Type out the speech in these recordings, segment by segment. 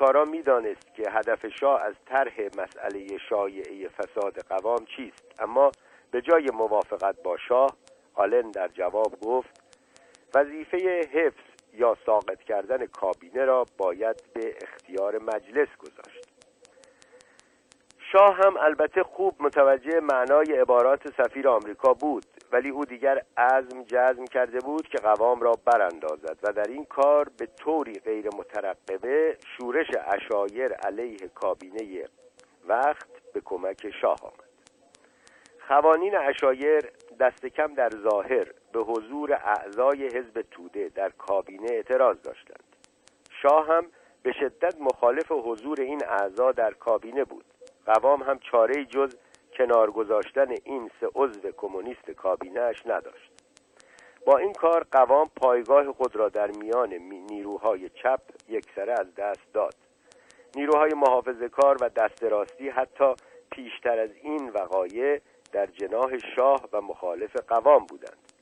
آشکارا می‌دانست که هدف شاه از طرح مسئله شایعه فساد قوام چیست. اما به جای موافقت با شاه آلن در جواب گفت وظیفه حفظ یا ساقط کردن کابینه را باید به اختیار مجلس گذاشت. شاه هم البته خوب متوجه معنای عبارات سفیر آمریکا بود. ولی او دیگر عزم جزم کرده بود که قوام را براندازد و در این کار به طوری غیر مترقبه شورش اشایر علیه کابینه وقت به کمک شاه آمد. خوانین اشایر دست کم در ظاهر به حضور اعضای حزب توده در کابینه اعتراض داشتند. شاه هم به شدت مخالف حضور این اعضا در کابینه بود. قوام هم چاره جز کنار گذاشتن این سه عضو کمونیست کابینهش نداشت. با این کار قوام پایگاه خود را در میان نیروهای چپ یکسره از دست داد. نیروهای محافظه کار و دست راستی حتی پیشتر از این وقایع در جناح شاه و مخالف قوام بودند.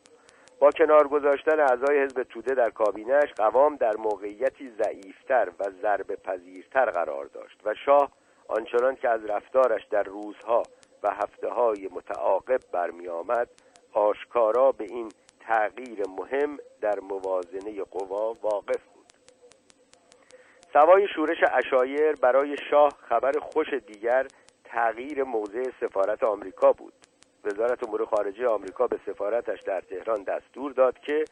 با کنار گذاشتن اعضای حزب توده در کابینهش قوام در موقعیتی ضعیفتر و ضرب پذیرتر قرار داشت و شاه آنچنان که از رفتارش در روزها هفته های متعاقب برمی آمد آشکارا به این تغییر مهم در موازنه قوا واقف بود. سوای شورش اشایر برای شاه خبر خوش دیگر تغییر موضع سفارت آمریکا بود. وزارت امور خارجه آمریکا به سفارتش در تهران دستور داد که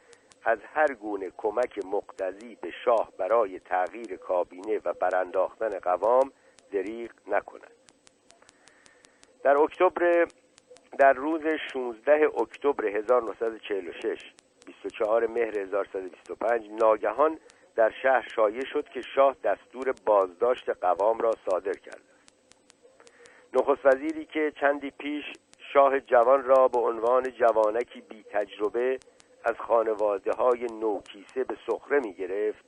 از هر گونه کمک مقتضی به شاه برای تغییر کابینه و برانداختن قوام دریغ نکند. در اکتبر در روز 16 اکتبر 1946 24 مهر 1125 ناگهان در شهر شایع شد که شاه دستور بازداشت قوام را صادر کرده است نخست وزیری که چندی پیش شاه جوان را به عنوان جوانکی بی تجربه از خانواده های نوکیسه به سخره می گرفت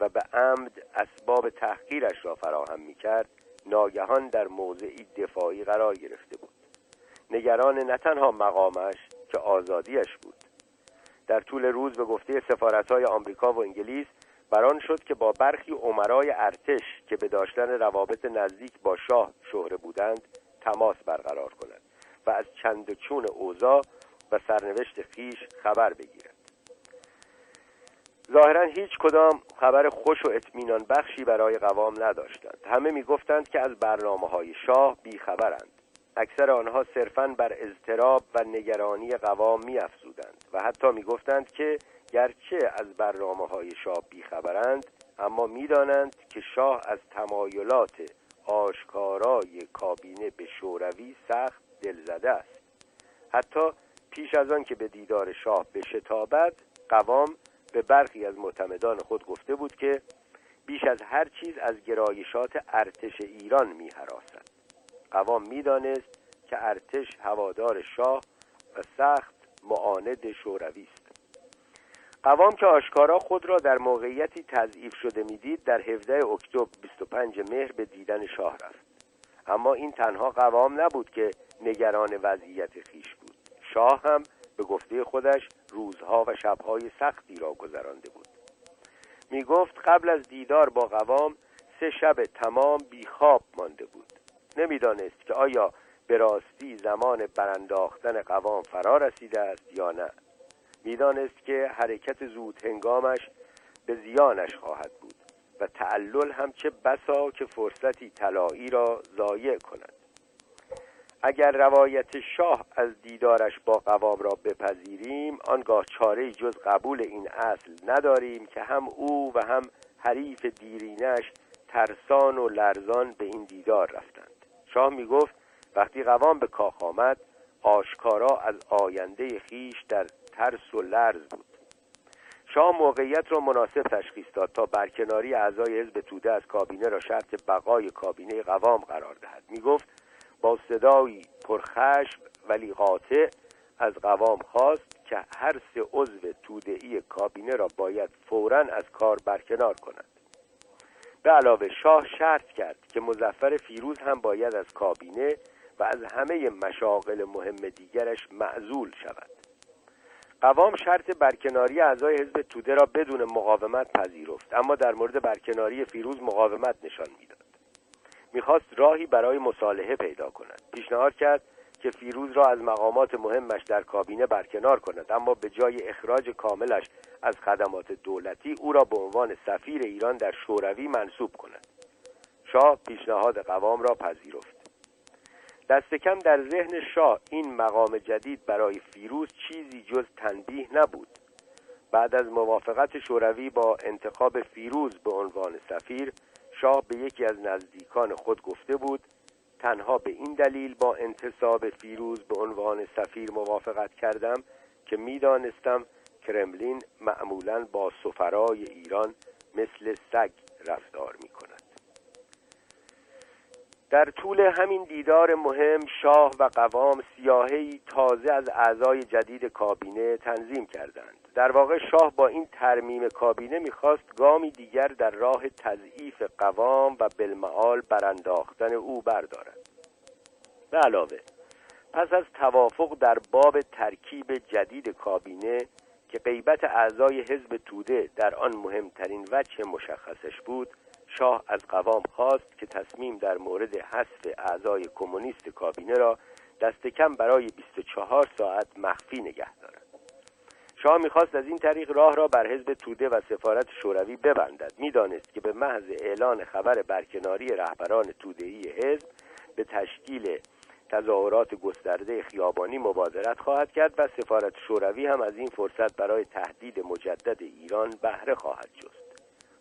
و به عمد اسباب تحقیرش را فراهم می کرد ناگهان در موضعی دفاعی قرار گرفته بود. نگران نه تنها مقامش که آزادیش بود. در طول روز به گفته سفارتهای آمریکا و انگلیس بران شد که با برخی عمرای ارتش که به داشتن روابط نزدیک با شاه شهره بودند تماس برقرار کند و از چند چون اوضاع و سرنوشت خیش خبر بگیرد. ظاهرا هیچ کدام خبر خوش و اطمینان بخشی برای قوام نداشتند. همه می‌گفتند که از برنامه های شاه بیخبرند. اکثر آنها صرفا بر اضطراب و نگرانی قوام میافزودند و حتی می‌گفتند که گرچه از برنامه های شاه بیخبرند اما می‌دانند که شاه از تمایلات آشکارای کابینه به شوروی سخت دلزده است. حتی پیش از آن که به دیدار شاه بشتابد قوام به برخی از معتمدان خود گفته بود که بیش از هر چیز از گرایشات ارتش ایران می حراسد قوام می‌دانست که ارتش هوادار شاه و سخت معاند شوروی است. قوام که آشکارا خود را در موقعیتی تضعیف شده می‌دید در 17 اکتبر 25 مهر به دیدن شاه رفت. اما این تنها قوام نبود که نگران وضعیت خیش بود. شاه هم به گفته خودش روزها و شبهای سختی را گذرانده بود. می گفت قبل از دیدار با قوام سه شب تمام بیخواب مانده بود. نمی‌دانست که آیا به راستی زمان برانداختن قوام فرا رسیده است یا نه. می‌دانست که حرکت زود هنگامش به زیانش خواهد بود و تعلل هم چه بسا که فرصتی طلایی را ضایع کند. اگر روایت شاه از دیدارش با قوام را بپذیریم آنگاه چاره جز قبول این اصل نداریم که هم او و هم حریف دیرینش ترسان و لرزان به این دیدار رفتند. شاه می گفت وقتی قوام به کاخ آمد آشکارا از آینده خیش در ترس و لرز بود. شاه موقعیت را مناسب تشخیص داد تا برکناری اعضای حزب توده از کابینه را شرط بقای کابینه قوام قرار دهد. می گفت با صدایی پرخشم ولی قاطع از قوام خواست که هر سه عضو تودهای کابینه را باید فورا از کار برکنار کند. به علاوه شاه شرط کرد که مزفر فیروز هم باید از کابینه و از همه مشاغل مهم دیگرش معزول شود. قوام شرط برکناری اعضای حزب توده را بدون مقاومت پذیرفت اما در مورد برکناری فیروز مقاومت نشان می‌داد. می‌خواست راهی برای مصالحه پیدا کند. پیشنهاد کرد که فیروز را از مقامات مهمش در کابینه برکنار کند اما به جای اخراج کاملش از خدمات دولتی او را به عنوان سفیر ایران در شوروی منصوب کند. شاه پیشنهاد قوام را پذیرفت. دست کم در ذهن شاه این مقام جدید برای فیروز چیزی جز تنبیه نبود. بعد از موافقت شوروی با انتخاب فیروز به عنوان سفیر شاه به یکی از نزدیکان خود گفته بود تنها به این دلیل با انتصاب فیروز به عنوان سفیر موافقت کردم که می‌دانستم کرملین معمولا با سفرای ایران مثل سگ رفتار می کند در طول همین دیدار مهم شاه و قوام سیاهی تازه از اعضای جدید کابینه تنظیم کردند. در واقع شاه با این ترمیم کابینه می‌خواست گامی دیگر در راه تضعیف قوام و بالمعال برانداختن او بردارد. به علاوه پس از توافق در باب ترکیب جدید کابینه که غیبت اعضای حزب توده در آن مهمترین وجه مشخصش بود شاه از قوام خواست که تصمیم در مورد حذف اعضای کمونیست کابینه را دست کم برای 24 ساعت مخفی نگه دارد. شاه می‌خواست از این طریق راه را بر حزب توده و سفارت شوروی ببندد. می‌دانست که به محض اعلان خبر برکناری رهبران تودهی حزب به تشکیل تظاهرات گسترده خیابانی مبادرت خواهد کرد و سفارت شوروی هم از این فرصت برای تهدید مجدد ایران بهره خواهد جست.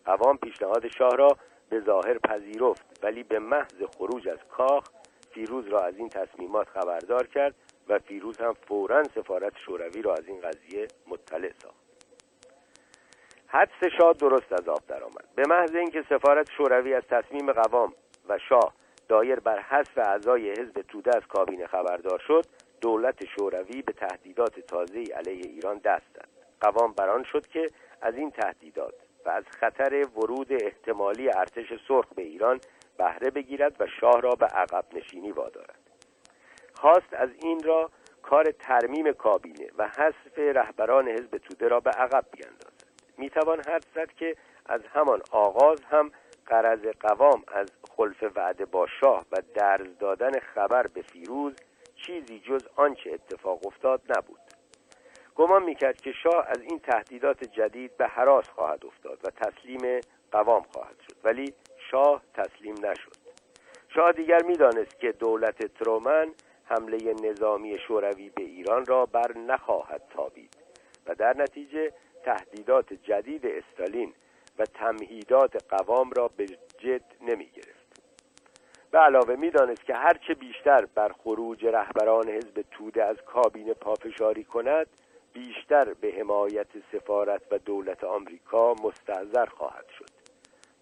قوام پیشنهاد شاه را به ظاهر پذیرفت ولی به محض خروج از کاخ فیروز را از این تصمیمات خبردار کرد و فیروز هم فورا سفارت شوروی را از این قضیه مطلع ساخت. حدس شاه درست از آب درآمد. به محض اینکه سفارت شوروی از تصمیم قوام و شاه دایر بر حذف اعضای حزب توده از کابینه خبردار شد دولت شوروی به تهدیدات تازه علیه ایران دست زد قوام بران شد که از این تهدیدات و از خطر ورود احتمالی ارتش سرخ به ایران بهره بگیرد و شاه را به عقب نشینی وادارد. خواست از این را کار ترمیم کابینه و حذف رهبران حزب توده را به عقب بیاندازد می‌توان حد زد که از همان آغاز هم قرض قوام از خلف وعده با شاه و درز دادن خبر به فیروز چیزی جز آنچه اتفاق افتاد نبود. گمان می‌کرد که شاه از این تهدیدات جدید به حراس خواهد افتاد و تسلیم قوام خواهد شد. ولی شاه تسلیم نشد. شاه دیگر می‌دانست که دولت ترومن حمله نظامی شوروی به ایران را بر نخواهد تابید و در نتیجه تهدیدات جدید استالین و تمهیدات قوام را به جد نمی گرفت به علاوه می‌دانست که هرچه بیشتر بر خروج رهبران حزب توده از کابینه پافشاری کند بیشتر به حمایت سفارت و دولت آمریکا مستحضر خواهد شد.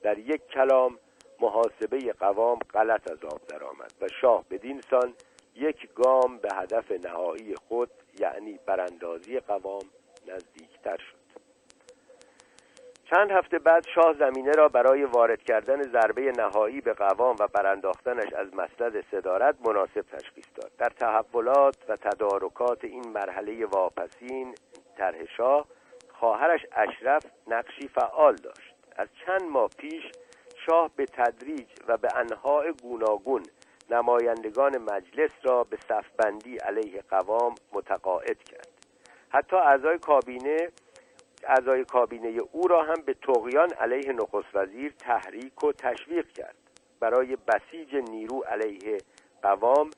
در یک کلام محاسبه قوام غلط از آب درآمد و شاه بدین سان یک گام به هدف نهایی خود یعنی براندازی قوام نزدیکتر شد. چند هفته بعد شاه زمینه را برای وارد کردن ضربه نهایی به قوام و برانداختنش از مسند صدارت مناسب تشخیص داد. در تحولات و تدارکات این مرحله واپسین طرح شاه خواهرش اشرف نقشی فعال داشت. از چند ماه پیش شاه به تدریج و به انواع گوناگون نمایندگان مجلس را به صفبندی علیه قوام متقاعد کرد. حتی اعضای کابینه اعضای کابینه او را هم به تقیان علیه نخست وزیر تحریک و تشویق کرد. برای بسیج نیرو علیه قوام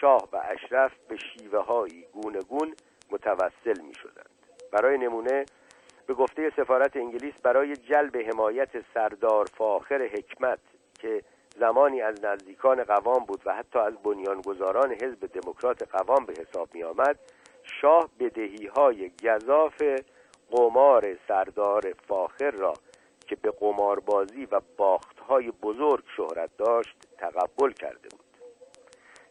شاه و اشرف به شیوه هایی گونگون متوسل می شدند برای نمونه به گفته سفارت انگلیس برای جلب حمایت سردار فاخر حکمت که زمانی از نزدیکان قوام بود و حتی از بنیانگذاران حزب دموکرات قوام به حساب می آمد شاه بدهی های گذاف قمار سردار فاخر را که به قماربازی و باختهای بزرگ شهرت داشت تقبل کرده بود.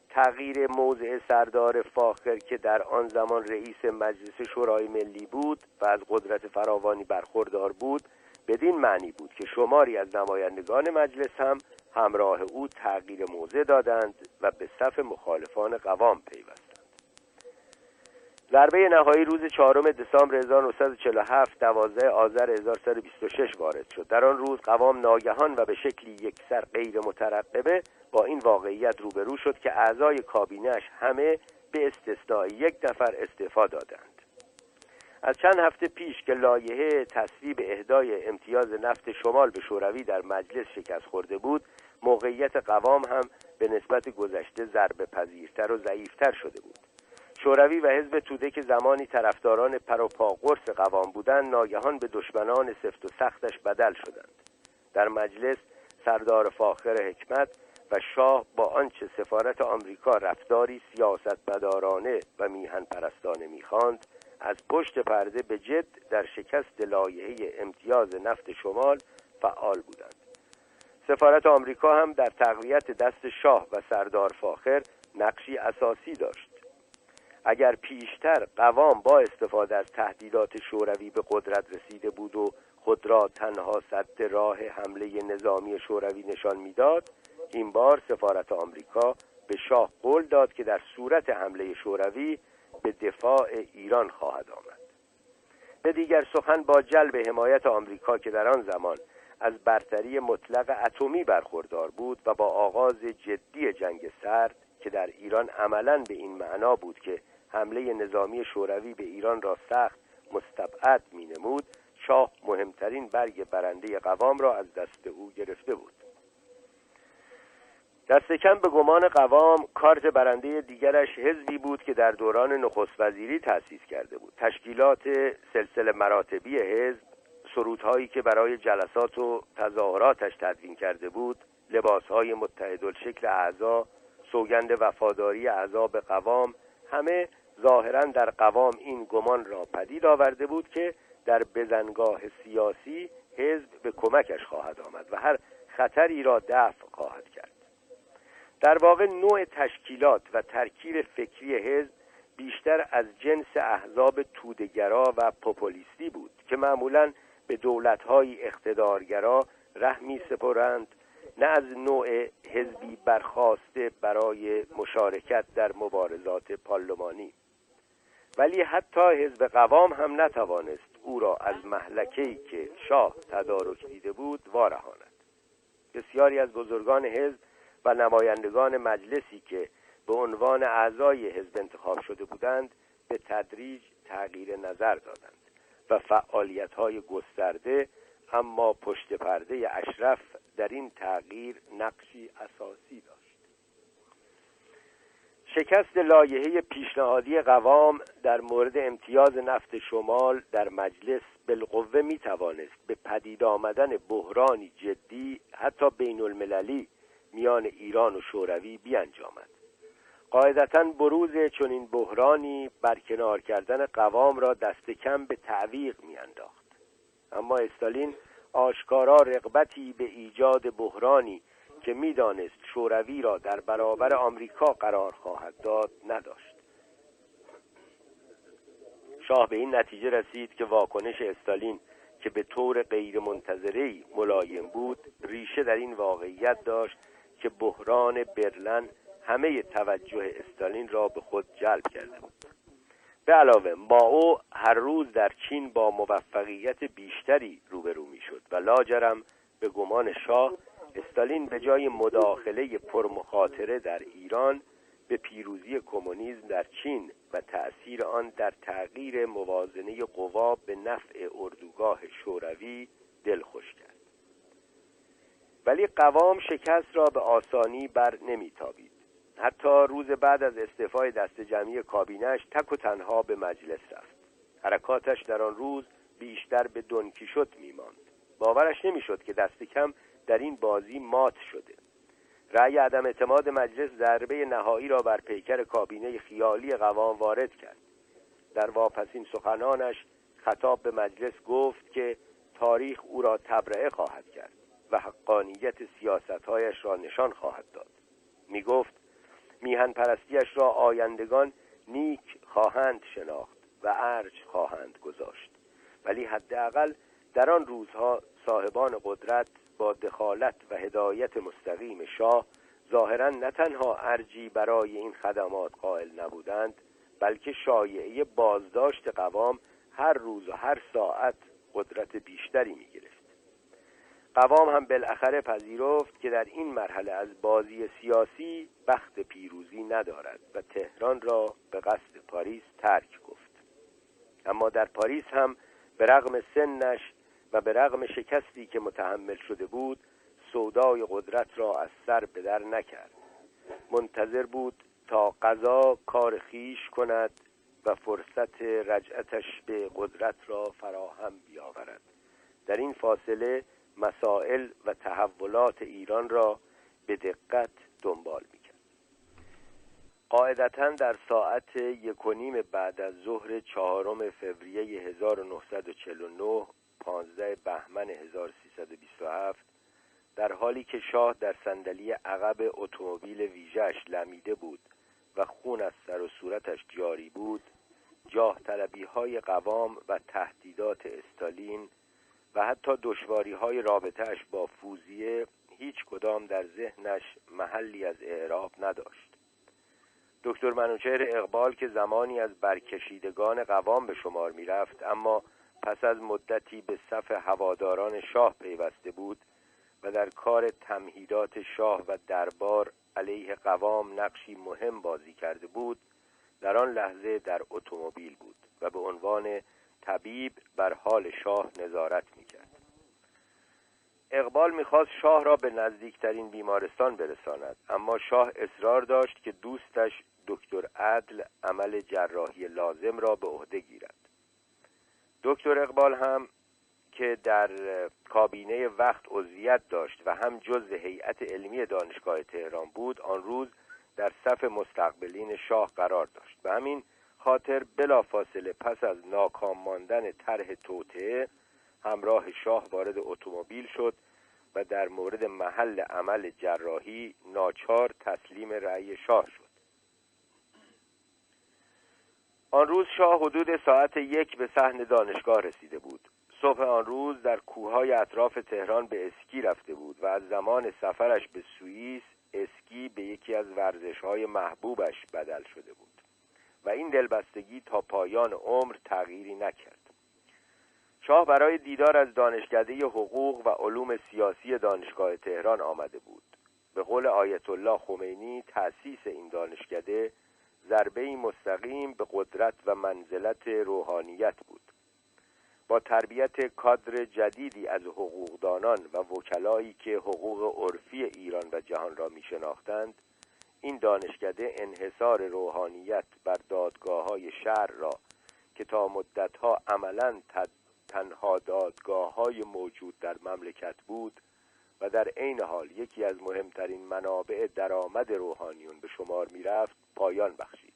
تغییر موضع سردار فاخر که در آن زمان رئیس مجلس شورای ملی بود و از قدرت فراوانی برخوردار بود بدین معنی بود که شماری از نمایندگان مجلس هم همراه او تغییر موضع دادند و به صف مخالفان قوام پیوستند ضربه نهایی روز چهارم دسامبر 1947 دوازده آذر 1126 وارد شد. در آن روز قوام ناگهان و به شکلی یکسر غیر مترقبه با این واقعیت روبرو شد که اعضای کابینش همه به استثنای یک نفر استعفا دادند. از چند هفته پیش که لایحه تصویب اهدای امتیاز نفت شمال به شوروی در مجلس شکست خورده بود موقعیت قوام هم به نسبت گذشته ضربه پذیرتر و ضعیفتر شده بود. شوروی و حزب توده که زمانی طرفداران پروپا قرص قوام بودند ناگهان به دشمنان سفت و سختش بدل شدند. در مجلس سردار فاخر حکمت و شاه با آنچه سفارت آمریکا رفتاری سیاستمدارانه و میهن پرستانه می‌خواند از پشت پرده به جد در شکست لایحه امتیاز نفت شمال فعال بودند. سفارت آمریکا هم در تقویت دست شاه و سردار فاخر نقشی اساسی داشت. اگر پیشتر قوام با استفاده از تهدیدات شوروی به قدرت رسیده بود و خود را تنها صد راه حمله نظامی شوروی نشان می‌داد این بار سفارت آمریکا به شاه قول داد که در صورت حمله شوروی به دفاع ایران خواهد آمد. به دیگر سخن با جلب حمایت آمریکا که در آن زمان از برتری مطلق اتمی برخوردار بود و با آغاز جدی جنگ سرد که در ایران عملا به این معنا بود که حمله نظامی شوروی به ایران را سخت مستبعد می نمود شاه مهمترین برگ برنده قوام را از دست او گرفته بود. دست کم به گمان قوام کارت برنده دیگرش حزبی بود که در دوران نخست وزیری تأسیس کرده بود. تشکیلات سلسله مراتبی حزب سرودهایی که برای جلسات و تظاهراتش تدوین کرده بود لباسهای شکل اعضا سوگند وفاداری اعضا به قوام همه ظاهرا در قوام این گمان را پدید آورده بود که در بزنگاه سیاسی حزب به کمکش خواهد آمد و هر خطری را دفع خواهد کرد. در واقع نوع تشکیلات و ترکیب فکری حزب بیشتر از جنس احزاب تودگرا و پوپولیستی بود که معمولا به دولتهای اقتدارگرا رحمی سپرند نه از نوع حزبی برخواسته برای مشارکت در مبارزات پارلمانی. ولی حتی حزب قوام هم نتوانست او را از محلکه‌ای که شاه تدارک دیده بود وارهاند. بسیاری از بزرگان حزب و نمایندگان مجلسی که به عنوان اعضای حزب انتخاب شده بودند به تدریج تغییر نظر دادند و فعالیت های گسترده اما پشت پرده اشرف در این تغییر نقشی اساسی داشت. شکست لایحه پیشنهادی قوام در مورد امتیاز نفت شمال در مجلس بالقوه می توانست به پدید آمدن بحرانی جدی حتی بین المللی میان ایران و شوروی بیانجامد. قاعدتا بروز چنین بحرانی برکنار کردن قوام را دست کم به تعویق میانداخت. اما استالین آشکارا رغبتی به ایجاد بحرانی که می‌دانست شوروی را در برابر آمریکا قرار خواهد داد نداشت. شاه به این نتیجه رسید که واکنش استالین که به طور غیرمنتظرهای ملایم بود ریشه در این واقعیت داشت که بحران برلن همه توجه استالین را به خود جلب کرده بود. به علاوه ماو هر روز در چین با موفقیت بیشتری روبرو می‌شد و لاجرم به گمان شاه استالین به جای مداخله پرمخاطره در ایران به پیروزی کمونیسم در چین و تأثیر آن در تغییر موازنه قوا به نفع اردوگاه شوروی دلخوش کرد. ولی قوام شکست را به آسانی بر نمیتابید. حتی روز بعد از استعفای دست جمعی کابینش تک و تنها به مجلس رفت. حرکاتش در آن روز بیشتر به دنکیشوت میماند. باورش نمی‌شد که دست کم در این بازی مات شده. رأی عدم اعتماد مجلس ضربه نهایی را بر پیکر کابینه خیالی قوام وارد کرد. در واپسین سخنانش خطاب به مجلس گفت که تاریخ او را تبرئه خواهد کرد و حقانیت سیاستهایش را نشان خواهد داد. می گفت میهن پرستیش را آیندگان نیک خواهند شناخت و ارج خواهند گذاشت. ولی حداقل در آن روزها صاحبان قدرت با دخالت و هدایت مستقیم شاه ظاهرا نه تنها ارجی برای این خدمات قائل نبودند بلکه شایعه بازداشت قوام هر روز و هر ساعت قدرت بیشتری می گرفت قوام هم بالاخره پذیرفت که در این مرحله از بازی سیاسی بخت پیروزی ندارد و تهران را به قصد پاریس ترک گفت. اما در پاریس هم به رغم سنش و به رغم شکستی که متحمل شده بود سودای قدرت را از سر به در نکرد. منتظر بود تا قضا کار خیش کند و فرصت رجعتش به قدرت را فراهم بیاورد. در این فاصله مسائل و تحولات ایران را به دقت دنبال می‌کرد. قاعدتا در ساعت یک و نیم بعد از ظهر چهارم فوریه 1949 15 بهمن 1327 در حالی که شاه در صندلی عقب اتومبیل ویژش لمیده بود و خون از سر و صورتش جاری بود جاه های قوام و تهدیدات استالین و حتی دشواری های رابطهش با فوزیه هیچ کدام در ذهنش محلی از اعراب نداشت. دکتر منوچهر اقبال که زمانی از برکشیدگان قوام به شمار می رفت اما پس از مدتی به صف هواداران شاه پیوسته بود و در کار تمهیدات شاه و دربار علیه قوام نقشی مهم بازی کرده بود در آن لحظه در اتومبیل بود و به عنوان طبیب بر حال شاه نظارت می‌کرد. اقبال می‌خواست شاه را به نزدیکترین بیمارستان برساند اما شاه اصرار داشت که دوستش دکتر عدل عمل جراحی لازم را به عهده گیرد. دکتر اقبال هم که در کابینه وقت عضویت داشت و هم جز هیئت علمی دانشگاه تهران بود آن روز در صف مستقبلین شاه قرار داشت. و همین خاطر بلافاصله پس از ناکام ماندن طرح توطعه همراه شاه وارد اتومبیل شد و در مورد محل عمل جراحی ناچار تسلیم رأی شاه شد. آن روز شاه حدود ساعت یک به صحن دانشگاه رسیده بود. صبح آن روز در کوههای اطراف تهران به اسکی رفته بود و از زمان سفرش به سوئیس اسکی به یکی از ورزشهای محبوبش بدل شده بود. و این دلبستگی تا پایان عمر تغییری نکرد. شاه برای دیدار از دانشکده حقوق و علوم سیاسی دانشگاه تهران آمده بود. به قول آیت الله خمینی تأسیس این دانشکده ضربه مستقیم به قدرت و منزلت روحانیت بود. با تربیت کادر جدیدی از حقوقدانان و وکلایی که حقوق عرفی ایران و جهان را می شناختند این دانشکده انحصار روحانیت بر دادگاه های شهر را که تا مدتها عملا تنها دادگاه های موجود در مملکت بود و در عین حال یکی از مهمترین منابع درآمد روحانیون به شمار می رفت پایان بخشید.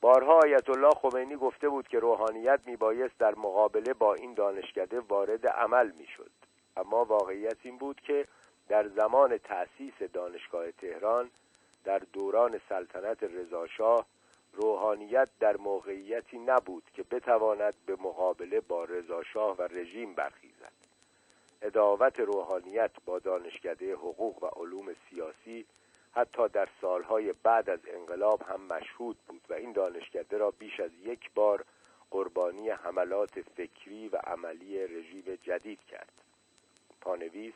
بارها آیت الله خمینی گفته بود که روحانیت میبایست در مقابله با این دانشکده وارد عمل می‌شد. اما واقعیت این بود که در زمان تأسیس دانشگاه تهران در دوران سلطنت رضاشاه روحانیت در موقعیتی نبود که بتواند به مقابله با رضاشاه و رژیم برخیزد. اداوت روحانیت با دانشکده حقوق و علوم سیاسی حتی در سالهای بعد از انقلاب هم مشهود بود و این دانشکده را بیش از یک بار قربانی حملات فکری و عملی رژیم جدید کرد. پانویس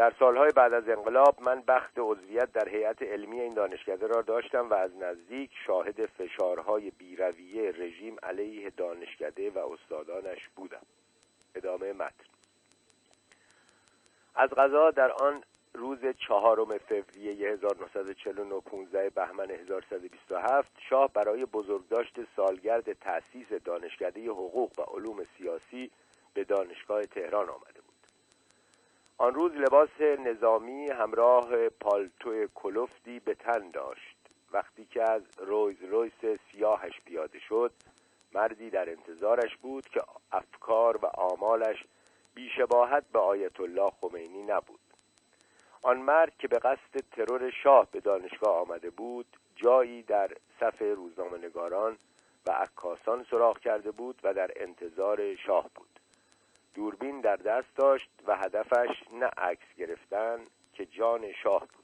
در سالهای بعد از انقلاب من بخت عضویت در هیئت علمی این دانشکده را داشتم و از نزدیک شاهد فشارهای بیرویه رژیم علیه دانشکده و استادانش بودم. ادامه متن. از غذا در آن روز چهارم فوریه 1949 15 بهمن 1127 شاه برای بزرگداشت سالگرد تأسیس دانشکده حقوق و علوم سیاسی به دانشگاه تهران آمده آن روز لباس نظامی همراه پالتو کلفتی به تن داشت. وقتی که از رویز رویس سیاهش پیاده شد مردی در انتظارش بود که افکار و آمالش بیشباهت به آیت الله خمینی نبود. آن مرد که به قصد ترور شاه به دانشگاه آمده بود جایی در صف روزنامهنگاران و عکاسان سراغ کرده بود و در انتظار شاه بود. دوربین در دست داشت و هدفش نه عکس گرفتن که جان شاه بود.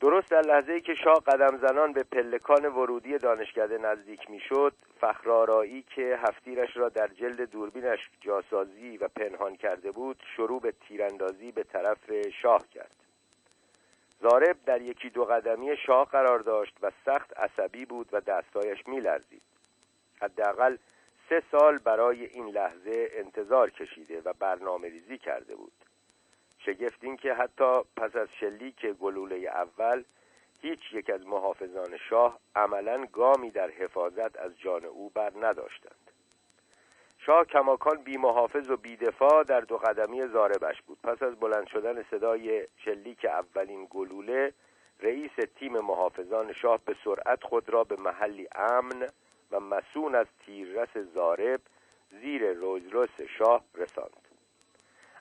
درست در لحظه ای که شاه قدم زنان به پلکان ورودی دانشکده نزدیک می‌شد فخرارایی که هفتیرش را در جلد دوربینش جاسازی و پنهان کرده بود شروع به تیراندازی به طرف شاه کرد. زارب در یکی دو قدمی شاه قرار داشت و سخت عصبی بود و دستایش میلرزید. حداقل سه سال برای این لحظه انتظار کشیده و برنامه ریزی کرده بود. شگفت این که حتی پس از شلیک گلوله اول هیچ یک از محافظان شاه عملا گامی در حفاظت از جان او بر نداشتند. شاه کماکان بی محافظ و بی دفاع در دو قدمی زاربش بود. پس از بلند شدن صدای شلیک اولین گلوله رئیس تیم محافظان شاه به سرعت خود را به محلی امن و مسون از تیررس زارب زیر روزرس شاه رساند.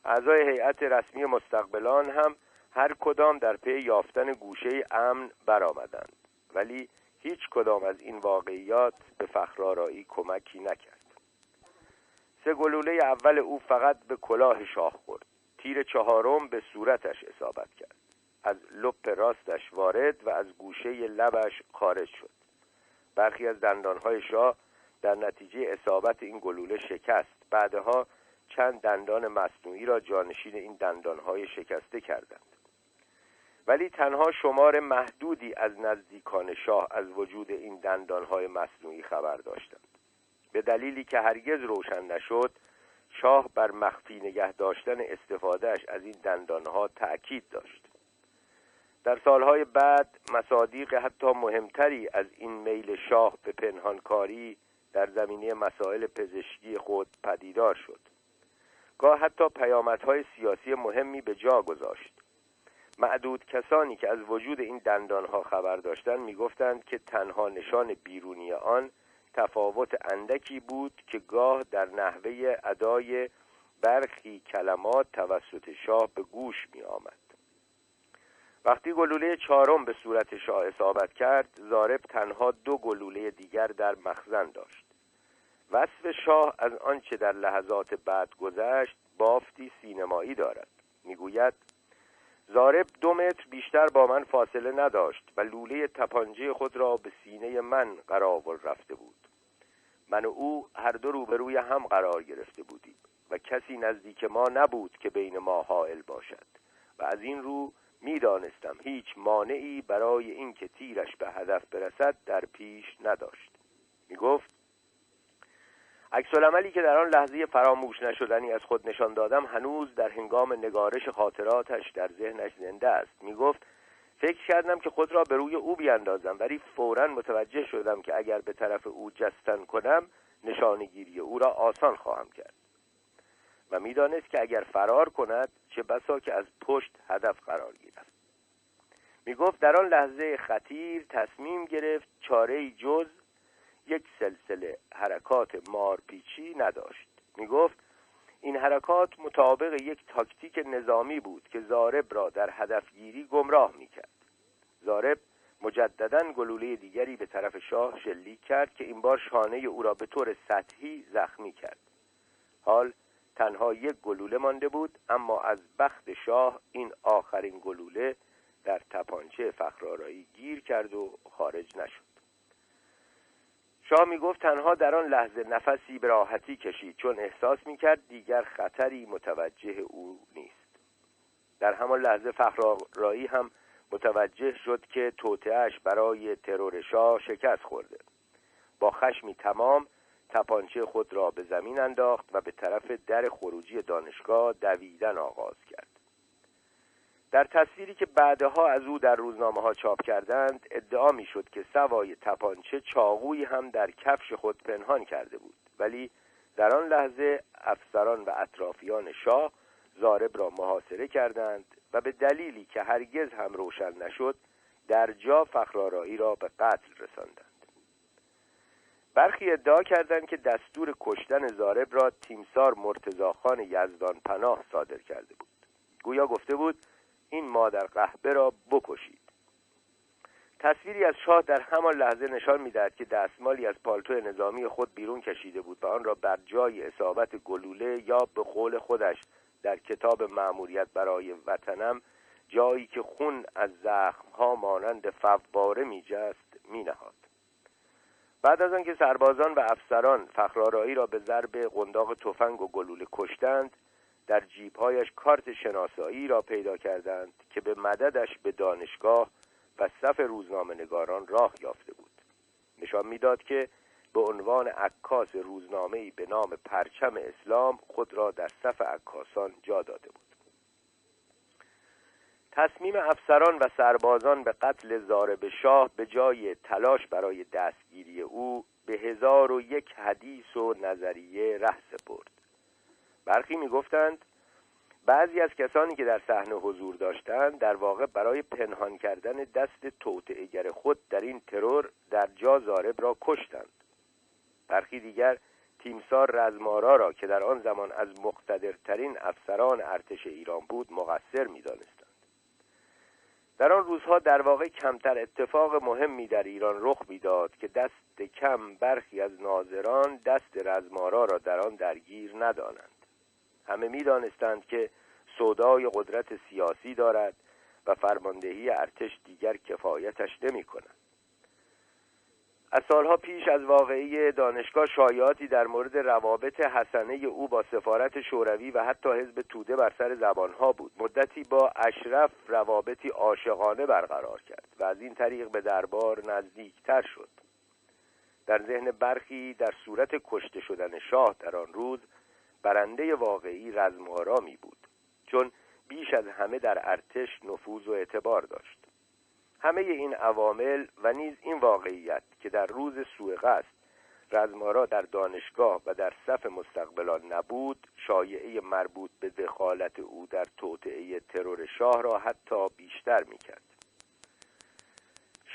اعضای هیئت رسمی مستقبلان هم هر کدام در پی یافتن گوشه امن برآمدند ولی هیچ کدام از این واقعیات به فخرارایی کمکی نکرد. سه گلوله اول او فقط به کلاه شاه خورد. تیر چهارم به صورتش اصابت کرد. از لپ راستش وارد و از گوشه لبش خارج شد. برخی از دندانهای شاه در نتیجه اصابت این گلوله شکست. بعدها چند دندان مصنوعی را جانشین این دندانهای شکسته کردند. ولی تنها شمار محدودی از نزدیکان شاه از وجود این دندانهای مصنوعی خبر داشتند. به دلیلی که هرگز روشن نشد شاه بر مخفی نگه داشتن استفادهش از این دندانها تأکید داشت. در سالهای بعد مصادیق حتی مهمتری از این میل شاه به پنهانکاری در زمینه مسائل پزشکی خود پدیدار شد گاه حتی پیامدهای سیاسی مهمی به جا گذاشت معدود کسانی که از وجود این دندانها خبر داشتند می‌گفتند که تنها نشان بیرونی آن تفاوت اندکی بود که گاه در نحوه ادای برخی کلمات توسط شاه به گوش می آمد. وقتی گلوله چهارم به صورت شاه اصابت کرد زارب تنها دو گلوله دیگر در مخزن داشت. وصف شاه از آنچه در لحظات بعد گذشت بافتی سینمایی دارد. می‌گوید زارب دو متر بیشتر با من فاصله نداشت و لوله تپانجه خود را به سینه من قرار رفته بود. من و او هر دو روبروی هم قرار گرفته بودیم و کسی نزدیک ما نبود که بین ما حائل باشد و از این رو می‌دانستم هیچ مانعی برای اینکه تیرش به هدف برسد در پیش نداشت. می‌گفت عکس عملی که در آن لحظه فراموش نشدنی از خود نشان دادم هنوز در هنگام نگارش خاطراتش در ذهنش زنده است. می‌گفت فکر کردم که خود را به روی او بیاندازم ولی فورا متوجه شدم که اگر به طرف او جستن کنم نشانگیری او را آسان خواهم کرد. و می‌دانست که اگر فرار کند چه بسا که از پشت هدف قرار گیرد. می‌گفت در آن لحظه خطیر تصمیم گرفت چاره جز یک سلسله حرکات مارپیچی نداشت. می گفت این حرکات مطابق یک تاکتیک نظامی بود که زارب را در هدفگیری گمراه می کرد زارب مجددا گلوله دیگری به طرف شاه شلیک کرد که این بار شانه او را به طور سطحی زخمی کرد. حال تنها یک گلوله مانده بود اما از بخت شاه این آخرین گلوله در تپانچه فخرارایی گیر کرد و خارج نشد. شاه می گفت تنها در آن لحظه نفسی به راحتی کشید چون احساس می کرد دیگر خطری متوجه او نیست. در همان لحظه فخرارایی هم متوجه شد که توتهش برای ترور شاه شکست خورده. با خشمی تمام تپانچه خود را به زمین انداخت و به طرف در خروجی دانشگاه دویدن آغاز کرد. در تصویری که بعدها از او در روزنامه ها چاپ کردند ادعا می شد که سوای تپانچه چاقویی هم در کفش خود پنهان کرده بود. ولی در آن لحظه افسران و اطرافیان شاه زارب را محاصره کردند و به دلیلی که هرگز هم روشن نشد در جا فخرارایی را به قتل رساندند. برخی ادعا کردند که دستور کشتن زارب را تیمسار مرتزاخان یزدان پناه صادر کرده بود. گویا گفته بود این مادر قهبه را بکشید. تصویری از شاه در همان لحظه نشان می‌دهد که دستمالی از پالتو نظامی خود بیرون کشیده بود و آن را بر جای اصابت گلوله یا به قول خودش در کتاب معموریت برای وطنم جایی که خون از زخمها مانند فواره میجست مینهاد. بعد از آنکه سربازان و افسران فخرارایی را به ضرب قنداق تفنگ و گلوله کشتند در جیبهایش کارت شناسایی را پیدا کردند که به مددش به دانشگاه و صف روزنامه نگاران راه یافته بود. نشان می‌داد که به عنوان عکاس روزنامه‌ای به نام پرچم اسلام خود را در صف عکاسان جا داده بود. تصمیم افسران و سربازان به قتل زارب شاه به جای تلاش برای دستگیری او به هزار و یک حدیث و نظریه ره سپرد. برخی می‌گفتند بعضی از کسانی که در صحنه حضور داشتند در واقع برای پنهان کردن دست توطئه‌گر خود در این ترور در جا زارب را کشتند. برخی دیگر تیمسار رزمارا را که در آن زمان از مقتدرترین افسران ارتش ایران بود مقصر می‌دانستند. در آن روزها در واقع کمتر اتفاق مهمی در ایران رخ می‌داد که دست کم برخی از ناظران دست رزمارا را در آن درگیر ندانند. همه می‌دانستند که سودای قدرت سیاسی دارد و فرماندهی ارتش دیگر کفایتش نمی کند از سالها پیش از واقعی دانشگاه شایعاتی در مورد روابط حسنه او با سفارت شوروی و حتی حزب توده بر سر زبانها بود. مدتی با اشرف روابطی عاشقانه برقرار کرد و از این طریق به دربار نزدیکتر شد. در ذهن برخی در صورت کشته شدن شاه در آن روز برنده واقعی رزمارامی بود چون بیش از همه در ارتش نفوذ و اعتبار داشت. همه این عوامل و نیز این واقعیت که در روز سوء قصد رزمارا در دانشگاه و در صف مستقبلان نبود شایعه مربوط به دخالت او در توطعه ترور شاه را حتی بیشتر می‌کرد.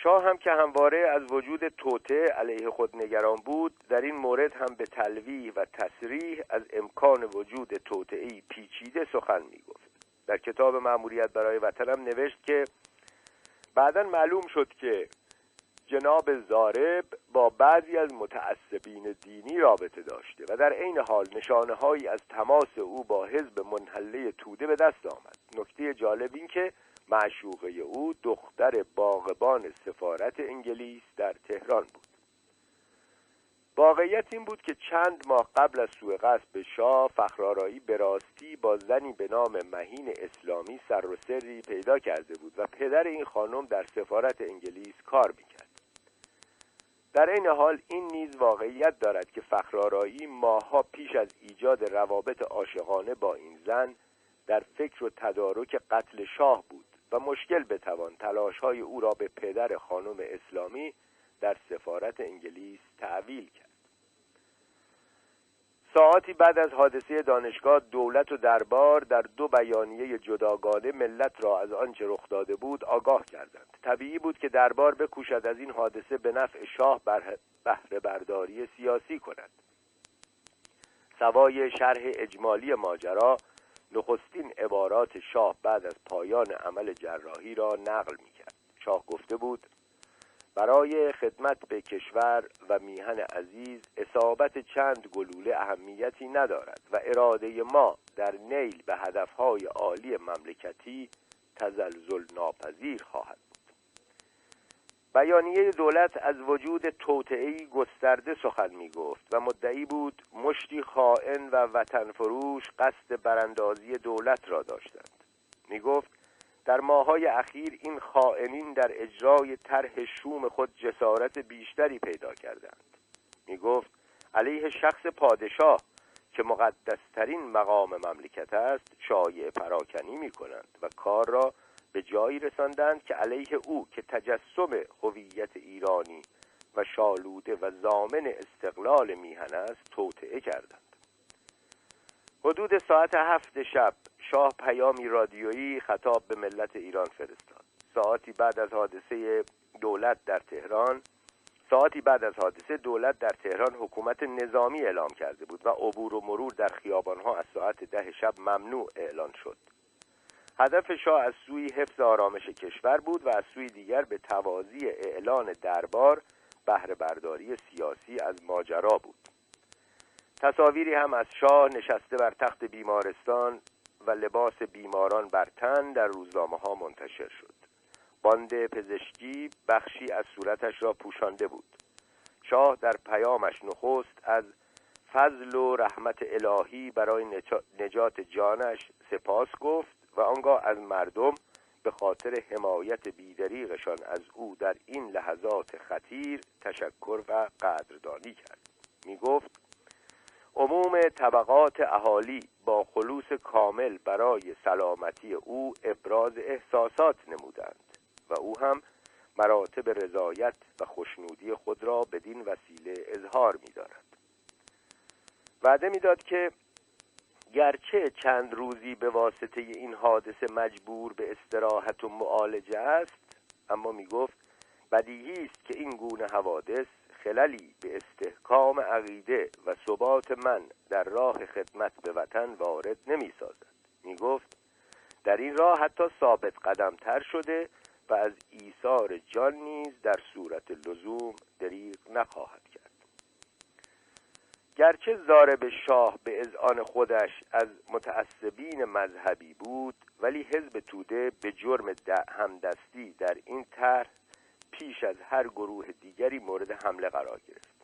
شاه هم که همواره از وجود توته علیه خود نگران بود در این مورد هم به تلویح و تصریح از امکان وجود توطعه پیچیده سخن می‌گفت. در کتاب معمولیت برای وطنم نوشت که بعدا معلوم شد که جناب زارب با بعضی از متعصبین دینی رابطه داشته و در عین حال نشانه هایی از تماس او با حزب منحله توده به دست آمد. نکته جالب این که معشوقه او دختر باغبان سفارت انگلیس در تهران بود. واقعیت این بود که چند ماه قبل از سوء قصد به شاه فخرارایی به راستی با زنی به نام مهین اسلامی سر و سری پیدا کرده بود و پدر این خانم در سفارت انگلیس کار می‌کرد. در این حال این نیز واقعیت دارد که فخرارایی ماهها پیش از ایجاد روابط عاشقانه با این زن در فکر و تدارک قتل شاه بود و مشکل بتوان تلاش های او را به پدر خانم اسلامی در سفارت انگلیس تعویل کرد. ساعتی بعد از حادثه دانشگاه دولت و دربار در دو بیانیه جداگانه ملت را از آنچه رخ داده بود آگاه کردند. طبیعی بود که دربار بکوشد از این حادثه به نفع شاه بهره برداری سیاسی کند. سوای شرح اجمالی ماجرا نخستین عبارات شاه بعد از پایان عمل جراحی را نقل می‌کرد. شاه گفته بود برای خدمت به کشور و میهن عزیز اصابت چند گلوله اهمیتی ندارد و اراده ما در نیل به هدفهای عالی مملکتی تزلزل ناپذیر خواهد بود. بیانیه دولت از وجود توطعهای گسترده سخن می گفت و مدعی بود مشتی خائن و وطن فروش قصد براندازی دولت را داشتند. می گفت در ماهای اخیر این خائنین در اجرای طرح شوم خود جسارت بیشتری پیدا کردند. می گفت علیه شخص پادشاه که مقدسترین مقام مملکت است شایع پراکنی می کنند و کار را به جایی رساندند که علیه او که تجسم هویت ایرانی و شالوده و زامن استقلال میهن است توطعه کردند. حدود ساعت هفت شب شاه پیامی رادیویی خطاب به ملت ایران فرستاد. ساعتی بعد از حادثه دولت در تهران ساعتی بعد از حادثه دولت در تهران حکومت نظامی اعلام کرده بود و عبور و مرور در خیابانها از ساعت ده شب ممنوع اعلان شد. هدف شاه از سوی حفظ آرامش کشور بود و از سوی دیگر به توازی اعلان دربار بهره برداری سیاسی از ماجرا بود. تصاویری هم از شاه نشسته بر تخت بیمارستان و لباس بیماران بر تن در روزنامه ها منتشر شد. باند پزشکی بخشی از صورتش را پوشانده بود. شاه در پیامش نخست از فضل و رحمت الهی برای نجات جانش سپاس گفت و آنگاه از مردم به خاطر حمایت بیدریغشان از او در این لحظات خطیر تشکر و قدردانی کرد. می گفت عموم طبقات اهالی با خلوص کامل برای سلامتی او ابراز احساسات نمودند و او هم مراتب رضایت و خوشنودی خود را بدین وسیله اظهار می دارد وعده می‌داد که گرچه چند روزی به واسطه این حادثه مجبور به استراحت و معالجه است اما می گفت بدیهی است که این گونه حوادث خللی به استحکام عقیده و ثبات من در راه خدمت به وطن وارد نمی سازد می گفت در این راه حتی ثابت قدم تر شده و از ایثار جان نیز در صورت لزوم دریغ نخواهد کرد. گرچه زارب شاه به اذعان خودش از متعصبین مذهبی بود ولی حزب توده به جرم همدستی در این طرح پیش از هر گروه دیگری مورد حمله قرار گرفت.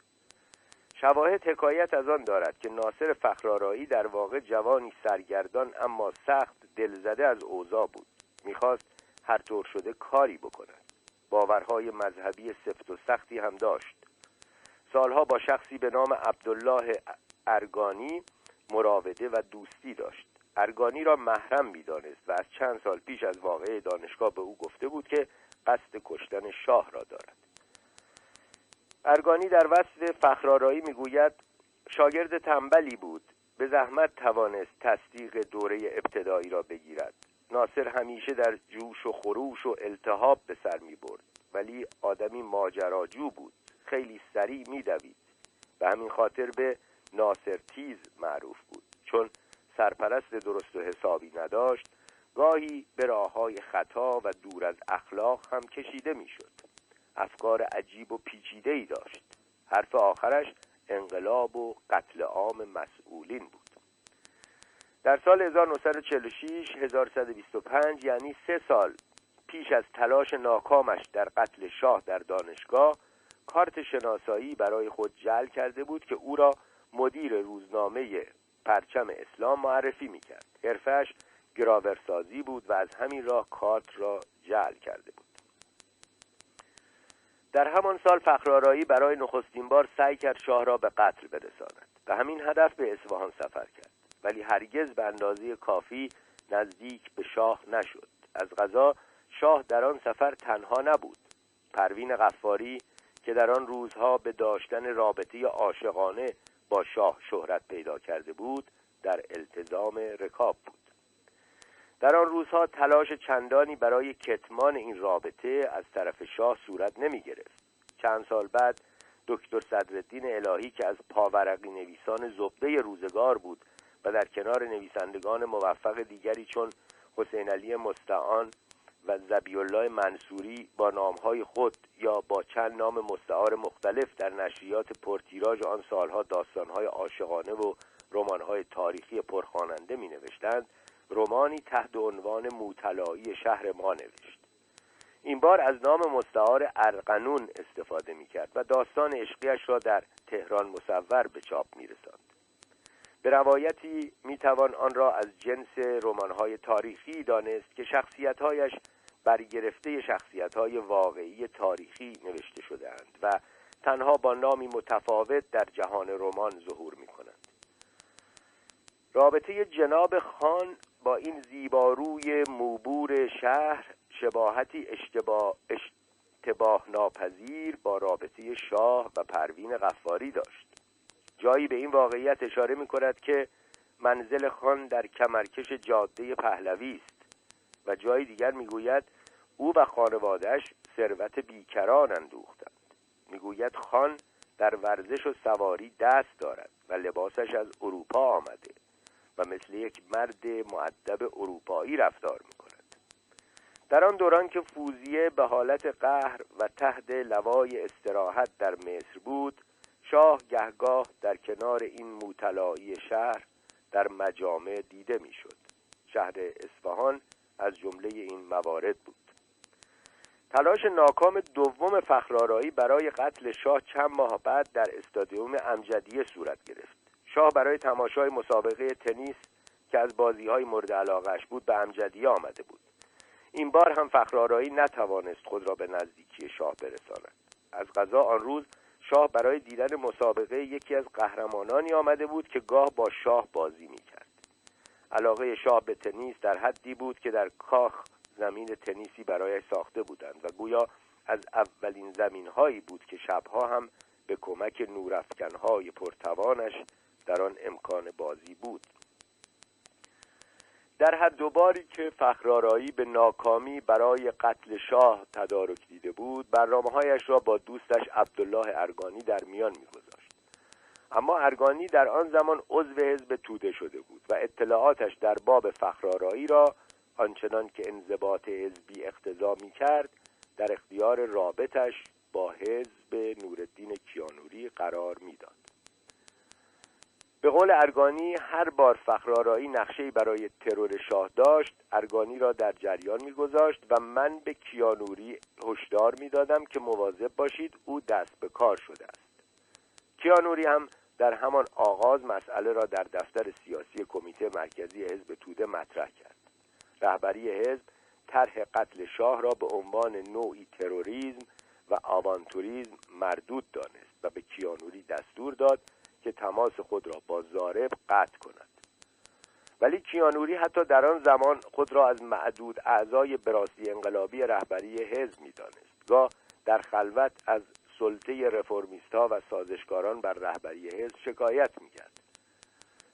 شواهد حکایت از آن دارد که ناصر فخرارایی در واقع جوانی سرگردان اما سخت دلزده از اوضاع بود. می‌خواست هر طور شده کاری بکند. باورهای مذهبی سفت و سختی هم داشت. سالها با شخصی به نام عبدالله ارگانی مراوده و دوستی داشت. ارگانی را محرم می‌دانست و از چند سال پیش از واقعه دانشگاه به او گفته بود که قصد کشتن شاه را دارد. ارگانی در وصف فخرارایی می‌گوید شاگرد تنبلی بود به زحمت توانست تصدیق دوره ابتدایی را بگیرد. ناصر همیشه در جوش و خروش و التهاب به سر می برد ولی آدمی ماجراجو بود خیلی سریع میدوید. به همین خاطر به ناصر تیز معروف بود چون سرپرست درست و حسابی نداشت گاهی به راه های خطا و دور از اخلاق هم کشیده می‌شد. افکار عجیب و پیچیده ای داشت. حرف آخرش انقلاب و قتل عام مسئولین بود. در سال 1946 1125 یعنی سه سال پیش از تلاش ناکامش در قتل شاه در دانشگاه کارت شناسایی برای خود جل کرده بود که او را مدیر روزنامه پرچم اسلام معرفی می‌کرد. حرفش گراورسازی بود و از همین راه کارت را جل کرده بود. در همان سال فخرارایی برای نخستین بار سعی کرد شاه را به قتل برساند به همین هدف به اصفهان سفر کرد. ولی هرگز به اندازه کافی نزدیک به شاه نشد. از غذا شاه در آن سفر تنها نبود. پروین غفاری که در آن روزها به داشتن رابطه عاشقانه با شاه شهرت پیدا کرده بود در التزام رکاب بود. در آن روزها تلاش چندانی برای کتمان این رابطه از طرف شاه صورت نمی گرفت چند سال بعد دکتر صدرالدین الهی که از پاورقی نویسان زبده روزگار بود و در کنار نویسندگان موفق دیگری چون حسین علی مستعان و زبی الله منصوری با نامهای خود یا با چند نام مستعار مختلف در نشریات پرتیراژ آن سالها داستانهای عاشقانه و رمانهای تاریخی پرخواننده می نوشتند رمانی تحت عنوان موطلایی شهر ما نوشت این بار از نام مستعار ارقنون استفاده می کرد و داستان عشقیش را در تهران مصور به چاپ می رساند. به روایتی می‌توان آن را از جنس رمان‌های تاریخی دانست که شخصیت‌هایش برگرفته شخصیت‌های واقعی تاریخی نوشته شدهاند و تنها با نامی متفاوت در جهان رمان ظهور می‌کنند رابطه جناب خان با این زیباروی موبور شهر شباهتی اشتباه, اشتباه ناپذیر با رابطه شاه و پروین غفاری داشت. جایی به این واقعیت اشاره می کند که منزل خان در کمرکش جاده پهلوی است و جای دیگر می‌گوید او و خانوادهش ثروت بیکران اندوختند. می‌گوید خان در ورزش و سواری دست دارد و لباسش از اروپا آمده. و مثل یک مرد معدب اروپایی رفتار می کند در آن دوران که فوزیه به حالت قهر و تحت لوای استراحت در مصر بود شاه گهگاه در کنار این موطلایی شهر در مجامع دیده می‌شد. شهر اصفهان از جمله این موارد بود. تلاش ناکام دوم فخرارایی برای قتل شاه چند ماه بعد در استادیوم امجدیه صورت گرفت. شاه برای تماشای مسابقه تنیس که از بازی های مورد علاقش بود به امجدیه آمده بود. این بار هم فخرارایی نتوانست خود را به نزدیکی شاه برساند. از غذا آن روز شاه برای دیدن مسابقه یکی از قهرمانانی آمده بود که گاه با شاه بازی می‌کرد. علاقه شاه به تنیس در حدی بود که در کاخ زمین تنیسی برای ساخته بودند و گویا از اولین زمین هایی بود که شبها هم به کمک نورافکنهای پرتوانش در آن امکان بازی بود در هر دوباری که فخرارایی به ناکامی برای قتل شاه تدارک دیده بود برنامه هایش را با دوستش عبدالله ارگانی در میان میگذاشت اما ارگانی در آن زمان عضو حزب توده شده بود و اطلاعاتش در باب فخرارایی را آنچنان که انضباط حزبی اقتضا می کرد در اختیار رابطش با حزب نورالدین کیانوری قرار می‌داد. به قول ارگانی هر بار فخرارایی نقشه‌ای برای ترور شاه داشت ارگانی را در جریان میگذاشت و من به کیانوری هشدار می‌دادم که مواظب باشید او دست به کار شده است. کیانوری هم در همان آغاز مسئله را در دفتر سیاسی کمیته مرکزی حزب توده مطرح کرد. رهبری حزب طرح قتل شاه را به عنوان نوعی تروریسم و آوانتوریزم مردود دانست و به کیانوری دستور داد که تماس خود را با زارب قطع کند. ولی کیانوری حتی در آن زمان خود را از معدود اعضای براسی انقلابی رهبری حزب می‌دانست. گاه در خلوت از سلطه رفرمیستها و سازشکاران بر رهبری حزب شکایت می‌کرد.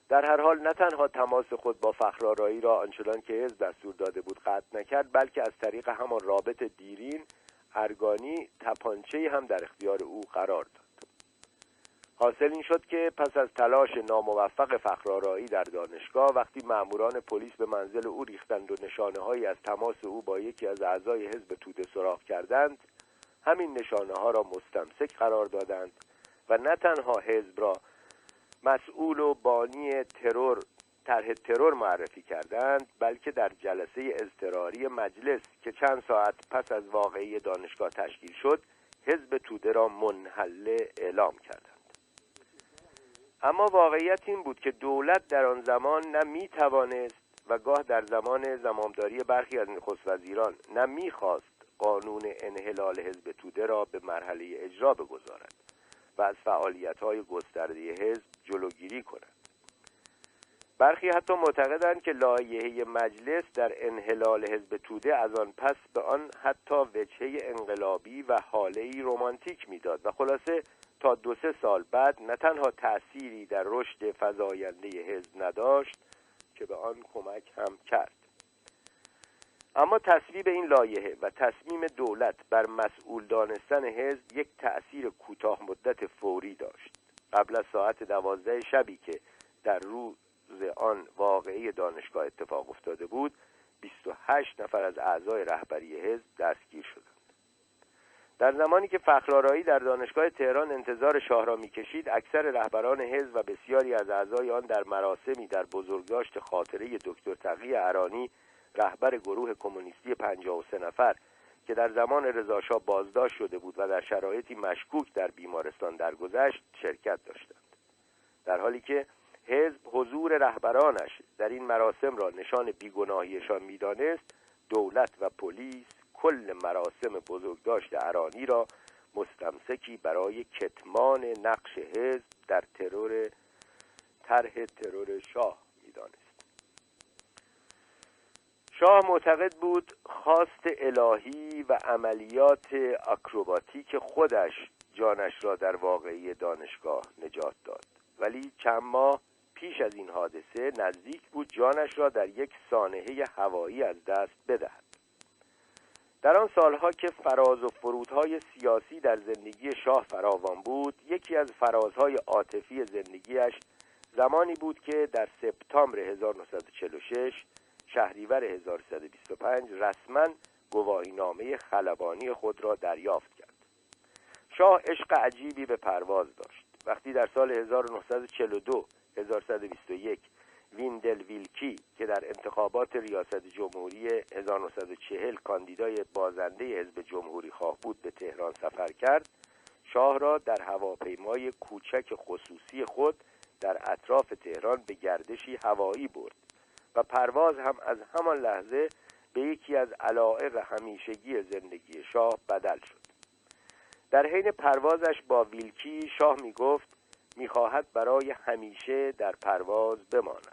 در هر حال نه تنها تماس خود با فخرارایی را آنچنان که حزب دستور داده بود قطع نکرد بلکه از طریق همان رابط دیرین ارگانی تپانچه هم در اختیار او قرار داد. حاصل این شد که پس از تلاش ناموفق فخرارایی در دانشگاه وقتی مأموران پلیس به منزل او ریختند و نشانه هایی از تماس او با یکی از اعضای حزب توده سراغ کردند همین نشانه ها را مستمسک قرار دادند و نه تنها حزب را مسئول و بانی ترور طرح ترور معرفی کردند بلکه در جلسه اضطراری مجلس که چند ساعت پس از واقعی دانشگاه تشکیل شد حزب توده را منحله اعلام کردند. اما واقعیت این بود که دولت در آن زمان نه می توانست و گاه در زمان زمامداری برخی از نخست وزیران نه می‌خواست قانون انحلال حزب توده را به مرحله اجرا بگذارد و از فعالیت های گسترده حزب جلوگیری کند. برخی حتی معتقدند که لایحه مجلس در انحلال حزب توده از آن پس به آن حتی وجهه انقلابی و حاله رومانتیک می‌داد و خلاصه تا دو سه سال بعد نه تنها تأثیری در رشد فزاینده حزب نداشت که به آن کمک هم کرد. اما تصویب این لایحه و تصمیم دولت بر مسئول دانستن حزب یک تأثیر کوتاه مدت فوری داشت. قبل از ساعت دوازده شبی که در روز آن واقعی دانشگاه اتفاق افتاده بود 28 نفر از اعضای رهبری حزب دستگیر شدند. در زمانی که فخرارایی در دانشگاه تهران انتظار شاه را می‌کشید اکثر رهبران حزب و بسیاری از اعضای آن در مراسمی در بزرگداشت خاطره دکتر تقی ارانی رهبر گروه کمونیستی 53 نفر که در زمان رضاشاه بازداشت شده بود و در شرایطی مشکوک در بیمارستان درگذشت شرکت داشتند. در حالی که حزب حضور رهبرانش در این مراسم را نشان بیگناهیشان می‌دانست دولت و پلیس کل مراسم بزرگداشت ارانی را مستمسکی برای کتمان نقش حزب در ترور طرح ترور شاه می‌دانست. شاه معتقد بود خواست الهی و عملیات اکروباتیک خودش جانش را در واقعی دانشگاه نجات داد. ولی چند ماه پیش از این حادثه نزدیک بود جانش را در یک سانحه هوایی از دست بدهد. در آن سالها که فراز و فرودهای سیاسی در زندگی شاه فراوان بود یکی از فرازهای عاطفی زندگیش زمانی بود که در سپتامبر 1946 شهریور 1325 رسما گواهینامه خلبانی خود را دریافت کرد. شاه عشق عجیبی به پرواز داشت. وقتی در سال 1942 1121 ویندل ویلکی که در انتخابات ریاست جمهوری 1940 کاندیدای بازنده حزب جمهوری خواه بود به تهران سفر کرد شاه را در هواپیمای کوچک خصوصی خود در اطراف تهران به گردشی هوایی برد و پرواز هم از همان لحظه به یکی از علائق همیشگی زندگی شاه بدل شد. در حین پروازش با ویلکی شاه می گفت می‌خواهد برای همیشه در پرواز بماند.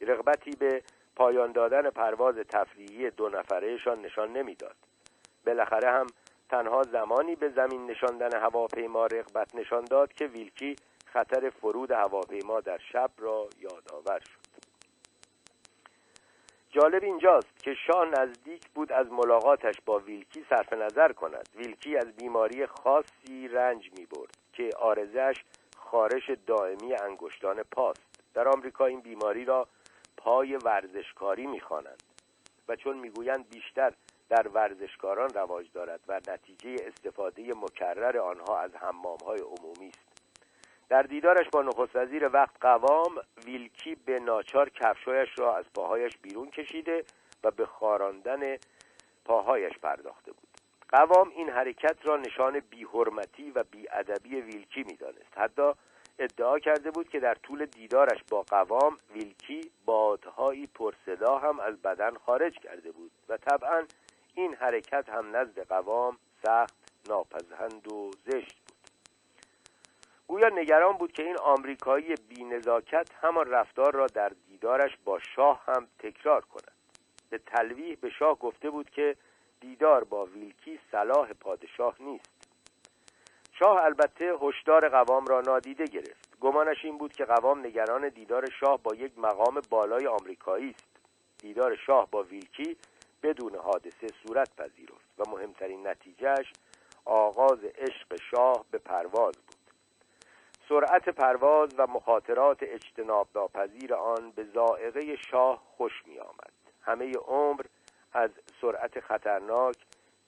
رغبتی به پایان دادن پرواز تفریحی دو نفرهشان نشان نمی‌داد. بالاخره هم تنها زمانی به زمین نشاندن هواپیما رغبت نشان داد که ویلکی خطر فرود هواپیما در شب را یادآور شد. جالب اینجاست که شاه نزدیک بود از ملاقاتش با ویلکی صرف نظر کند. ویلکی از بیماری خاصی رنج می برد که آرزش خارش دائمی انگشتان پاست. در آمریکا این بیماری را پای ورزشکاری می‌خوانند و چون می‌گویند بیشتر در ورزشکاران رواج دارد و نتیجه استفاده مکرر آنها از حمامهای عمومی است. در دیدارش با نخست وزیر وقت قوام ویلکی به ناچار کفشایش را از پاهایش بیرون کشیده و به خاراندن پاهایش پرداخته بود. قوام این حرکت را نشان بیحرمتی و بیادبی ویلکی می‌دانست. حتی ادعا کرده بود که در طول دیدارش با قوام ویلکی بادهایی پرصدا هم از بدن خارج کرده بود و طبعا این حرکت هم نزد قوام سخت ناپذهند و زشت بود. گویا نگران بود که این آمریکایی بینزاکت همان رفتار را در دیدارش با شاه هم تکرار کند. به تلویح به شاه گفته بود که دیدار با ویلکی صلاح پادشاه نیست. شاه البته هشدار قوام را نادیده گرفت. گمانش این بود که قوام نگران دیدار شاه با یک مقام بالای آمریکایی است. دیدار شاه با ویلکی بدون حادثه صورت پذیرفت و مهمترین نتیجهش آغاز عشق شاه به پرواز بود. سرعت پرواز و مخاطرات اجتناب ناپذیر آن به زائقه شاه خوش می آمد همه عمر از سرعت خطرناک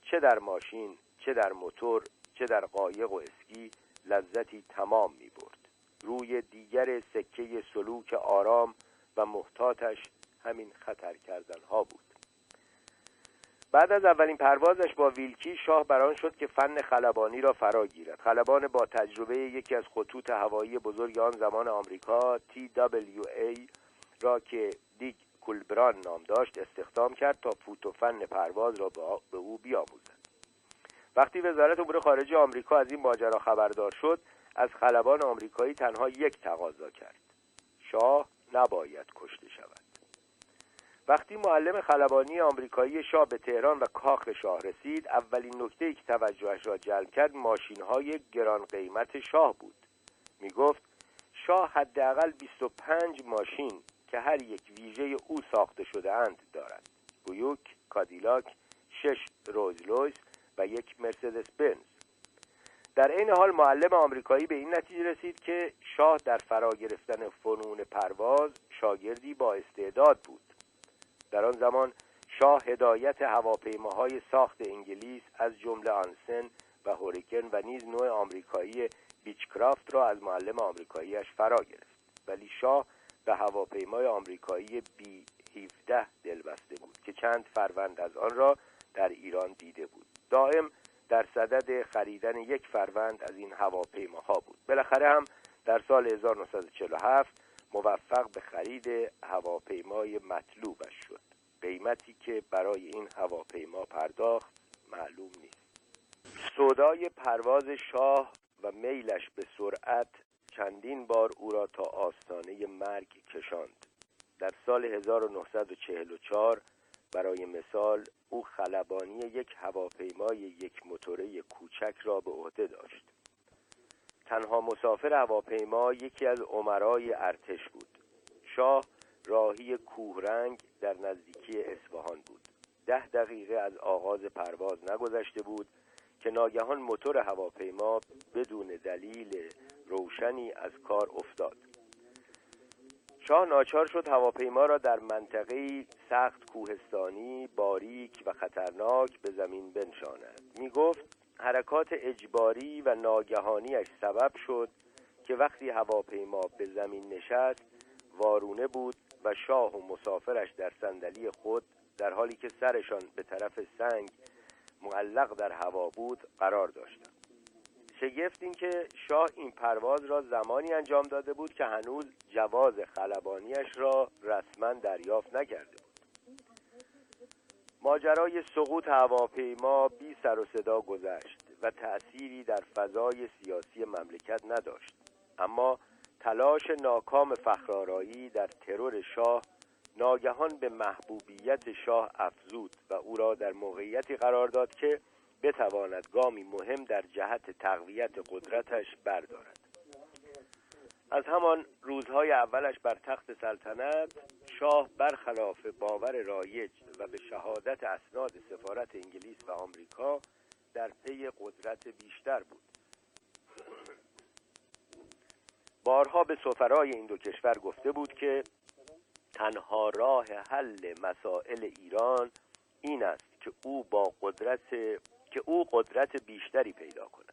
چه در ماشین چه در موتور چه در قایق و اسکی لذتی تمام می برد روی دیگر سکه سلوک آرام و محتاطش همین خطر کردن ها بود. بعد از اولین پروازش با ویلکی شاه بران شد که فن خلبانی را فرا گیرد. خلبان با تجربه یکی از خطوط هوایی بزرگ آن زمان آمریکا TWA را که دیگ کولبران نام داشت استخدام کرد تا فوت و فن پرواز را به او بیاموزد. وقتی وزارت امور خارجه آمریکا از این ماجرا خبردار شد از خلبان آمریکایی تنها یک تقاضا کرد. شاه نباید کشته شود. وقتی معلم خلبانی آمریکایی شاه به تهران و کاخ شاه رسید اولین نکته که توجهش را جلب کرد ماشین های گران قیمت شاه بود. می گفت شاه حداقل 25 ماشین که هر یک ویژه او ساخته شده اند دارد. بویوک، کادیلاک، شش روز و یک مرسدس بنز در این حال معلم آمریکایی به این نتیجه رسید که شاه در فرا گرفتن فنون پرواز شاگردی با استعداد بود. در آن زمان شاه هدایت هواپیماهای ساخت انگلیس از جمله آنسن و هوریکن و نیز نوع آمریکایی بیچکرافت را از معلم آمریکاییش فرا گرفت. ولی شاه به هواپیمای آمریکایی بی 17 دل بسته بود که چند فروند از آن را در ایران دیده بود. دائم در صدد خریدن یک فروند از این هواپیماها بود. بالاخره هم در سال 1947 موفق به خرید هواپیمای مطلوبش شد. قیمتی که برای این هواپیما پرداخت معلوم نیست. صدای پرواز شاه و میلش به سرعت چندین بار او را تا آستانه مرگ کشاند. در سال 1944 برای مثال او خلبانی یک هواپیمای یک موتوره کوچک را به عهده داشت. تنها مسافر هواپیما یکی از عمرای ارتش بود. شاه راهی کوهرنگ در نزدیکی اصفهان بود. ده دقیقه از آغاز پرواز نگذشته بود که ناگهان موتور هواپیما بدون دلیل روشنی از کار افتاد. شاه ناچار شد هواپیما را در منطقه سخت کوهستانی باریک و خطرناک به زمین بنشاند. می گفت حرکات اجباری و ناگهانیش سبب شد که وقتی هواپیما به زمین نشست وارونه بود و شاه و مسافرش در صندلی خود در حالی که سرشان به طرف سنگ معلق در هوا بود قرار داشتند. شگفت این که شاه این پرواز را زمانی انجام داده بود که هنوز جواز خلبانیش را رسما دریافت نکرده بود. ماجرای سقوط هواپیما بی سر و صدا گذشت و تأثیری در فضای سیاسی مملکت نداشت. اما تلاش ناکام فخرارایی در ترور شاه ناگهان به محبوبیت شاه افزود و او را در موقعیتی قرار داد که بتواند گامی مهم در جهت تقویت قدرتش بردارد. از همان روزهای اولش بر تخت سلطنت شاه برخلاف باور رایج و به شهادت اسناد سفارت انگلیس و آمریکا در پی قدرت بیشتر بود. بارها به سفرای این دو کشور گفته بود که تنها راه حل مسائل ایران این است که او با قدرت که او قدرت بیشتری پیدا کند.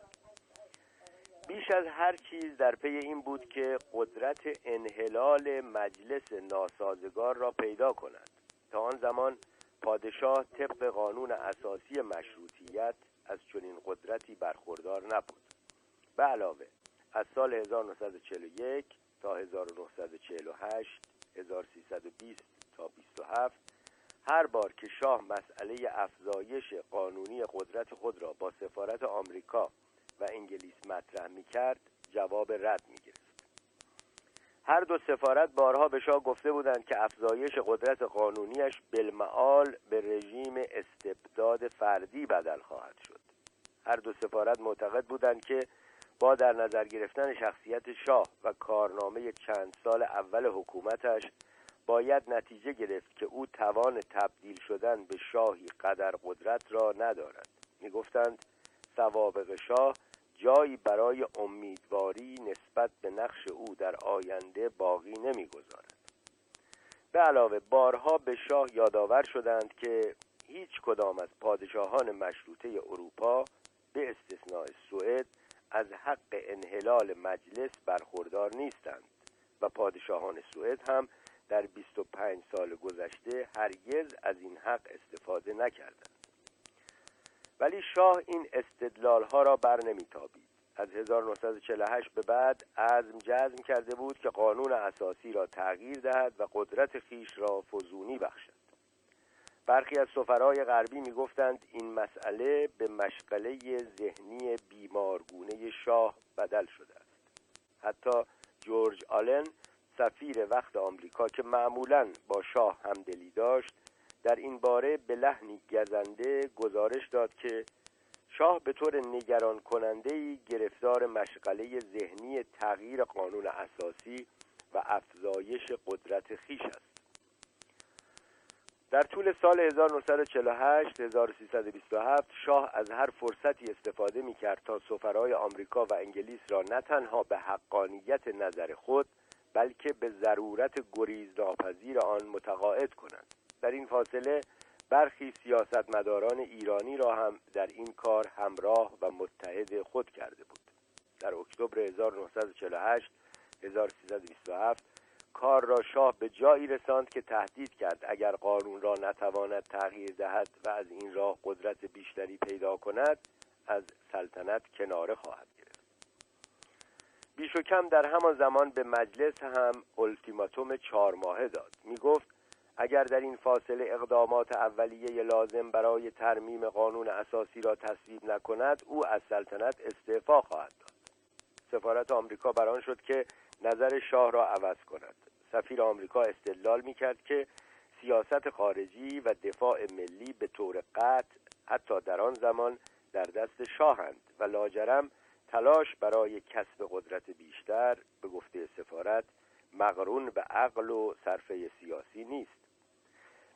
بیش از هر چیز در پی این بود که قدرت انحلال مجلس ناسازگار را پیدا کند. تا آن زمان پادشاه طبق قانون اساسی مشروطیت از چنین قدرتی برخوردار نبود. به علاوه از سال 1941 تا 1948 1320 تا 27 هر بار که شاه مسئله افزایش قانونی قدرت خود را با سفارت آمریکا و انگلیس مطرح می کرد جواب رد می گرفت هر دو سفارت بارها به شاه گفته بودند که افزایش قدرت قانونیش بالمعال به رژیم استبداد فردی بدل خواهد شد. هر دو سفارت معتقد بودند که با در نظر گرفتن شخصیت شاه و کارنامه چند سال اول حکومتش باید نتیجه گرفت که او توان تبدیل شدن به شاهی قدر قدرت را ندارد. می‌گفتند سوابق شاه جایی برای امیدواری نسبت به نقش او در آینده باقی نمی‌گذارد. به علاوه بارها به شاه یادآور شدند که هیچ کدام از پادشاهان مشروطه اروپا به استثناء سوئد از حق انحلال مجلس برخوردار نیستند و پادشاهان سوئد هم در 25 سال گذشته هرگز از این حق استفاده نکردند. ولی شاه این استدلال ها را بر نمیتابید. از 1948 به بعد عزم جزم کرده بود که قانون اساسی را تغییر دهد و قدرت خیش را فزونی بخشد. برخی از سفرای غربی می‌گفتند این مسئله به مشغله ذهنی بیمارگونه شاه بدل شده است. حتی جورج آلن سفیر وقت آمریکا که معمولا با شاه همدلی داشت در این باره به لحنی گزنده گزارش داد که شاه به طور نگران کننده گرفتار مشغله ذهنی تغییر قانون اساسی و افزایش قدرت خیش است. در طول سال 1948 1327 شاه از هر فرصتی استفاده می کرد تا سفرای آمریکا و انگلیس را نه تنها به حقانیت نظر خود بلکه به ضرورت گریز ناپذیر آن متقاعد کند در این فاصله برخی سیاستمداران ایرانی را هم در این کار همراه و متحد خود کرده بود. در اکتبر 1948 1327 کار را شاه به جایی رساند که تهدید کرد. اگر قانون را نتواند تغییر دهد و از این راه قدرت بیشتری پیدا کند از سلطنت کناره خواهد بیش و کم در همان زمان به مجلس هم التیماتوم چهار ماهه داد. می گفت اگر در این فاصله اقدامات اولیه لازم برای ترمیم قانون اساسی را تصویب نکند او از سلطنت استعفا خواهد داد. سفارت آمریکا بران شد که نظر شاه را عوض کند. سفیر آمریکا استدلال می کرد که سیاست خارجی و دفاع ملی به طور قطع حتی در آن زمان در دست شاهند و لاجرم تلاش برای کسب قدرت بیشتر به گفته سفارت مقرون به عقل و صرفه سیاسی نیست.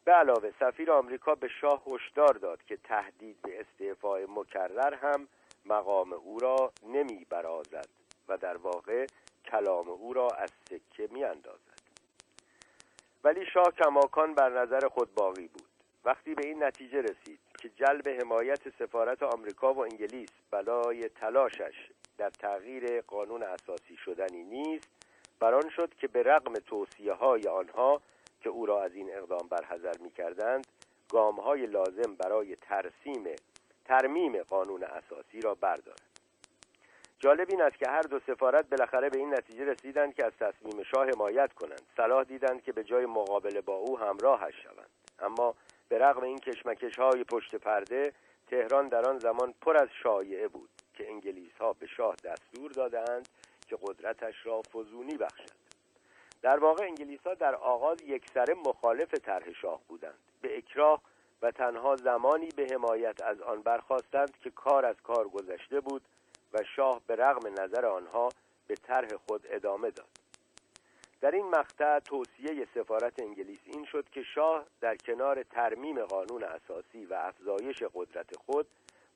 به علاوه سفیر آمریکا به شاه هشدار داد که تهدید به استعفای مکرر هم مقام او را نمی برازد و در واقع کلام او را از سکه می اندازد. ولی شاه کماکان بر نظر خود باقی بود. وقتی به این نتیجه رسید که جلب حمایت سفارت آمریکا و انگلیس بلای تلاشش در تغییر قانون اساسی شدنی نیست بران شد که به رغم توصیه های آنها که او را از این اقدام برحضر می کردند گام های لازم برای ترسیم ترمیم قانون اساسی را بردارد. جالب این است که هر دو سفارت بالاخره به این نتیجه رسیدند که از تصمیم شاه حمایت کنند. صلاح دیدند که به جای مقابله با او همراهش شوند. اما به رغم این کشمکش های پشت پرده تهران در آن زمان پر از شایعه بود که انگلیس ها به شاه دستور دادند که قدرتش را فزونی بخشد. در واقع انگلیس ها در آغاز یکسره مخالف طرح شاه بودند. به اکراه و تنها زمانی به حمایت از آن برخواستند که کار از کار گذشته بود و شاه به رغم نظر آنها به طرح خود ادامه داد. در این مقطع توصیه سفارت انگلیس این شد که شاه در کنار ترمیم قانون اساسی و افزایش قدرت خود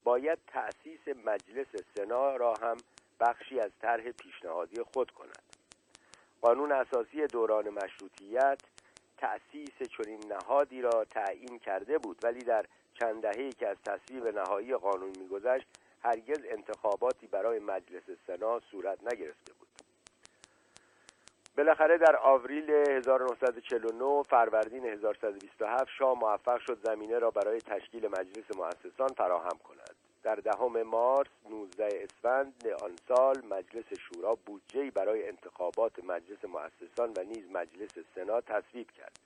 باید تأسیس مجلس سنا را هم بخشی از طرح پیشنهادی خود کند. قانون اساسی دوران مشروطیت تأسیس چنین نهادی را تعیین کرده بود ولی در چند دهه‌ای که از تصویب نهایی قانون میگذشت هرگز انتخاباتی برای مجلس سنا صورت نگرفته بود. بالاخره در آوریل 1949 فروردین 1127 شاه موفق شد زمینه را برای تشکیل مجلس مؤسسان فراهم کند. در دهم مارس 19 اسفند آن سال مجلس شورا بودجهای برای انتخابات مجلس مؤسسان و نیز مجلس سنا تصویب کرد.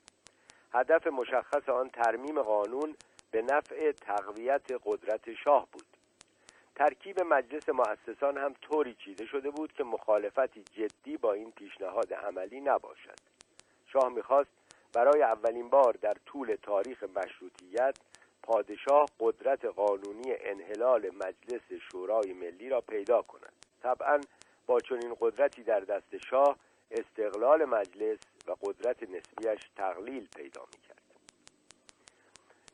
هدف مشخص آن ترمیم قانون به نفع تقویت قدرت شاه بود. ترکیب مجلس مؤسسان هم طوری چیده شده بود که مخالفتی جدی با این پیشنهاد عملی نباشد. شاه می‌خواست برای اولین بار در طول تاریخ مشروطیت پادشاه قدرت قانونی انحلال مجلس شورای ملی را پیدا کند. طبعا با چنین قدرتی در دست شاه استقلال مجلس و قدرت نسبیش تقلیل پیدا می‌کرد.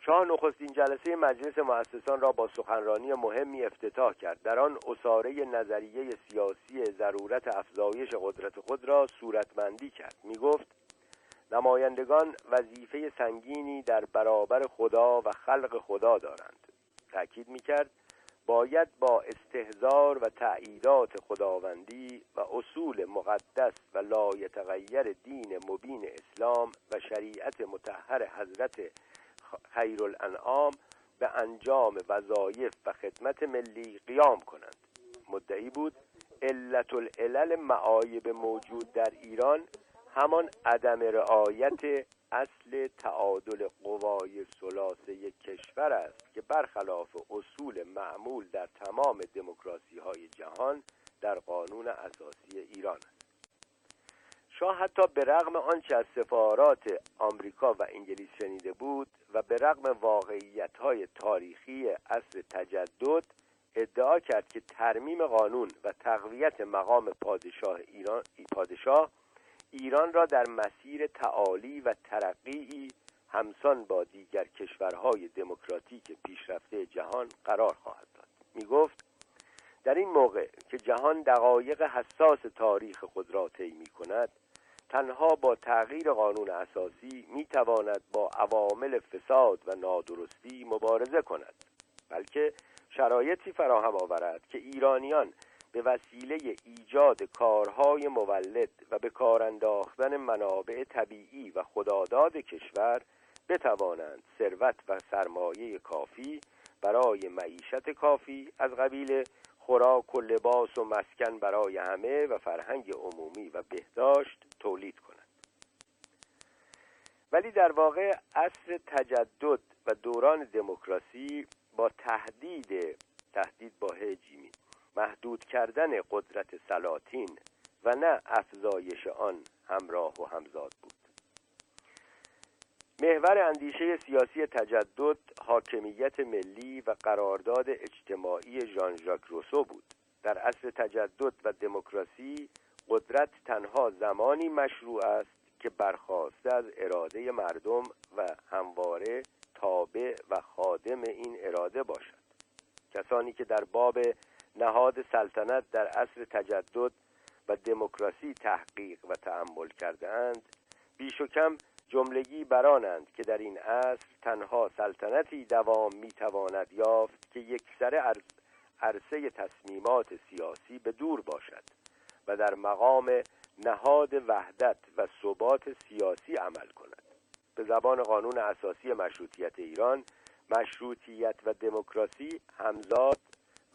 شاه نخستین جلسه مجلس مؤسسان را با سخنرانی مهمی افتتاح کرد. در آن اصاره نظریه سیاسی ضرورت افزایش قدرت خود را صورتمندی کرد. می گفت نمایندگان وظیفه سنگینی در برابر خدا و خلق خدا دارند. تأکید می کرد باید با استهزار و تعییدات خداوندی و اصول مقدس و لایتغیر دین مبین اسلام و شریعت متحر حضرت خیر الانعام به انجام وظایف و خدمت ملی قیام کنند. مدعی بود علت العلل معایب موجود در ایران همان عدم رعایت اصل تعادل قوای سلاسه کشور است که برخلاف اصول معمول در تمام دموکراسی های جهان در قانون اساسی ایران است. شاه حتی به رغم آنچه از سفارات آمریکا و انگلیس شنیده بود و به رغم واقعیت های تاریخی اصل تجدد ادعا کرد که ترمیم قانون و تقویت مقام پادشاه ایران پادشاه ایران را در مسیر تعالی و ترقی همسان با دیگر کشورهای دموکراتیک پیشرفته جهان قرار خواهد داد. می گفت در این موقع که جهان دقایق حساس تاریخ خود را طی می کند تنها با تغییر قانون اساسی می تواند با عوامل فساد و نادرستی مبارزه کند بلکه شرایطی فراهم آورد که ایرانیان به وسیله ایجاد کارهای مولد و به کار انداختن منابع طبیعی و خداداد کشور بتوانند ثروت و سرمایه کافی برای معیشت کافی از قبیل خوراک و لباس و مسکن برای همه و فرهنگ عمومی و بهداشت تولید کنند ولی در واقع عصر تجدد و دوران دموکراسی با تهدید تهدید با هجیمی محدود کردن قدرت سلاطین و نه افزایش آن همراه و همزاد بود. محور اندیشه سیاسی تجدد حاکمیت ملی و قرارداد اجتماعی ژان ژاک روسو بود. در اصل تجدد و دموکراسی قدرت تنها زمانی مشروع است که برخواسته از اراده مردم و همواره تابع و خادم این اراده باشد. کسانی که در باب نهاد سلطنت در اصل تجدد و دموکراسی تحقیق و تحمل کرده اند بیش و کم جملگی برانند که در این عصر تنها سلطنتی دوام می‌تواند یافت که یکسره عرصه تصمیمات سیاسی به دور باشد و در مقام نهاد وحدت و ثبات سیاسی عمل کند. به زبان قانون اساسی مشروطیت ایران مشروطیت و دموکراسی همزاد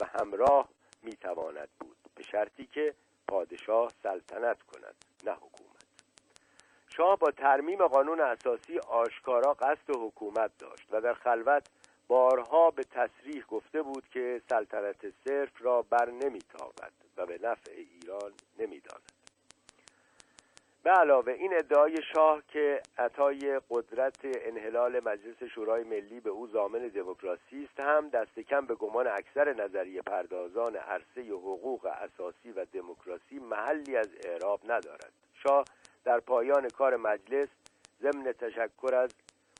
و همراه می‌تواند بود به شرطی که پادشاه سلطنت کند نه حکومت. شاه با ترمیم قانون اساسی آشکارا قصد حکومت داشت و در خلوت بارها به تصریح گفته بود که سلطنت صرف را بر نمیتابد و به نفع ایران نمی‌داند. به علاوه این ادعای شاه که عطای قدرت انحلال مجلس شورای ملی به او زامن دموکراسی است هم دست کم به گمان اکثر نظریه پردازان عرصه حقوق اساسی و دموکراسی محلی از اعراب ندارد. شاه در پایان کار مجلس ضمن تشکر از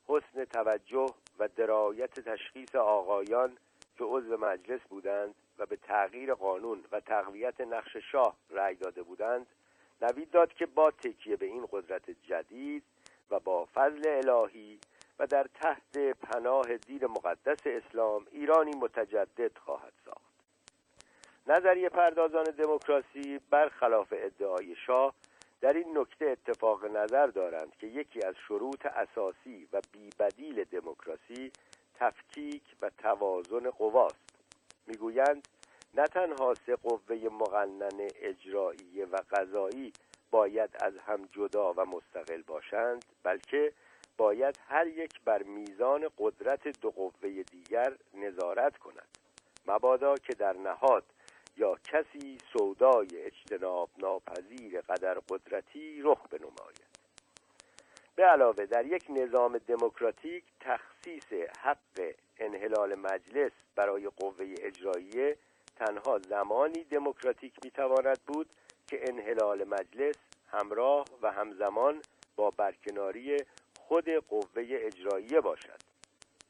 حسن توجه و درایت تشخیص آقایان که عضو مجلس بودند و به تغییر قانون و تقویت نقش شاه رأی داده بودند نوید داد که با تکیه به این قدرت جدید و با فضل الهی و در تحت پناه دین مقدس اسلام ایرانی متجدد خواهد ساخت. نظریه پردازان دموکراسی برخلاف ادعای شاه در این نکته اتفاق نظر دارند که یکی از شروط اساسی و بیبدیل دموکراسی تفکیک و توازن قواست. می‌گویند نه تنها سه قوه مقنن اجرایی و قضایی باید از هم جدا و مستقل باشند بلکه باید هر یک بر میزان قدرت دو قوه دیگر نظارت کند. مبادا که در نهاد یا کسی سودای اجتناب ناپذیر قدر قدرتی رخ بنماید. به علاوه در یک نظام دموکراتیک تخصیص حق انحلال مجلس برای قوه اجراییه تنها زمانی دموکراتیک می‌تواند بود که انحلال مجلس همراه و همزمان با برکناری خود قوه اجراییه باشد.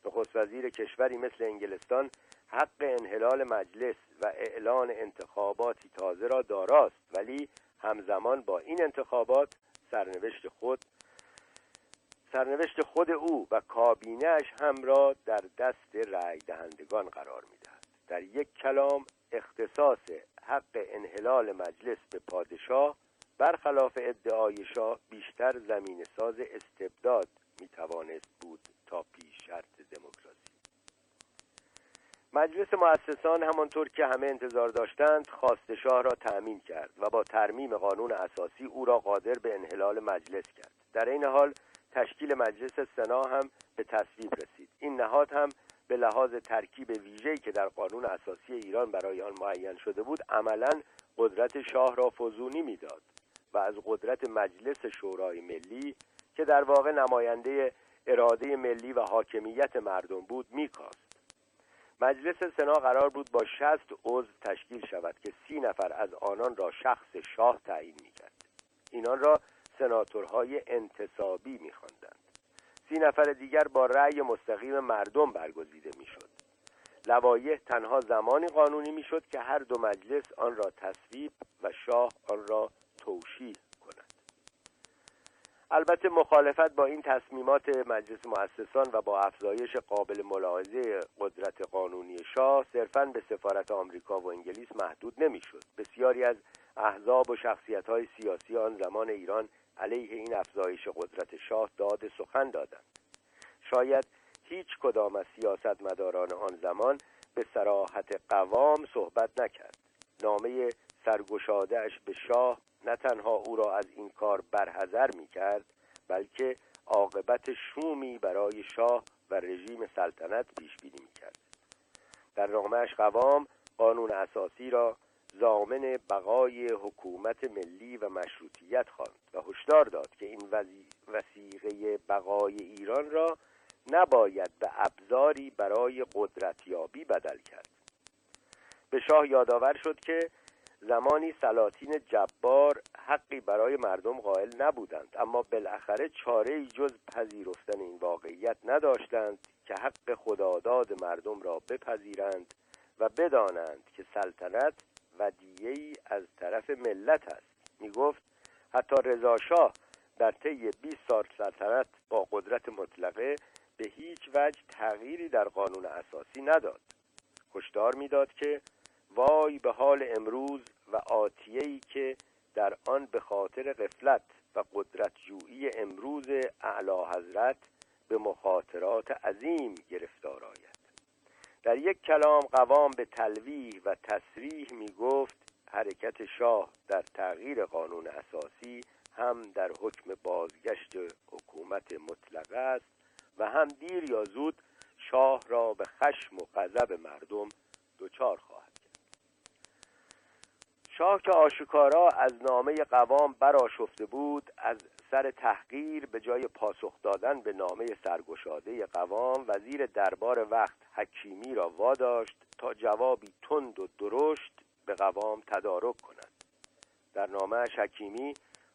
نخست وزیر کشوری مثل انگلستان حق انحلال مجلس و اعلان انتخاباتی تازه را داراست ولی همزمان با این انتخابات سرنوشت خود سرنوشت خود او و کابینهش هم را در دست رأی دهندگان قرار می‌دهد. در یک کلام اختصاص حق انحلال مجلس به پادشاه برخلاف ادعای شاه بیشتر زمین ساز استبداد می‌توانست بود تا پیش شرط دموکراسی مجلس مؤسسان همانطور که همه انتظار داشتند خواست شاه را تأمین کرد و با ترمیم قانون اساسی او را قادر به انحلال مجلس کرد. در این حال تشکیل مجلس سنا هم به تصویب رسید. این نهاد هم به لحاظ ترکیب ویژه‌ای که در قانون اساسی ایران برای آن معین شده بود عملا قدرت شاه را فزونی می‌داد و از قدرت مجلس شورای ملی که در واقع نماینده اراده ملی و حاکمیت مردم بود میکاست. مجلس سنا قرار بود با شست عضو تشکیل شود که سی نفر از آنان را شخص شاه تعیین می‌کرد. اینان را سناتورهای انتصابی میخواندند. سی نفر دیگر با رأی مستقیم مردم برگزیده می‌شد. لوایح تنها زمانی قانونی می‌شد که هر دو مجلس آن را تصویب و شاه آن را توشیح البته مخالفت با این تصمیمات مجلس مؤسسان و با افزایش قابل ملاحظه قدرت قانونی شاه صرفا به سفارت آمریکا و انگلیس محدود نمی‌شد. بسیاری از احزاب و شخصیت های سیاسی آن زمان ایران علیه این افزایش قدرت شاه داد سخن دادند. شاید هیچ کدام از سیاستمداران آن زمان به سراحت قوام صحبت نکرد. نامه سرگشادهاش به شاه نه تنها او را از این کار برحذر می کرد بلکه عاقبت شومی برای شاه و رژیم سلطنت پیش بینی می کرد در نامهش قوام قانون اساسی را زامن بقای حکومت ملی و مشروطیت خواند و هشدار داد که این وسیقه بقای ایران را نباید به ابزاری برای قدرتیابی بدل کرد. به شاه یادآور شد که زمانی سلاطین جبار حقی برای مردم قائل نبودند اما بالاخره چاره جز پذیرفتن این واقعیت نداشتند که حق خداداد مردم را بپذیرند و بدانند که سلطنت ودیه ای از طرف ملت است. می گفت حتی رضا شاه در طی 20 سال سلطنت با قدرت مطلقه به هیچ وجه تغییری در قانون اساسی نداد. هشدار می‌داد که وای به حال امروز و آتیه ای که در آن به خاطر قفلت و قدرت جویی امروز اعلی حضرت به مخاطرات عظیم گرفتار آید. در یک کلام قوام به تلویح و تصریح می گفت حرکت شاه در تغییر قانون اساسی هم در حکم بازگشت حکومت مطلقه است و هم دیر یا زود شاه را به خشم و غضب مردم دچار خواهد شاه که آشکارا از نامه قوام براشفته بود از سر تحقیر به جای پاسخ دادن به نامه سرگشاده قوام وزیر دربار وقت حکیمی را واداشت تا جوابی تند و درشت به قوام تدارک کند. در نامه حکیمی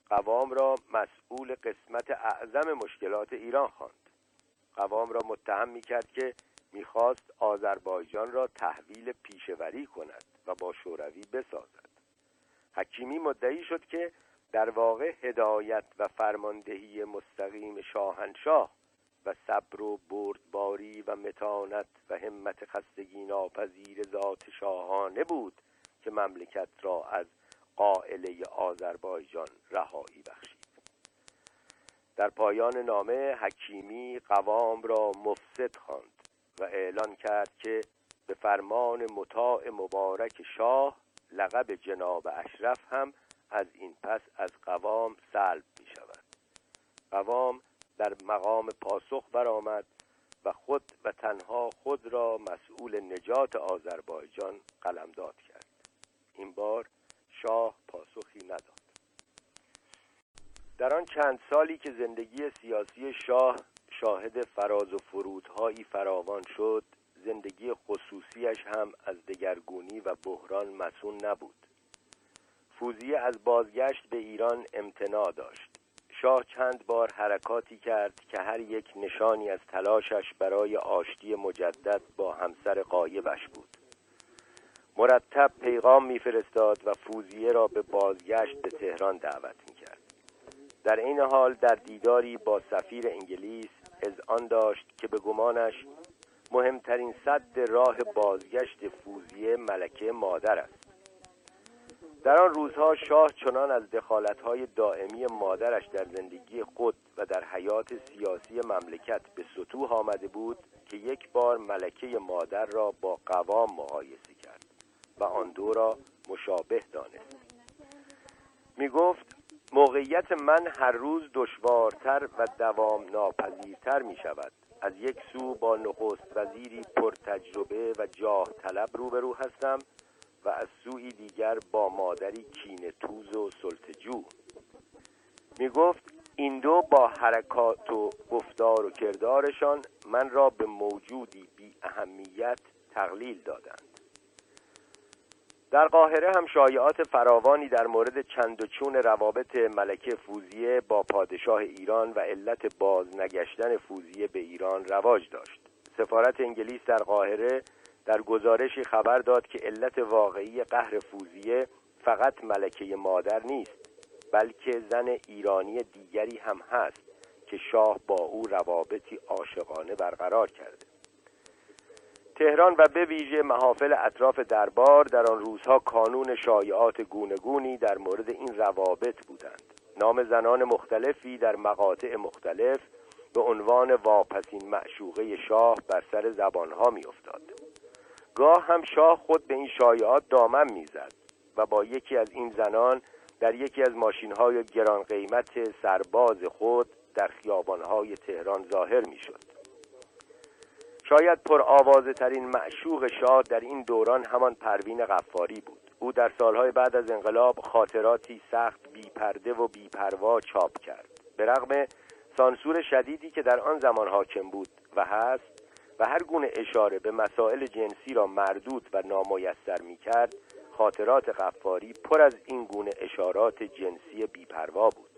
قوام را مسئول قسمت اعظم مشکلات ایران خواند. قوام را متهم می‌کرد که می‌خواست آذربایجان را تحویل پیشوری کند و با شوروی بسازد. حکیمی مدعی شد که در واقع هدایت و فرماندهی مستقیم شاهنشاه و صبر و بردباری و متانت و همت خستگی ناپذیر ذات شاهانه بود که مملکت را از قائله آذربایجان رهایی بخشید. در پایان نامه حکیمی قوام را مفسد خواند و اعلان کرد که به فرمان مطاع مبارک شاه لقب جناب اشرف هم از این پس از قوام سلب می شود. قوام در مقام پاسخ برآمد و خود و تنها خود را مسئول نجات آذربایجان قلمداد کرد. این بار شاه پاسخی نداد. در آن چند سالی که زندگی سیاسی شاه شاهد فراز و فرودهایی فراوان شد زندگی خصوصیش هم از دگرگونی و بحران مسون نبود. فوزیه از بازگشت به ایران امتناع داشت. شاه چند بار حرکاتی کرد که هر یک نشانی از تلاشش برای آشتی مجدد با همسر قایبش بود. مرتب پیغام میفرستاد و فوزیه را به بازگشت به تهران دعوت می‌کرد. در این حال در دیداری با سفیر انگلیس از آن داشت که به گمانش مهمترین صد راه بازگشت فوزیه ملکه مادر است. در آن روزها شاه چنان از دخالتهای دائمی مادرش در زندگی خود و در حیات سیاسی مملکت به سطوح آمده بود که یک بار ملکه مادر را با قوام مقایسه کرد و آن دو را مشابه دانست. می گفت موقعیت من هر روز دشوارتر و دوام ناپذیرتر می شود از یک سو با نخست وزیری پرتجربه و جاه طلب روبرو هستم و از سوی دیگر با مادری کین توز و سلطجو می گفت این دو با حرکات و گفتار و کردارشان من را به موجودی بی اهمیت تقلیل دادند. در قاهره هم شایعات فراوانی در مورد چند و چون روابط ملکه فوزیه با پادشاه ایران و علت باز نگشتن فوزیه به ایران رواج داشت. سفارت انگلیس در قاهره در گزارشی خبر داد که علت واقعی قهر فوزیه فقط ملکه مادر نیست بلکه زن ایرانی دیگری هم هست که شاه با او روابطی عاشقانه برقرار کرده. تهران و به ویژه محافل اطراف دربار در آن روزها کانون شایعات گونگونی در مورد این روابط بودند. نام زنان مختلفی در مقاطع مختلف به عنوان واپسین معشوقه شاه بر سر زبانها میافتاد. گاه هم شاه خود به این شایعات دامن می‌زد و با یکی از این زنان در یکی از ماشینهای گران قیمت سرباز خود در خیابانهای تهران ظاهر می‌شد. شاید پر آوازه ترین معشوق شاه در این دوران همان پروین غفاری بود. او در سالهای بعد از انقلاب خاطراتی سخت بیپرده و بیپروا چاپ کرد. به رغم سانسور شدیدی که در آن زمان حاکم بود و هست و هر گونه اشاره به مسائل جنسی را مردود و نامایستر می کرد خاطرات غفاری پر از این گونه اشارات جنسی بیپروا بود.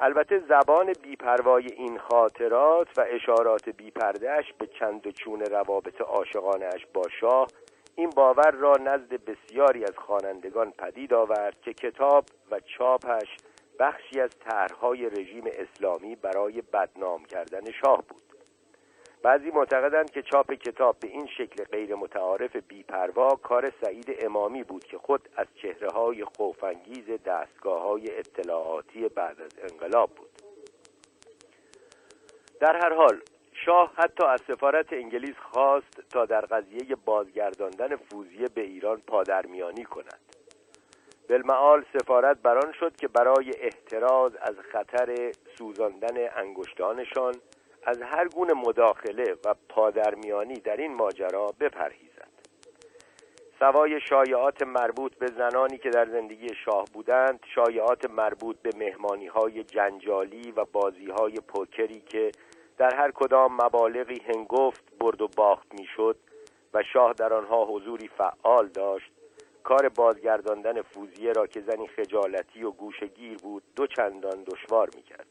البته زبان بیپروای این خاطرات و اشارات بیپردهش به چند و چون روابط عاشقانش با شاه این باور را نزد بسیاری از خوانندگان پدید آورد که کتاب و چاپش بخشی از طرحهای رژیم اسلامی برای بدنام کردن شاه بود. بعضی معتقدند که چاپ کتاب به این شکل غیر متعارف بیپروا کار سعید امامی بود که خود از چهره های خوفانگیز دستگاه های اطلاعاتی بعد از انقلاب بود. در هر حال شاه حتی از سفارت انگلیس خواست تا در قضیه بازگرداندن فوزیه به ایران پادرمیانی کند. بالمعال سفارت بران شد که برای احتراز از خطر سوزاندن انگشتانشان از هر گونه مداخله و پادرمیانی در این ماجرا بپرهیزد. سوای شایعات مربوط به زنانی که در زندگی شاه بودند شایعات مربوط به مهمانی های جنجالی و بازی های پوکری که در هر کدام مبالغی هنگفت برد و باخت می‌شد و شاه در آنها حضوری فعال داشت کار بازگرداندن فوزیه را که زنی خجالتی و گوشگیر بود دو چندان دشوار می‌کرد.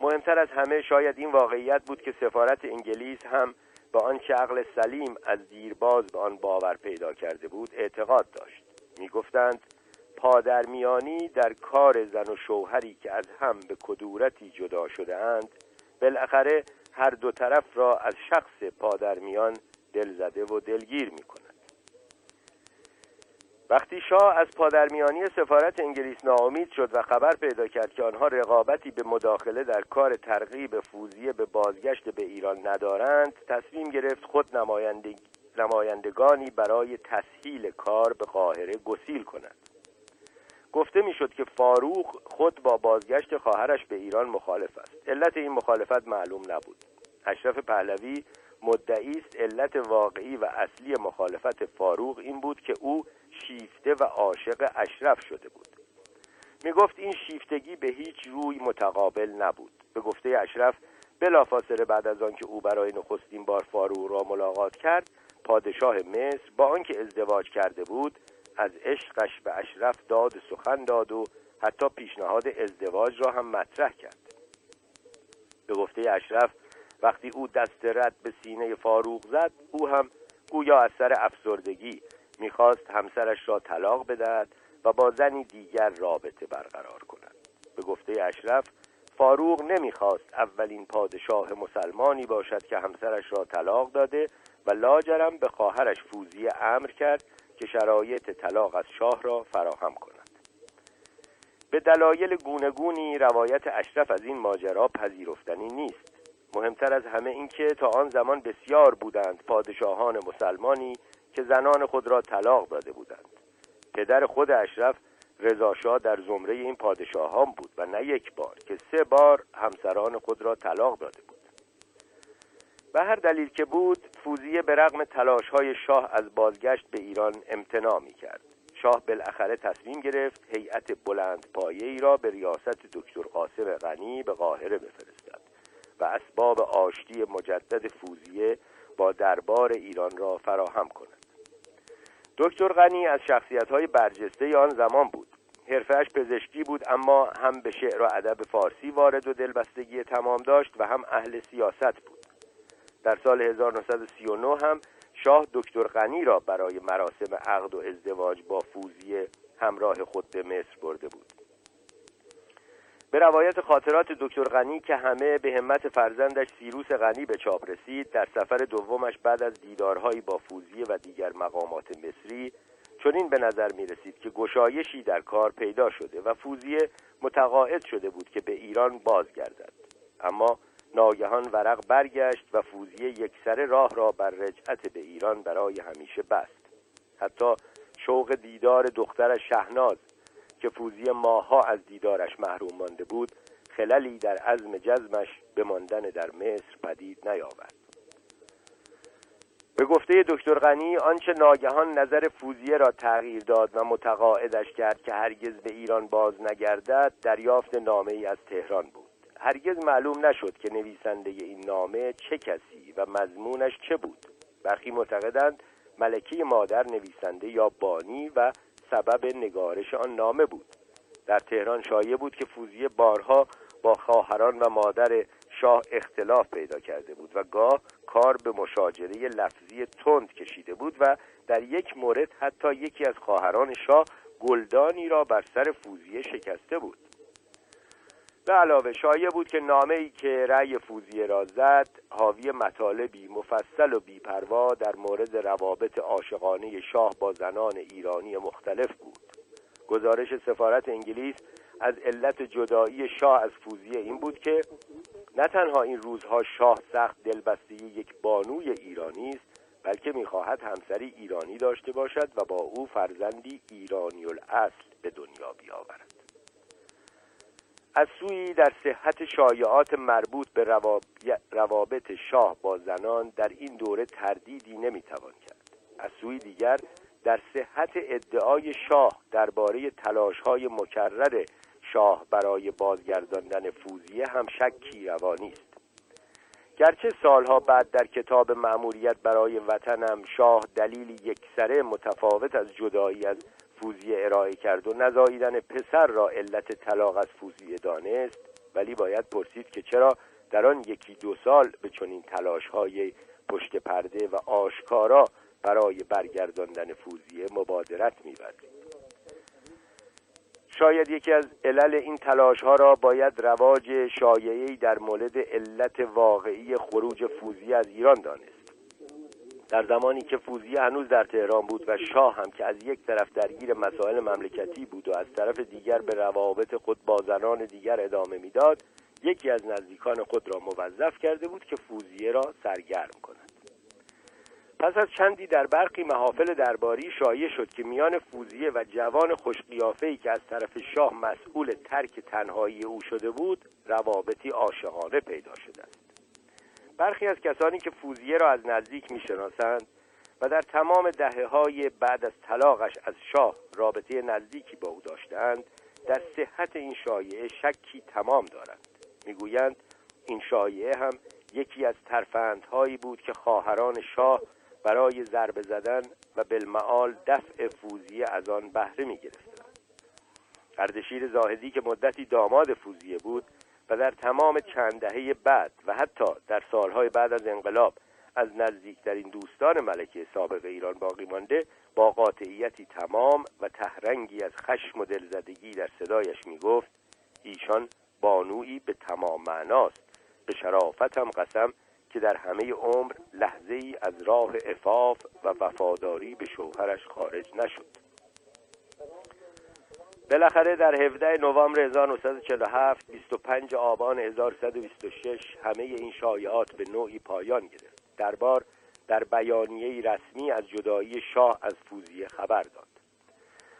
مهمتر از همه شاید این واقعیت بود که سفارت انگلیس هم با آنچه عقل سلیم از دیرباز به آن باور پیدا کرده بود اعتقاد داشت می‌گفتند پادرمیانی در کار زن و شوهری که از هم به کدورتی جدا شده اند بالاخره هر دو طرف را از شخص پادرمیان دلزده و دلگیر می کند. وقتی شاه از پادرمیانی سفارت انگلیس ناامید شد و خبر پیدا کرد که آنها رقابتی به مداخله در کار ترغیب فوزیه به بازگشت به ایران ندارند تصمیم گرفت خود نمایندگانی برای تسهیل کار به قاهره گسیل کند. گفته می‌شد که فاروق خود با بازگشت خواهرش به ایران مخالف است. علت این مخالفت معلوم نبود. اشرف پهلوی مدعی است علت واقعی و اصلی مخالفت فاروق این بود که او شیفته و عاشق اشرف شده بود. می گفت این شیفتگی به هیچ روی متقابل نبود. به گفته اشرف بلافاصله بعد از آنکه او برای نخستین بار فاروق را ملاقات کرد پادشاه مصر با آنکه ازدواج کرده بود از عشقش به اشرف داد سخن داد و حتی پیشنهاد ازدواج را هم مطرح کرد. به گفته اشرف وقتی او دست رد به سینه فاروق زد او هم گویا از سر افسردگی می‌خواست همسرش را طلاق بدهد و با زنی دیگر رابطه برقرار کند. به گفته اشرف فاروق نمی‌خواست اولین پادشاه مسلمانی باشد که همسرش را طلاق داده و لاجرم به خواهرش فوزی امر کرد که شرایط طلاق از شاه را فراهم کند. به دلایل گونگونی روایت اشرف از این ماجرا پذیرفتنی نیست. مهمتر از همه اینکه تا آن زمان بسیار بودند پادشاهان مسلمانی که زنان خود را طلاق داده بودند. پدر خود اشرف رضاشاه در زمره این پادشاهان بود و نه یک بار که سه بار همسران خود را طلاق داده بود. به هر دلیل که بود فوزیه به رغم تلاش های شاه از بازگشت به ایران امتناع می کرد شاه بالاخره تصمیم گرفت هیئت بلند ای را به ریاست دکتر قاسم غنی به قاهره بفرستد و اسباب آشتی مجدد فوزیه با دربار ایران را فراهم کند. دکتر غنی از شخصیت های برجسته آن زمان بود. حرفش پزشکی بود اما هم به شعر و ادب فارسی وارد و دلبستگی تمام داشت و هم اهل سیاست بود. در سال 1939 هم شاه دکتر غنی را برای مراسم عقد و ازدواج با فوزیه همراه خود به مصر برده بود. به روایت خاطرات دکتر غنی که همه به همت فرزندش سیروس غنی به چاپ رسید در سفر دومش بعد از دیدارهایی با فوزیه و دیگر مقامات مصری چنین به نظر می رسید که گشایشی در کار پیدا شده و فوزیه متقاعد شده بود که به ایران بازگردد. اما ناگهان ورق برگشت و فوزیه یکسره راه را بر رجعت به ایران برای همیشه بست. حتی شوق دیدار دختر شهناز که فوزیه ماها از دیدارش محروم مانده بود خللی در عزم جزمش به ماندن در مصر پدید نیاورد. به گفته دکتر غنی آنچه ناگهان نظر فوزیه را تغییر داد و متقاعدش کرد که هرگز به ایران باز نگردد دریافت نامه ای از تهران بود. هرگز معلوم نشد که نویسنده این نامه چه کسی و مضمونش چه بود. برخی معتقدند ملکه مادر نویسنده یا بانی و سبب نگارش آن نامه بود. در تهران شایع بود که فوزیه بارها با خواهران و مادر شاه اختلاف پیدا کرده بود و گاه کار به مشاجره لفظی تند کشیده بود و در یک مورد حتی یکی از خواهران شاه گلدانی را بر سر فوزیه شکسته بود. به علاوه شایع بود که نامه ای که رأی فوزیه را زد حاوی مطالبی مفصل و بیپروا در مورد روابط عاشقانه شاه با زنان ایرانی مختلف بود. گزارش سفارت انگلیس از علت جدایی شاه از فوزیه این بود که نه تنها این روزها شاه سخت دلبسته یک بانوی ایرانی است بلکه می‌خواهد همسری ایرانی داشته باشد و با او فرزندی ایرانی الاصل به دنیا بیاورد. از سوی در صحت شایعات مربوط به روابط شاه با زنان در این دوره تردیدی نمی‌توان کرد. از سوی دیگر در صحت ادعای شاه درباره تلاشهای مکرر شاه برای بازگرداندن فوزیه هم شکی روانی است. گرچه سالها بعد در کتاب معمولیت برای وطنم شاه دلیلی یکسره متفاوت از جدایی از فوزیه ارائه کرد و نزاییدن پسر را علت طلاق از فوزیه دانست ولی باید پرسید که چرا در آن یکی دو سال به چنین تلاش های پشت پرده و آشکارا برای برگرداندن فوزیه مبادرت می‌ورزید شاید یکی از علل این تلاش ها را باید رواج شایعی در مورد علت واقعی خروج فوزیه از ایران دانست. در زمانی که فوزیه هنوز در تهران بود و شاه هم که از یک طرف درگیر مسائل مملکتی بود و از طرف دیگر به روابط خود با زنان دیگر ادامه می‌داد یکی از نزدیکان خود را موظف کرده بود که فوزیه را سرگرم کند. پس از چندی در برخی محافل درباری شایع شد که میان فوزیه و جوان خوشقیافه‌ای که از طرف شاه مسئول ترک تنهایی او شده بود روابطی عاشقانه پیدا شده است. برخی از کسانی که فوزیه را از نزدیک می‌شناسند و در تمام دهه های بعد از طلاقش از شاه رابطه نزدیکی با او داشتند در صحت این شایعه شکی تمام دارند. می‌گویند این شایعه هم یکی از ترفندهایی بود که خواهران شاه برای ضربه زدن و بالمعال دفع فوزیه از آن بهره می‌گرفتند. اردشیر زاهدی که مدتی داماد فوزیه بود و در تمام چند دهه بعد و حتی در سالهای بعد از انقلاب از نزدیکترین دوستان ملکه سابق ایران باقی مانده با قاطعیتی تمام و تهرنگی از خشم و دلزدگی در صدایش می گفت ایشان بانویی به تمام معناست به شرافتم قسم که در همه عمر لحظه ای از راه افاف و وفاداری به شوهرش خارج نشد. بالاخره در 17 نوامبر 1947 25 آبان 1126 همه این شایعات به نوعی پایان گرفت. دربار در بیانیه رسمی از جدایی شاه از فوزیه خبر داد.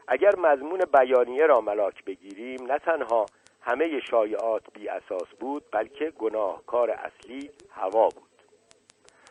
اگر مضمون بیانیه را ملاک بگیریم نه تنها همه شایعات بی اساس بود بلکه گناهکار اصلی هوا بود.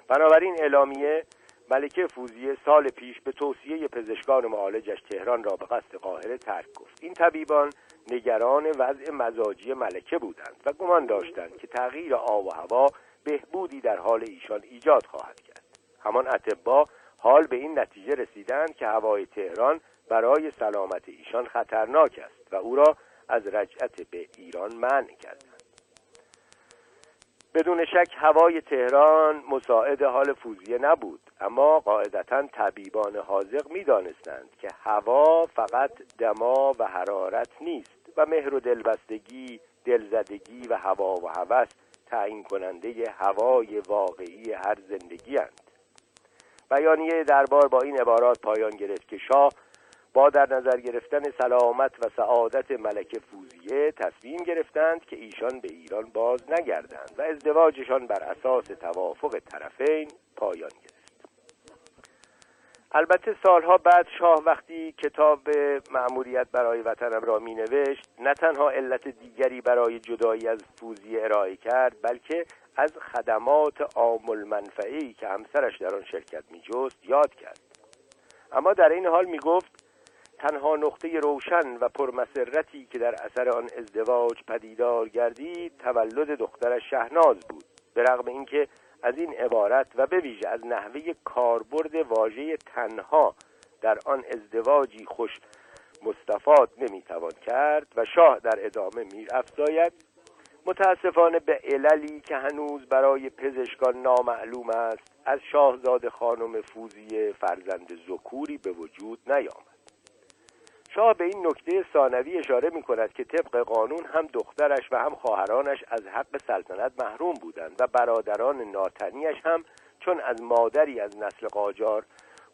بنابراین اعلامیه ملکه فوزیه سال پیش به توصیه پزشکان معالجش تهران را به قصد قاهره ترک گفت. این طبیبان نگران وضع مزاجی ملکه بودند و گمان داشتند که تغییر آب و هوا بهبودی در حال ایشان ایجاد خواهد کرد. همان اتبا حال به این نتیجه رسیدند که هوای تهران برای سلامت ایشان خطرناک است و او را از رجعت به ایران منع کردند. بدون شک هوای تهران مساعد حال فوزیه نبود. اما قاعدتا طبیبان حاضق می‌دانستند که هوا فقط دما و حرارت نیست و مهر و دلبستگی دلزدگی و هوا و هوس تعیین کننده هوای واقعی هر زندگی هند. بیانیه دربار با این عبارات پایان گرفت که شاه با در نظر گرفتن سلامت و سعادت ملکه فوزیه تصمیم گرفتند که ایشان به ایران باز نگردند و ازدواجشان بر اساس توافق طرفین پایان گرفت البته سالها بعد شاه وقتی کتاب معموریت برای وطنم را می نوشت نه تنها علت دیگری برای جدایی از فوزیه ارائه کرد بلکه از خدمات عام المنفعی که همسرش در آن شرکت می جست یاد کرد. اما در این حال می گفت تنها نقطه روشن و پرمسرتی که در اثر آن ازدواج پدیدار گردید تولد دخترش شهناز بود. به رغم اینکه از این عبارت و به ویژه از نحوه کاربرد واژه تنها در آن ازدواجی خوش مستفاد نمی‌توان کرد و شاه در ادامه میر افزاید متاسفانه به عللی که هنوز برای پزشکان نامعلوم است از شاهزاده خانم فوزی فرزند زکوری به وجود نیامد. شاه به این نکته ثانوی اشاره می کند که طبق قانون هم دخترش و هم خواهرانش از حق سلطنت محروم بودند و برادران ناتنیش هم چون از مادری از نسل قاجار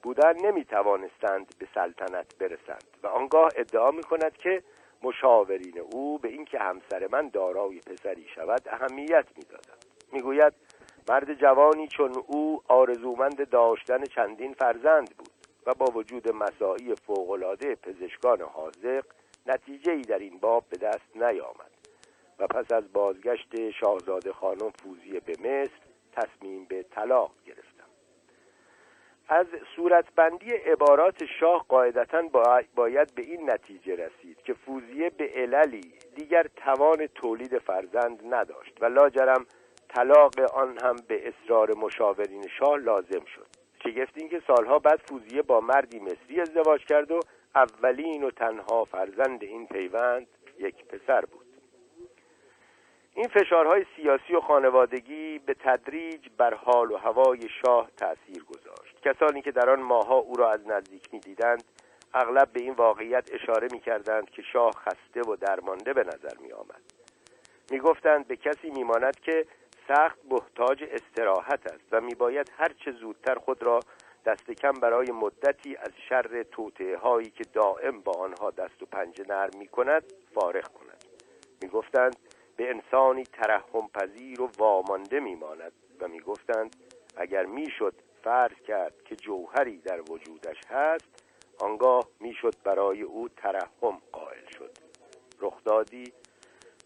بودند نمی توانستند به سلطنت برسند. و آنگاه ادعا می کند که مشاورین او به اینکه همسر من دارای پسری شود اهمیت می‌دادند. می‌گوید مرد جوانی چون او آرزومند داشتن چندین فرزند بود. و با وجود مساعی فوقالعاده پزشکان حاضق نتیجه ای در این باب به دست نیامد و پس از بازگشت شاهزاده خانم فوزیه به مصر تصمیم به طلاق گرفتم. از صورتبندی عبارات شاه قاعدتا باید به این نتیجه رسید که فوزیه به عللی دیگر توان تولید فرزند نداشت و لاجرم طلاق آن هم به اصرار مشاورین شاه لازم شد. شگفت این که سالها بعد فوزیه با مردی مصری ازدواج کرد و اولین و تنها فرزند این پیوند یک پسر بود. این فشارهای سیاسی و خانوادگی به تدریج بر حال و هوای شاه تأثیر گذاشت. کسانی که در آن ماها او را از نزدیک می‌دیدند اغلب به این واقعیت اشاره می‌کردند که شاه خسته و درمانده به نظر می آمد می گفتند به کسی میماند که سخت محتاج استراحت است و میباید هرچه زودتر خود را دست کم برای مدتی از شر توطعه هایی که دائم با آنها دست و پنجه نرم می کند فارغ کند. می گفتند به انسانی ترحم پذیر و وامانده میماند. و می‌گفتند اگر می‌شد فرض کرد که جوهری در وجودش هست آنگاه می‌شد برای او ترحم قائل شد. رخدادی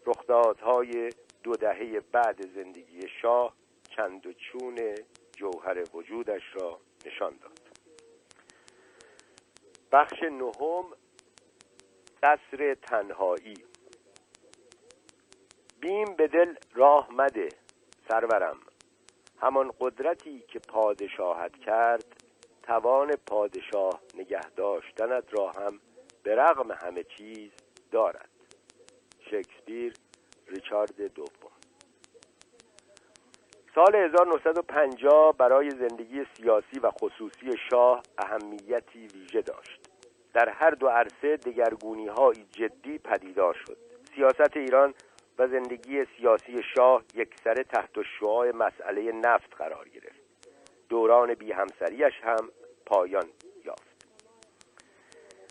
رخدادهای دو دهه بعد زندگی شاه چند و چون جوهر وجودش را نشان داد. بخش نهم قصر تنهایی. بیم به دل راه مده سرورم. همان قدرتی که پادشاهت کرد توان پادشاه نگه داشتنت را هم به رغم همه چیز دارد. شکسپیر ریچارد دوم. سال 1950 برای زندگی سیاسی و خصوصی شاه اهمیتی ویژه داشت. در هر دو عرصه دگرگونی های جدی پدیدار شد. سیاست ایران و زندگی سیاسی شاه یک سره تحت شعاع مسئله نفت قرار گرفت. دوران بی همسریش هم پایان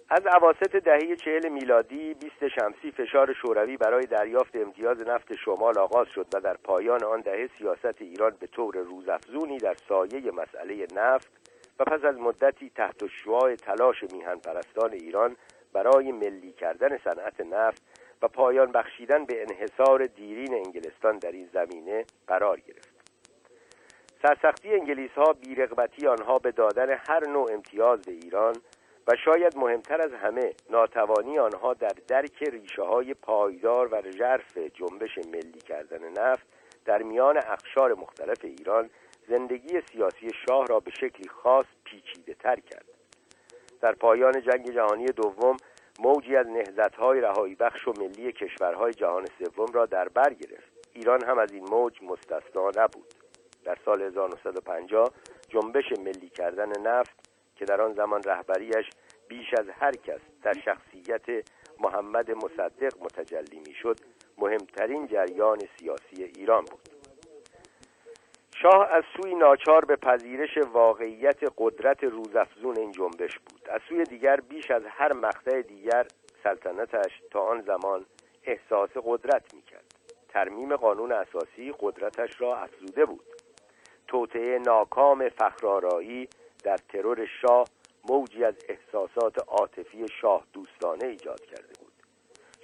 از عواست دهه چهل میلادی 20 شمسی فشار شوروی برای دریافت امتیاز نفت شمال آغاز شد و در پایان آن دهه سیاست ایران به طور روزافزونی در سایه مسئله نفت و پس از مدتی تحت شعاع تلاش میهن پرستان ایران برای ملی کردن صنعت نفت و پایان بخشیدن به انحصار دیرین انگلستان در این زمینه قرار گرفت. سرسختی انگلیس ها بیرغبتی آنها به دادن هر نوع امتیاز به ایران و شاید مهمتر از همه ناتوانی آنها در درک ریشه های پایدار و ژرف جنبش ملی کردن نفت در میان اقشار مختلف ایران زندگی سیاسی شاه را به شکلی خاص پیچیده تر کرد. در پایان جنگ جهانی دوم موجی از نهزتهای رهایی بخش و ملی کشورهای جهان سوم را در بر گرفت. ایران هم از این موج مستثنا نبود. در سال 1950 جنبش ملی کردن نفت که در آن زمان رهبریش بیش از هر کس در شخصیت محمد مصدق متجلی می‌شد مهمترین جریان سیاسی ایران بود. شاه از سوی ناچار به پذیرش واقعیت قدرت روزافزون این جنبش بود. از سوی دیگر بیش از هر مقطع دیگر سلطنتش تا آن زمان احساس قدرت می‌کرد. ترمیم قانون اساسی قدرتش را افزوده بود. توطعه ناکام فخرارایی در ترور شاه موجی از احساسات عاطفی شاه دوستانه ایجاد کرده بود.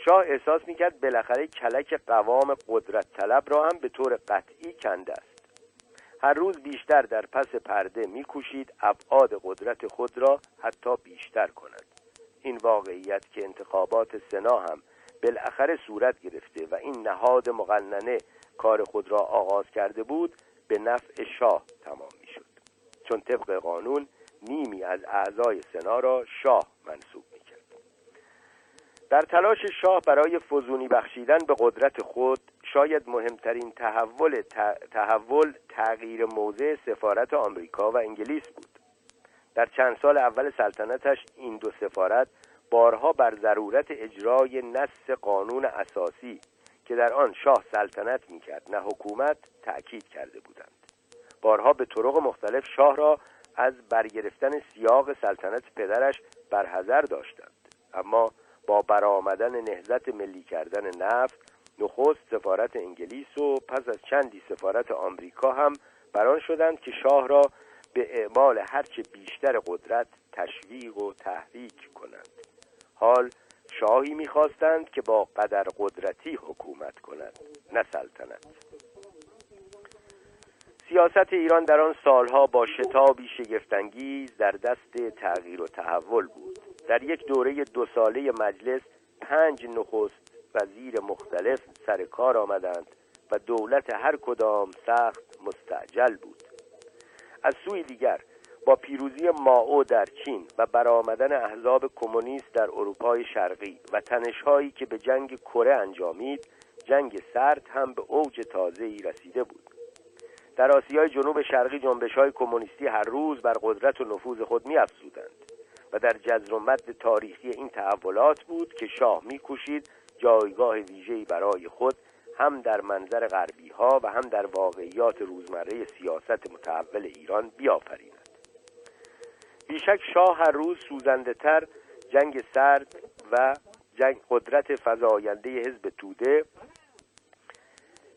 شاه احساس می‌کرد بالاخره کلک قوام قدرت طلب را هم به طور قطعی کنده است. هر روز بیشتر در پس پرده میکوشید ابعاد قدرت خود را حتی بیشتر کند. این واقعیت که انتخابات سنا هم بالاخره صورت گرفته و این نهاد مقننه کار خود را آغاز کرده بود به نفع شاه تمام چون طبق قانون نیمی از اعضای سنا را شاه منصوب می‌کرد. در تلاش شاه برای فزونی بخشیدن به قدرت خود شاید مهمترین تحول تحول تغییر موضع سفارت آمریکا و انگلیس بود. در چند سال اول سلطنتش این دو سفارت بارها بر ضرورت اجرای نص قانون اساسی که در آن شاه سلطنت می‌کرد نه حکومت تأکید کرده بودند. بارها به طرق مختلف شاه را از برگرفتن سیاق سلطنت پدرش برحضر داشتند. اما با برآمدن نهزت ملی کردن نفت نخست سفارت انگلیس و پس از چندی سفارت آمریکا هم بران شدند که شاه را به اعمال هرچه بیشتر قدرت تشویق و تحریک کنند. حال شاهی می‌خواستند که با قدر قدرتی حکومت کند نه سلطنت. سیاست ایران در آن سالها با شتابی شگفتانگیز در دست تغییر و تحول بود. در یک دوره دو ساله مجلس پنج نخست وزیر مختلف سر کار آمدند و دولت هر کدام سخت مستعجل بود. از سوی دیگر با پیروزی ماو در چین و برآمدن احزاب کمونیست در اروپای شرقی و تنشهایی که به جنگ کره انجامید جنگ سرد هم به اوج تازه‌ای رسیده بود. در آسیای جنوب شرقی جنبش های کمونیستی هر روز بر قدرت و نفوذ خود می افزودند و در جزر و مد تاریخی این تحولات بود که شاه میکوشید جایگاه ویژه‌ای برای خود هم در منظر غربی ها و هم در واقعیات روزمره سیاست متحول ایران بیافریند. بیشک شاه هر روز سوزنده تر جنگ سرد و جنگ قدرت فضاینده حزب توده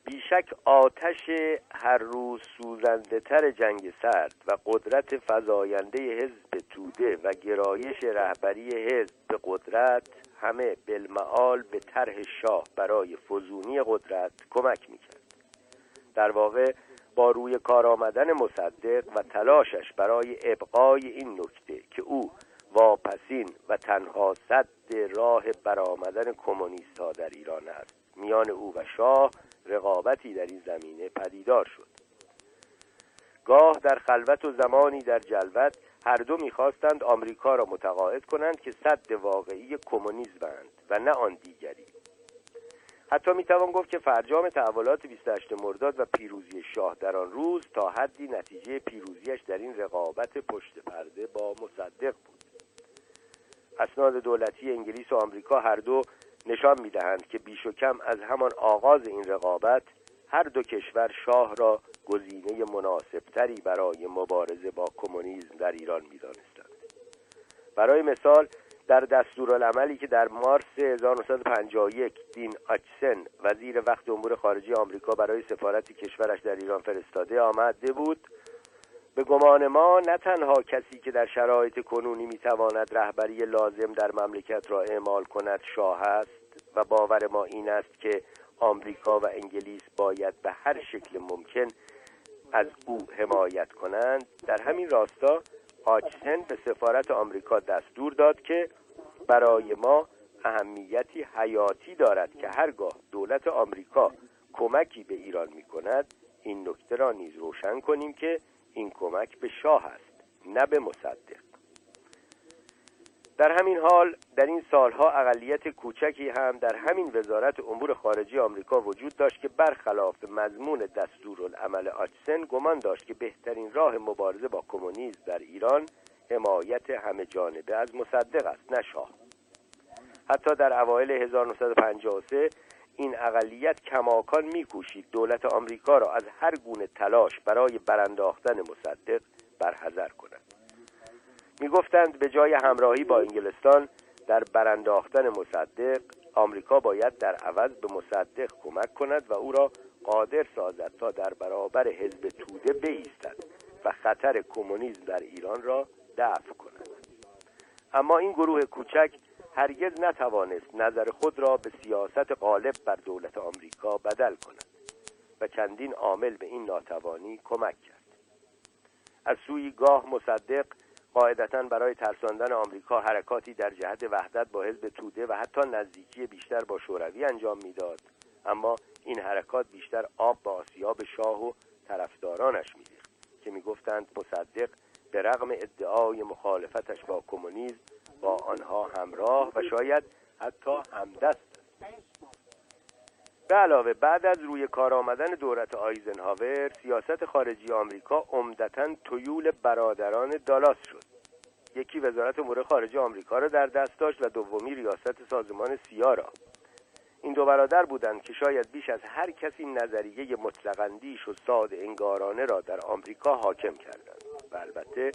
بیشک آتش هر روز سوزنده تر جنگ سرد و قدرت فضاینده حزب توده و گرایش رهبری حزب به قدرت همه بالمعال به طرح شاه برای فزونی قدرت کمک می‌کرد. در واقع با روی کار آمدن مصدق و تلاشش برای ابقای این نکته که او واپسین و تنها صد راه برآمدن کمونیست ها در ایران است میان او و شاه رقابتی در این زمینه پدیدار شد. گاه در خلوت و زمانی در جلوت هر دو می‌خواستند آمریکا را متقاعد کنند که صد واقعی کمونیسمند و نه آن دیگری. حتی می‌توان گفت که فرجام تحولات 28 مرداد و پیروزی شاه در آن روز تا حدی نتیجه پیروزیش در این رقابت پشت پرده با مصدق بود. اسناد دولتی انگلیس و آمریکا هر دو نشان می‌دهند که بیش و کم از همان آغاز این رقابت هر دو کشور شاه را گزینه مناسبتری برای مبارزه با کمونیسم در ایران می‌دانستند. برای مثال در دستورالعملی که در مارس 1951 دین آچسن وزیر وقت امور خارجه آمریکا برای سفارت کشورش در ایران فرستاده آمده بود به گمان ما نه تنها کسی که در شرایط کنونی می‌تواند رهبری لازم در مملکت را اعمال کند شاه است و باور ما این است که آمریکا و انگلیس باید به هر شکل ممکن از او حمایت کنند. در همین راستا آچسن به سفارت آمریکا دستور داد که برای ما اهمیتی حیاتی دارد که هرگاه دولت آمریکا کمکی به ایران می کند این نکته را نیز روشن کنیم که این کمک به شاه است نه به مصدق. در همین حال در این سالها اقلیت کوچکی هم در همین وزارت امور خارجه آمریکا وجود داشت که برخلاف مضمون دستورالعمل آچسن گمان داشت که بهترین راه مبارزه با کمونیسم در ایران حمایت همه جانبه از مصدق است نه شاه. حتی در اوایل 1953 این اقلیت کماکان میکوشید. دولت آمریکا را از هر گونه تلاش برای برانداختن مصدق برحذر کند. می‌گفتند به جای همراهی با انگلستان در برانداختن مصدق آمریکا باید در عوض به مصدق کمک کند و او را قادر سازد تا در برابر حزب توده بایستد و خطر کمونیسم در ایران را دفع کند. اما این گروه کوچک هرگز نتوانست نظر خود را به سیاست غالب بر دولت آمریکا بدل کند و چندین عامل به این ناتوانی کمک کرد. از سوی گاه مصدق قاعدتا برای ترساندن آمریکا حرکاتی در جهت وحدت با حزب توده و حتی نزدیکی بیشتر با شوروی انجام می‌داد. اما این حرکات بیشتر آب به آسیاب شاه و طرفدارانش میریخت که می‌گفتند مصدق به رغم ادعای مخالفتش با کمونیسم با آنها همراه و شاید حتی همدست. به علاوه بعد از روی کار آمدن دولت آیزنهاور سیاست خارجی آمریکا عمدتا تویول برادران دالاس شد. یکی وزارت امور خارجه آمریکا را در دست داشت و دومی ریاست سازمان سیا را. این دو برادر بودند که شاید بیش از هر کسی نظریه مطلقندیش و ساده انگارانه را در آمریکا حاکم کردند. و البته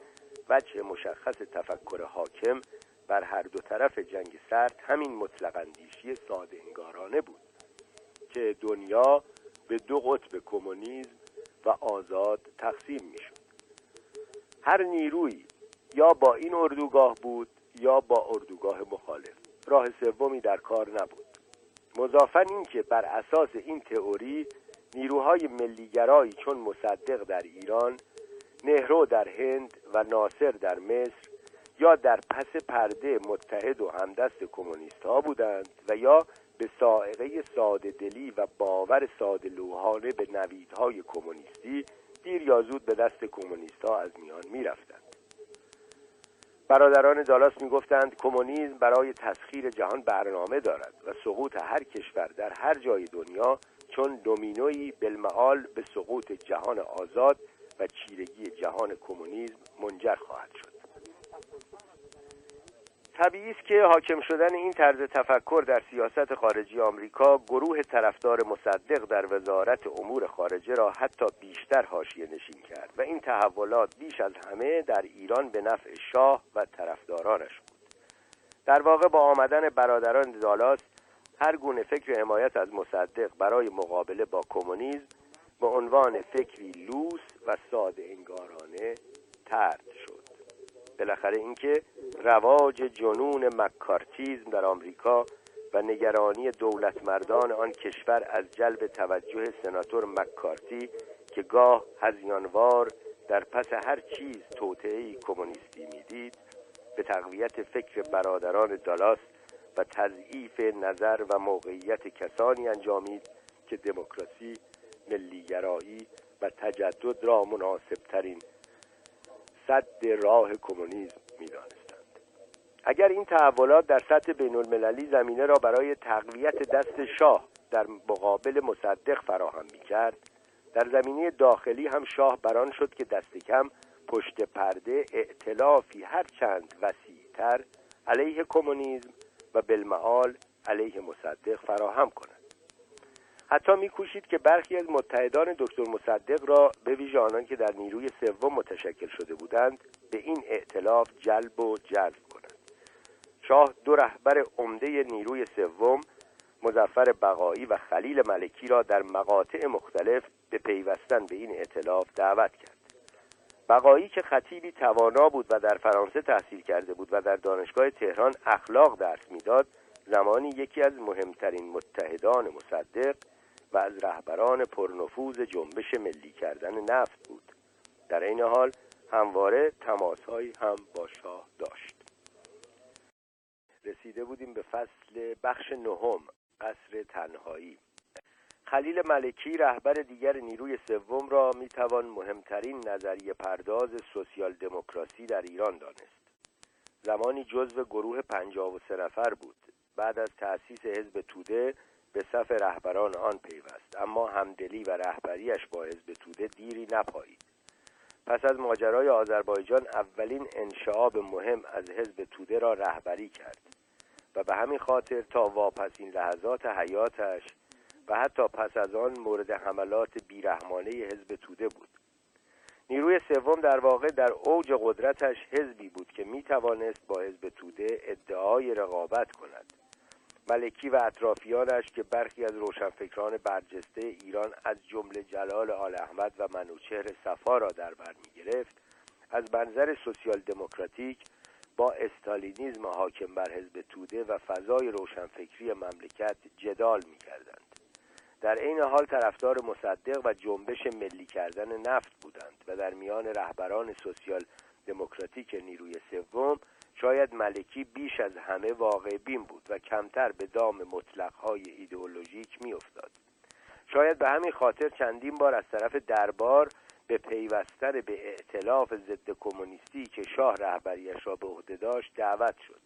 وجه مشخص تفکر حاکم بر هر دو طرف جنگ سرد همین مطلقندیشی ساده انگارانه بود که دنیا به دو قطب کمونیسم و آزاد تقسیم می‌شد. هر نیروی یا با این اردوگاه بود یا با اردوگاه مخالف. راه سومی در کار نبود. مضافن اینکه بر اساس این تئوری نیروهای ملیگرایی چون مصدق در ایران نهرو در هند و ناصر در مصر یا در پس پرده متحد و همدست کمونیست ها بودند و یا به سائقه ساده دلی و باور ساده لوحانه به نویدهای کمونیستی دیر یا زود به دست کمونیست ها از میان می رفتند. برادران دالاس می گفتند کمونیسم برای تسخیر جهان برنامه دارد و سقوط هر کشور در هر جای دنیا چون دومینوی بالمعال به سقوط جهان آزاد و چیرگی جهان کمونیسم منجر خواهد شد طبیعی است که حاکم شدن این طرز تفکر در سیاست خارجی آمریکا گروه طرفدار مصدق در وزارت امور خارجه را حتی بیشتر حاشیه نشین کرد و این تحولات بیش از همه در ایران به نفع شاه و طرفدارانش بود. در واقع با آمدن برادران دالاس هر گونه فکر حمایت از مصدق برای مقابله با کمونیسم به عنوان فکری لوس و ساده انگارانه ترد بالاخره اینکه رواج جنون مکارتیزم در آمریکا و نگرانی دولت مردان آن کشور از جلب توجه سناتور مکارتی که گاه هزیانوار در پس هر چیز توطعهای کمونیستی می‌دید به تقویت فکر برادران دالاس و تضعیف نظر و موقعیت کسانی انجامید که دموکراسی ملیگرایی و تجدد را مناسبترین صد راه کمونیسم می‌دانستند. اگر این تحولات در سطح بین المللی زمینه را برای تقویت دست شاه در مقابل مصدق فراهم می کرد در زمینه داخلی هم شاه بران شد که دست کم پشت پرده ائتلافی هر چند وسیعتر علیه کمونیسم و بالمعال علیه مصدق فراهم کند. حتی میکوشید که برخی از متحدان دکتر مصدق را به ویژه آنان که در نیروی سوم متشکل شده بودند به این ائتلاف جلب و جذب کند شاه دو رهبر عمده نیروی سوم مزفر بقایی و خلیل ملکی را در مقاطع مختلف به پیوستن به این ائتلاف دعوت کرد. بقایی که خطیبی توانا بود و در فرانسه تحصیل کرده بود و در دانشگاه تهران اخلاق درس می‌داد زمانی یکی از مهمترین متحدان مصدق و از رهبران پرنفوذ جنبش ملی کردن نفت بود. در این حال همواره تماسهایی هم با شاه داشت. رسیده بودیم به فصل بخش نهم قصر تنهایی. خلیل ملکی رهبر دیگر نیروی سوم را می‌توان مهمترین نظریه پرداز سوسیال دموکراسی در ایران دانست. زمانی جزو گروه پنجاب و سه نفر بود. بعد از تأسیس حزب توده به صف رهبران آن پیوست. اما همدلی و رهبریش با حزب توده دیری نپایید. پس از ماجرای آذربایجان اولین انشعاب مهم از حزب توده را رهبری کرد. و به همین خاطر تا واپسین لحظات حیاتش و حتی پس از آن مورد حملات بیرحمانه حزب توده بود. نیروی سوم در واقع در اوج قدرتش حزبی بود که می توانست با حزب توده ادعای رقابت کند. ملکی و اطرافیانش که برخی از روشنفکران برجسته ایران از جمله جلال آل احمد و منوچهر صفا را در بر گرفت از منظر سوسیال دموکراتیک با استالینیزم حاکم بر حزب توده و فضای روشنفکری مملکت جدال کردند. در عین حال طرفدار مصدق و جنبش ملی کردن نفت بودند و در میان رهبران سوسیال دموکراتیک نیروی سوم شاید ملکی بیش از همه واقع بین بود و کمتر به دام مطلقهای ایدئولوژیک میافتاد. شاید به همین خاطر چندین بار از طرف دربار به پیوستن به ائتلاف ضد کمونیستی که شاه رهبریش را به عهده داشت دعوت شد.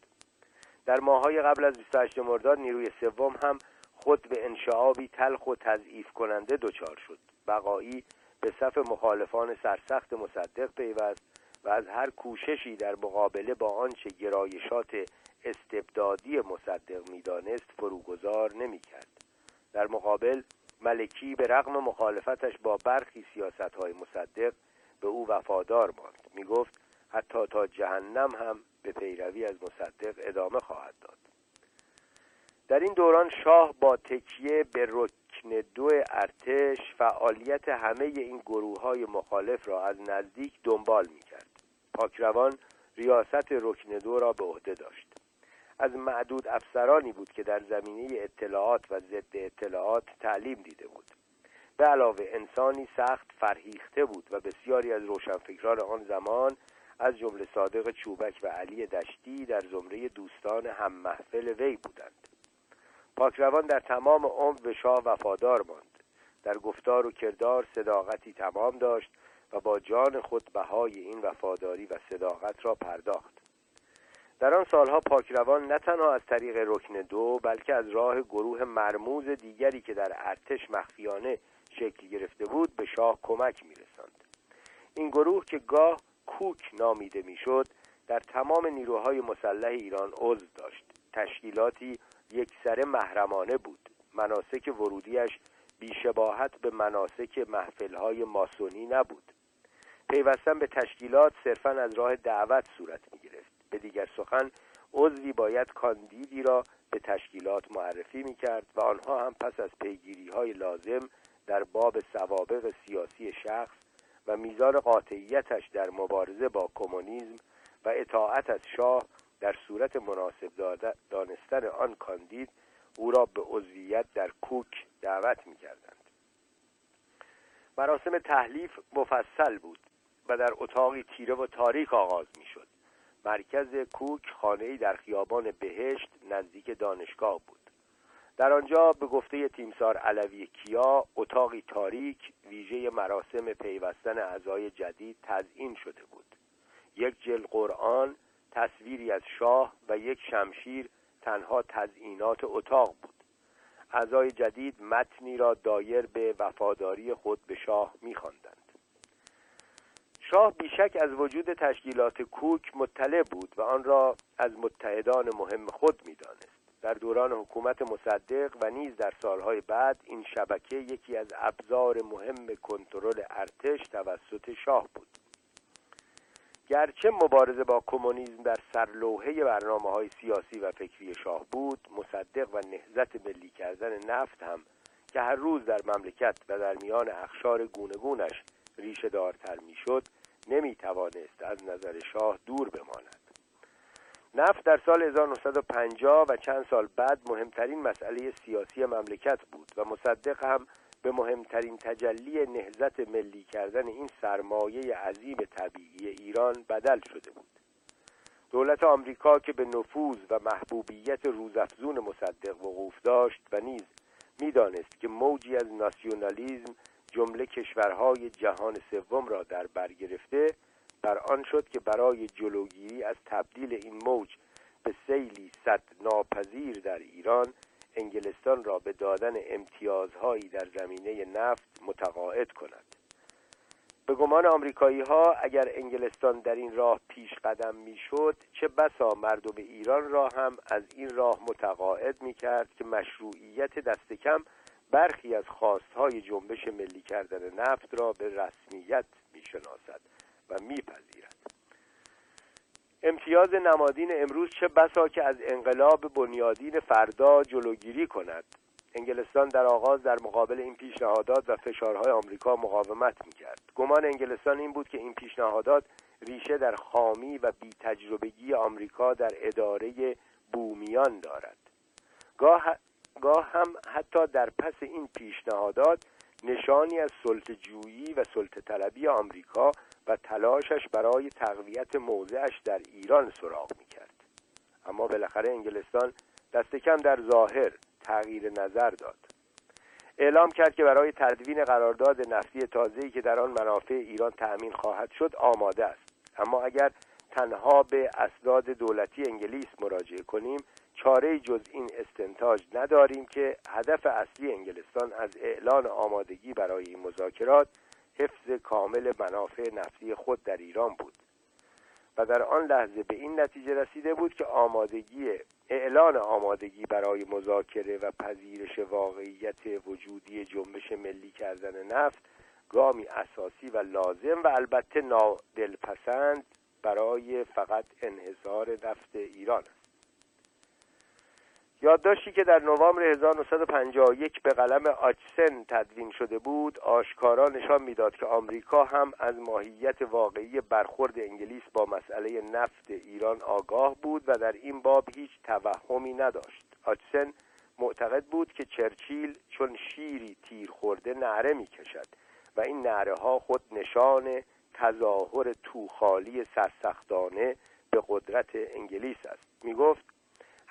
در ماهای قبل از 28 مرداد نیروی سوم هم خود به انشعابی تلخ و تضعیف کننده دچار شد. بقایی به صف مخالفان سرسخت مصدق پیوست و از هر کوششی در مقابله با آنچه گرایشات استبدادی مصدق می‌دانست فروگذار نمی‌کرد. در مقابل ملکی به رغم مخالفتش با برخی سیاست های مصدق به او وفادار ماند. می گفت حتی تا جهنم هم به پیروی از مصدق ادامه خواهد داد. در این دوران شاه با تکیه به رکن دو ارتش فعالیت همه این گروه های مخالف را از نزدیک دنبال می کرد پاکروان ریاست رکن دو را به عهده داشت. از معدود افسرانی بود که در زمینه اطلاعات و ضد اطلاعات تعلیم دیده بود. به علاوه انسانی سخت فرهیخته بود و بسیاری از روشنفکران آن زمان از جمله صادق چوبک و علی دشتی در زمره دوستان هم محفل وی بودند. پاکروان در تمام عمر به شاه وفادار ماند. در گفتار و کردار صداقتی تمام داشت و با جان خود بهای این وفاداری و صداقت را پرداخت. در آن سالها پاکروان نه تنها از طریق رکن دو بلکه از راه گروه مرموز دیگری که در ارتش مخفیانه شکل گرفته بود به شاه کمک میرساند. این گروه که گاه کوک نامیده می‌شد در تمام نیروهای مسلح ایران عضو داشت. تشکیلاتی یکسره محرمانه بود. مناسک ورودیش بیشباهت به مناسک محفلهای ماسونی نبود. پیوستن به تشکیلات صرفا از راه دعوت صورت می گرفت به دیگر سخن عضوی باید کاندیدی را به تشکیلات معرفی می کرد و آنها هم پس از پیگیری های لازم در باب سوابق سیاسی شخص و میزان قاطعیتش در مبارزه با کمونیسم و اطاعت از شاه در صورت مناسب دانستن آن کاندید او را به عضویت در کوک دعوت می کردند. مراسم تحلیف مفصل بود و در اتاقی تیره و تاریک آغاز می شد. مرکز کوک خانه‌ای در خیابان بهشت نزدیک دانشگاه بود. در آنجا به گفته تیمسار علوی کیا اتاقی تاریک ویژه مراسم پیوستن اعضای جدید تزئین شده بود یک جل قرآن تصویری از شاه و یک شمشیر تنها تزئینات اتاق بود اعضای جدید متنی را دایر به وفاداری خود به شاه میخواندند شاه بیشک از وجود تشکیلات کوک مطلع بود و آن را از متحدان مهم خود می‌دانست. در دوران حکومت مصدق و نیز در سالهای بعد این شبکه یکی از ابزار مهم کنترل ارتش توسط شاه بود. گرچه مبارزه با کمونیسم در سرلوحه برنامه های سیاسی و فکری شاه بود مصدق و نهزت ملی کردن نفت هم که هر روز در مملکت و در میان اخشار گونگونش ریشه دارتر می‌شد نمی توانست از نظر شاه دور بماند. نفت در سال 1950 و چند سال بعد مهمترین مسئله سیاسی مملکت بود و مصدق هم به مهمترین تجلی نهزت ملی کردن این سرمایه عظیم طبیعی ایران بدل شده بود. دولت آمریکا که به نفوذ و محبوبیت روزافزون مصدق وقوف داشت و نیز می‌دانست که موجی از ناسیونالیزم جمله کشورهای جهان سوم را در بر گرفته بر آن شد که برای جلوگیری از تبدیل این موج به سیلی صد ناپذیر در ایران انگلستان را به دادن امتیازهایی در زمینه نفت متقاعد کند. به گمان آمریکایی ها اگر انگلستان در این راه پیش قدم می‌شد چه بسا مردم ایران را هم از این راه متقاعد می کرد که مشروعیت دست کم برخی از خواستهای جنبش ملی کردن نفت را به رسمیت می شناسد و میپذیرد. امتیاز نمادین امروز چه بسا که از انقلاب بنیادین فردا جلوگیری کند. انگلستان در آغاز در مقابل این پیشنهادات و فشارهای آمریکا مقاومت می‌کرد. گمان انگلستان این بود که این پیشنهادات ریشه در خامی و بیتجربگی آمریکا در اداره بومیان دارد. گاه, گاه هم حتی در پس این پیشنهادات نشانی از جویی و سلطه طلبی آمریکا و تلاشش برای تقویت موضعش در ایران سراغ می‌کرد. اما بالاخره انگلستان دست کم در ظاهر تغییر نظر داد. اعلام کرد که برای تدوین قرارداد نفتی تازه‌ای که در آن منافع ایران تأمین خواهد شد آماده است. اما اگر تنها به اسناد دولتی انگلیس مراجعه کنیم چاره جز این استنتاج نداریم که هدف اصلی انگلستان از اعلان آمادگی برای این مذاکرات حفظ کامل منافع نفتی خود در ایران بود و در آن لحظه به این نتیجه رسیده بود که آمادگی اعلان آمادگی برای مذاکره و پذیرش واقعیت وجودی جنبش ملی کردن نفت گامی اساسی و لازم و البته نادلپسند برای فقط انحصار نفت ایران است. یادداشتی که در نوامبر 1951 به قلم آچسن تدوین شده بود آشکارا نشان می‌داد که آمریکا هم از ماهیت واقعی برخورد انگلیس با مسئله نفت ایران آگاه بود و در این باب هیچ توهمی نداشت. آچسن معتقد بود که چرچیل چون شیری تیر خورده نعره می‌کشد و این نعره ها خود نشان تظاهر توخالی سرسختانه به قدرت انگلیس است. می گفت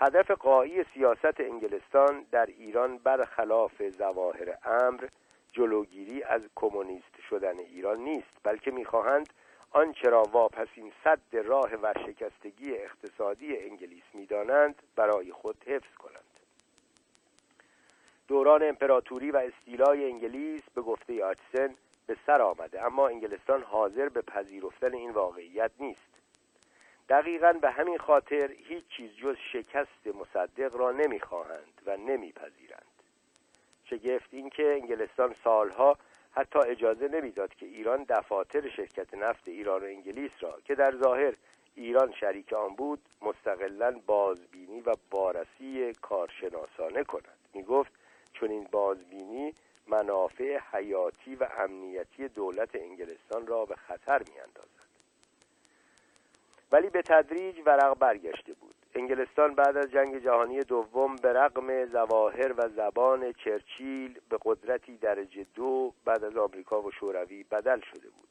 هدف قایی سیاست انگلستان در ایران برخلاف ظواهر امر جلوگیری از کمونیست شدن ایران نیست بلکه می‌خواهند آنچه را واپسین صد راه ورشکستگی اقتصادی انگلیس می‌دانند برای خود حفظ کنند. دوران امپراتوری و استیلای انگلیس به گفته آچسن به سر آمده اما انگلستان حاضر به پذیرفتن این واقعیت نیست. دقیقا به همین خاطر هیچ چیز جز شکست مصدق را نمی‌خواهند و نمیپذیرند شگفت این که انگلستان سالها حتی اجازه نمی‌داد که ایران دفاتر شرکت نفت ایران و انگلیس را که در ظاهر ایران شریک آن بود مستقلا بازبینی و بارسی کارشناسانه کند می گفت چون این بازبینی منافع حیاتی و امنیتی دولت انگلستان را به خطر می. ولی به تدریج ورق برگشته بود. انگلستان بعد از جنگ جهانی دوم به رغم زواهر و زبان چرچیل به قدرتی درجه دو بعد از آمریکا و شوروی بدل شده بود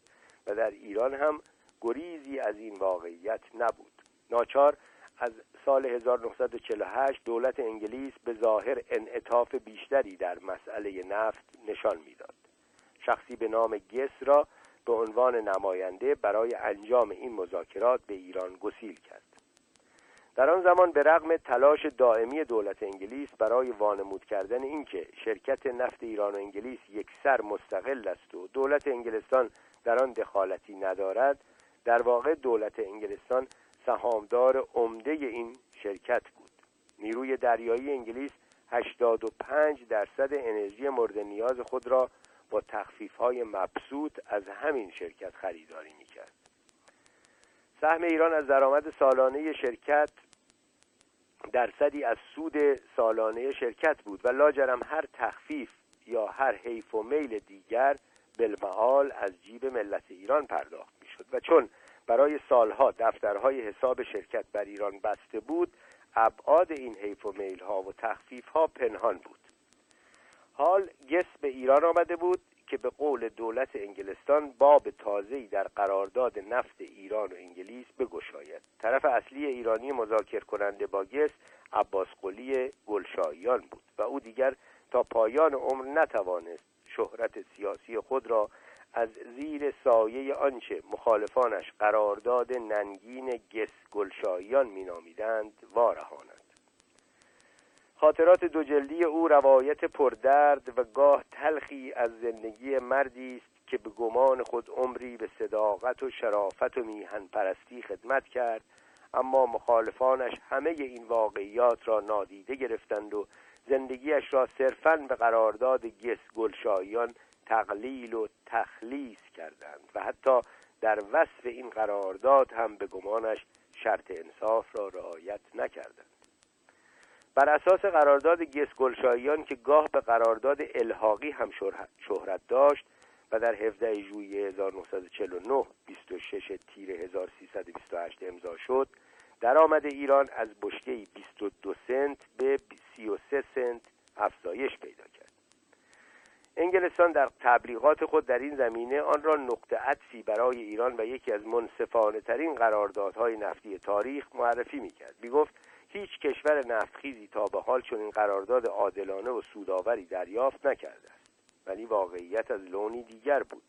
و در ایران هم گریزی از این واقعیت نبود. ناچار از سال 1948 دولت انگلیس به ظاهر انعطاف بیشتری در مسئله نفت نشان می‌داد. شخصی به نام گس را به عنوان نماینده برای انجام این مذاکرات به ایران گسیل کرد. در آن زمان به رغم تلاش دائمی دولت انگلیس برای وانمود کردن اینکه شرکت نفت ایران و انگلیس یک سر مستقل است و دولت انگلستان در آن دخالتی ندارد در واقع دولت انگلستان سهامدار عمده این شرکت بود. نیروی دریایی انگلیس 85 درصد انرژی مورد نیاز خود را با تخفیف های مبسوط از همین شرکت خریداری می‌کرد. سهم ایران از درآمد سالانه شرکت درصدی از سود سالانه شرکت بود و لاجرم هر تخفیف یا هر حیف و میل دیگر بالمعال از جیب ملت ایران پرداخت می‌شد. و چون برای سالها دفترهای حساب شرکت بر ایران بسته بود ابعاد این حیف و میل ها و تخفیف ها پنهان بود. حال گس به ایران آمده بود که به قول دولت انگلستان باب تازه‌ای در قرارداد نفت ایران و انگلیس بگشاید. طرف اصلی ایرانی مذاکر کننده با گس عباس قلی گلشاییان بود و او دیگر تا پایان عمر نتوانست شهرت سیاسی خود را از زیر سایه آنچه مخالفانش قرارداد ننگین گس گلشاییان مینامیدند وارهاند. خاطرات دو جلدی او روایت پردرد و گاه تلخی از زندگی مردی است که به گمان خود عمری به صداقت و شرافت و میهن پرستی خدمت کرد اما مخالفانش همه این واقعیات را نادیده گرفتند و زندگیش را صرفا به قرارداد گس گلشاییان تقلیل و تخلیص کردند و حتی در وصف این قرارداد هم به گمانش شرط انصاف را رعایت نکردند. بر اساس قرارداد گس گلشاییان که گاه به قرارداد الحاقی هم شهرت داشت و در 17 ژوئیه 1949 26 تیر 1328 امضا شد درآمد ایران از بشکه 22 سنت به 33 سنت افزایش پیدا کرد. انگلستان در تبلیغات خود در این زمینه آن را نقطه عطفی برای ایران و یکی از منصفانه ترین قراردادهای نفتی تاریخ معرفی می‌کرد. می‌گفت هیچ کشور نفتخیزی تا به حال چون این قرارداد عادلانه و سودآوری دریافت نکرده است. ولی واقعیت از لونی دیگر بود.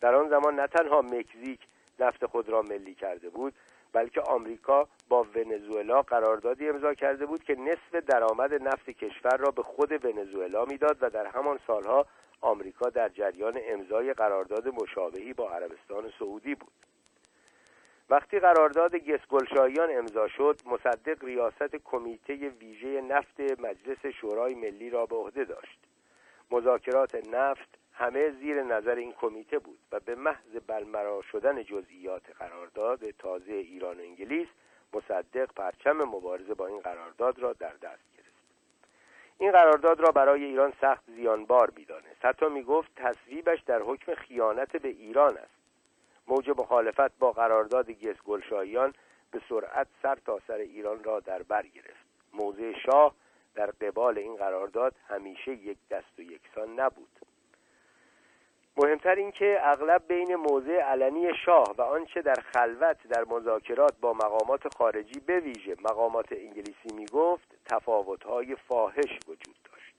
در آن زمان نه تنها مکزیک نفت خود را ملی کرده بود بلکه آمریکا با ونزوئلا قراردادی امضا کرده بود که نصف درآمد نفت کشور را به خود ونزوئلا می‌داد و در همان سالها آمریکا در جریان امضای قرارداد مشابهی با عربستان سعودی بود. وقتی قرارداد گسگلشایان امضا شد مصدق ریاست کمیته ویژه نفت مجلس شورای ملی را به عهده داشت. مذاکرات نفت همه زیر نظر این کمیته بود و به محض بلمرا شدن جزئیات قرارداد تازه ایران و انگلیس مصدق پرچم مبارزه با این قرارداد را در دست گرفت. این قرارداد را برای ایران سخت زیانبار می‌دانست. حتی می‌گفت تصویبش در حکم خیانت به ایران است. موج مخالفت با قرارداد گس گلشاییان به سرعت سر تا سر ایران را در بر گرفت. موضع شاه در قبال این قرارداد همیشه یک دست و یکسان نبود. مهمتر اینکه اغلب بین موضع علنی شاه و آنچه در خلوت در مذاکرات با مقامات خارجی به مقامات انگلیسی می‌گفت تفاوت‌های فاحش وجود داشت.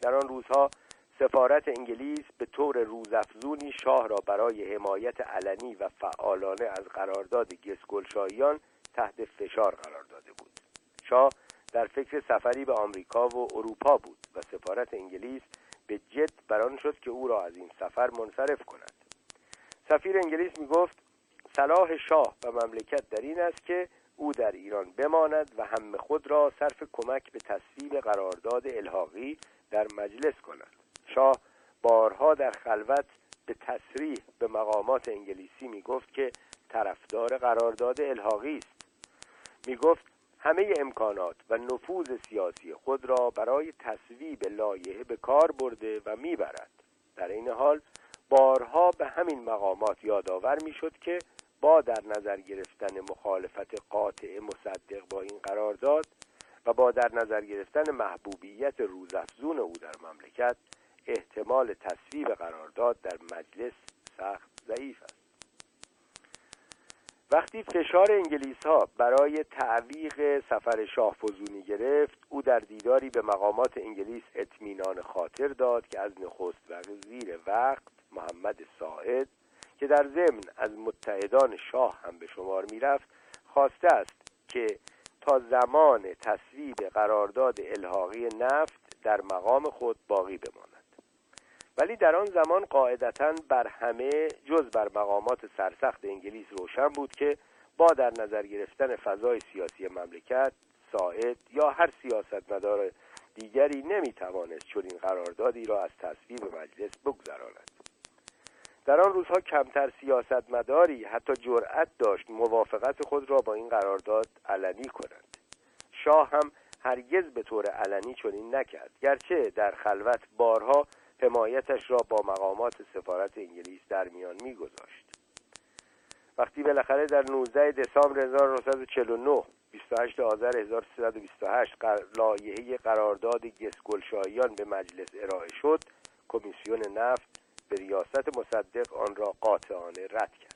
در آن روزها سفارت انگلیس به طور روزافزونی شاه را برای حمایت علنی و فعالانه از قرارداد گسگلشاییان تحت فشار قرار داده بود. شاه در فکر سفری به آمریکا و اروپا بود و سفارت انگلیس به جد بران شد که او را از این سفر منصرف کند. سفیر انگلیس می گفت صلاح شاه و مملکت در این است که او در ایران بماند و هم خود را صرف کمک به تصویب قرارداد الحاقی در مجلس کند. شاه بارها در خلوت به تصریح به مقامات انگلیسی می گفت که طرفدار قرارداد الحاقی است. می گفت همه امکانات و نفوذ سیاسی خود را برای تصویب لایحه به کار برده و می‌برد. در این حال بارها به همین مقامات یادآور می‌شد که با در نظر گرفتن مخالفت قاطع مصدق با این قرارداد و با در نظر گرفتن محبوبیت روزافزون او در مملکت احتمال تصویب قرارداد در مجلس سخت ضعیف است. وقتی فشار انگلیس ها برای تعویق سفر شاه فزونی گرفت او در دیداری به مقامات انگلیس اطمینان خاطر داد که از نخست وزیر وقت محمد ساعد که در ضمن از متحدان شاه هم به شمار می‌رفت خواسته است که تا زمان تصویب قرارداد الحاقی نفت در مقام خود باقی بماند. ولی در آن زمان قاعدتا بر همه جز بر مقامات سرسخت انگلیس روشن بود که با در نظر گرفتن فضای سیاسی مملکت ساعد یا هر سیاستمدار دیگری نمی‌توانست چنین قراردادی را از تصویب مجلس بگذراند. در آن روزها کمتر سیاستمداری حتی جرأت داشت موافقت خود را با این قرارداد علنی کنند. شاه هم هرگز به طور علنی چنین نکرد گرچه در خلوت بارها حمایتش را با مقامات سفارت انگلیس در میان میگذاشت. وقتی بالاخره در 19 دسامبر 1949 28 آذر 1328 لایحه قرارداد گسگلشاییان به مجلس ارائه شد کمیسیون نفت به ریاست مصدق آن را قاطعانه رد کرد.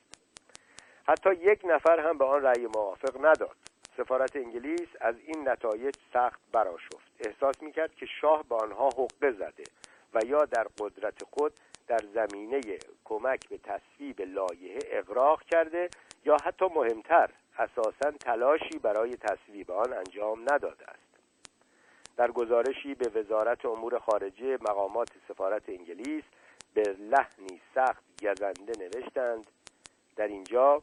حتی یک نفر هم به آن رأی موافق نداد. سفارت انگلیس از این نتایج سخت براشفت احساس می‌کرد که شاه به آنها حقه زده. و یا در قدرت خود در زمینه کمک به تصویب لایحه اقراق کرده یا حتی مهمتر اساسا تلاشی برای تصویب آن انجام نداده است. در گزارشی به وزارت امور خارجه مقامات سفارت انگلیس به لحنی سخت گزنده نوشتند. در اینجا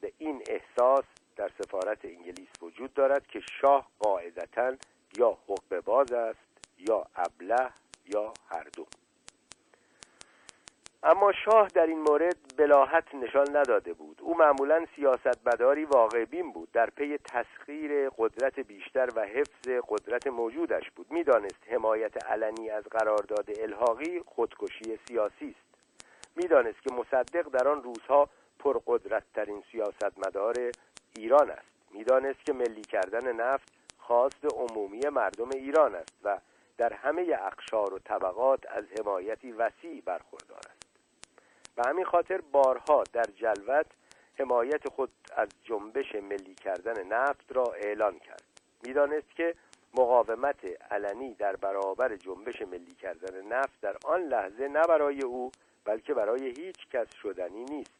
به این احساس در سفارت انگلیس وجود دارد که شاه قاعدتا یا حقوق باز است یا ابله یا هر دو. اما شاه در این مورد بلاحت نشان نداده بود. او معمولا سیاستمداری واقع بین بود. در پی تسخیر قدرت بیشتر و حفظ قدرت موجودش بود. می‌دانست حمایت علنی از قرارداد الحاقی خودکشی سیاسی است. می‌دانست که مصدق در آن روزها پرقدرتترین سیاستمدار ایران است. می‌دانست که ملی کردن نفت خواست عمومی مردم ایران است و در همه اقشار و طبقات از حمایتی وسیع برخوردار است. به همین خاطر بارها در جلوت حمایت خود از جنبش ملی کردن نفت را اعلان کرد. می‌دانست که مقاومت علنی در برابر جنبش ملی کردن نفت در آن لحظه نه برای او بلکه برای هیچ کس شدنی نیست.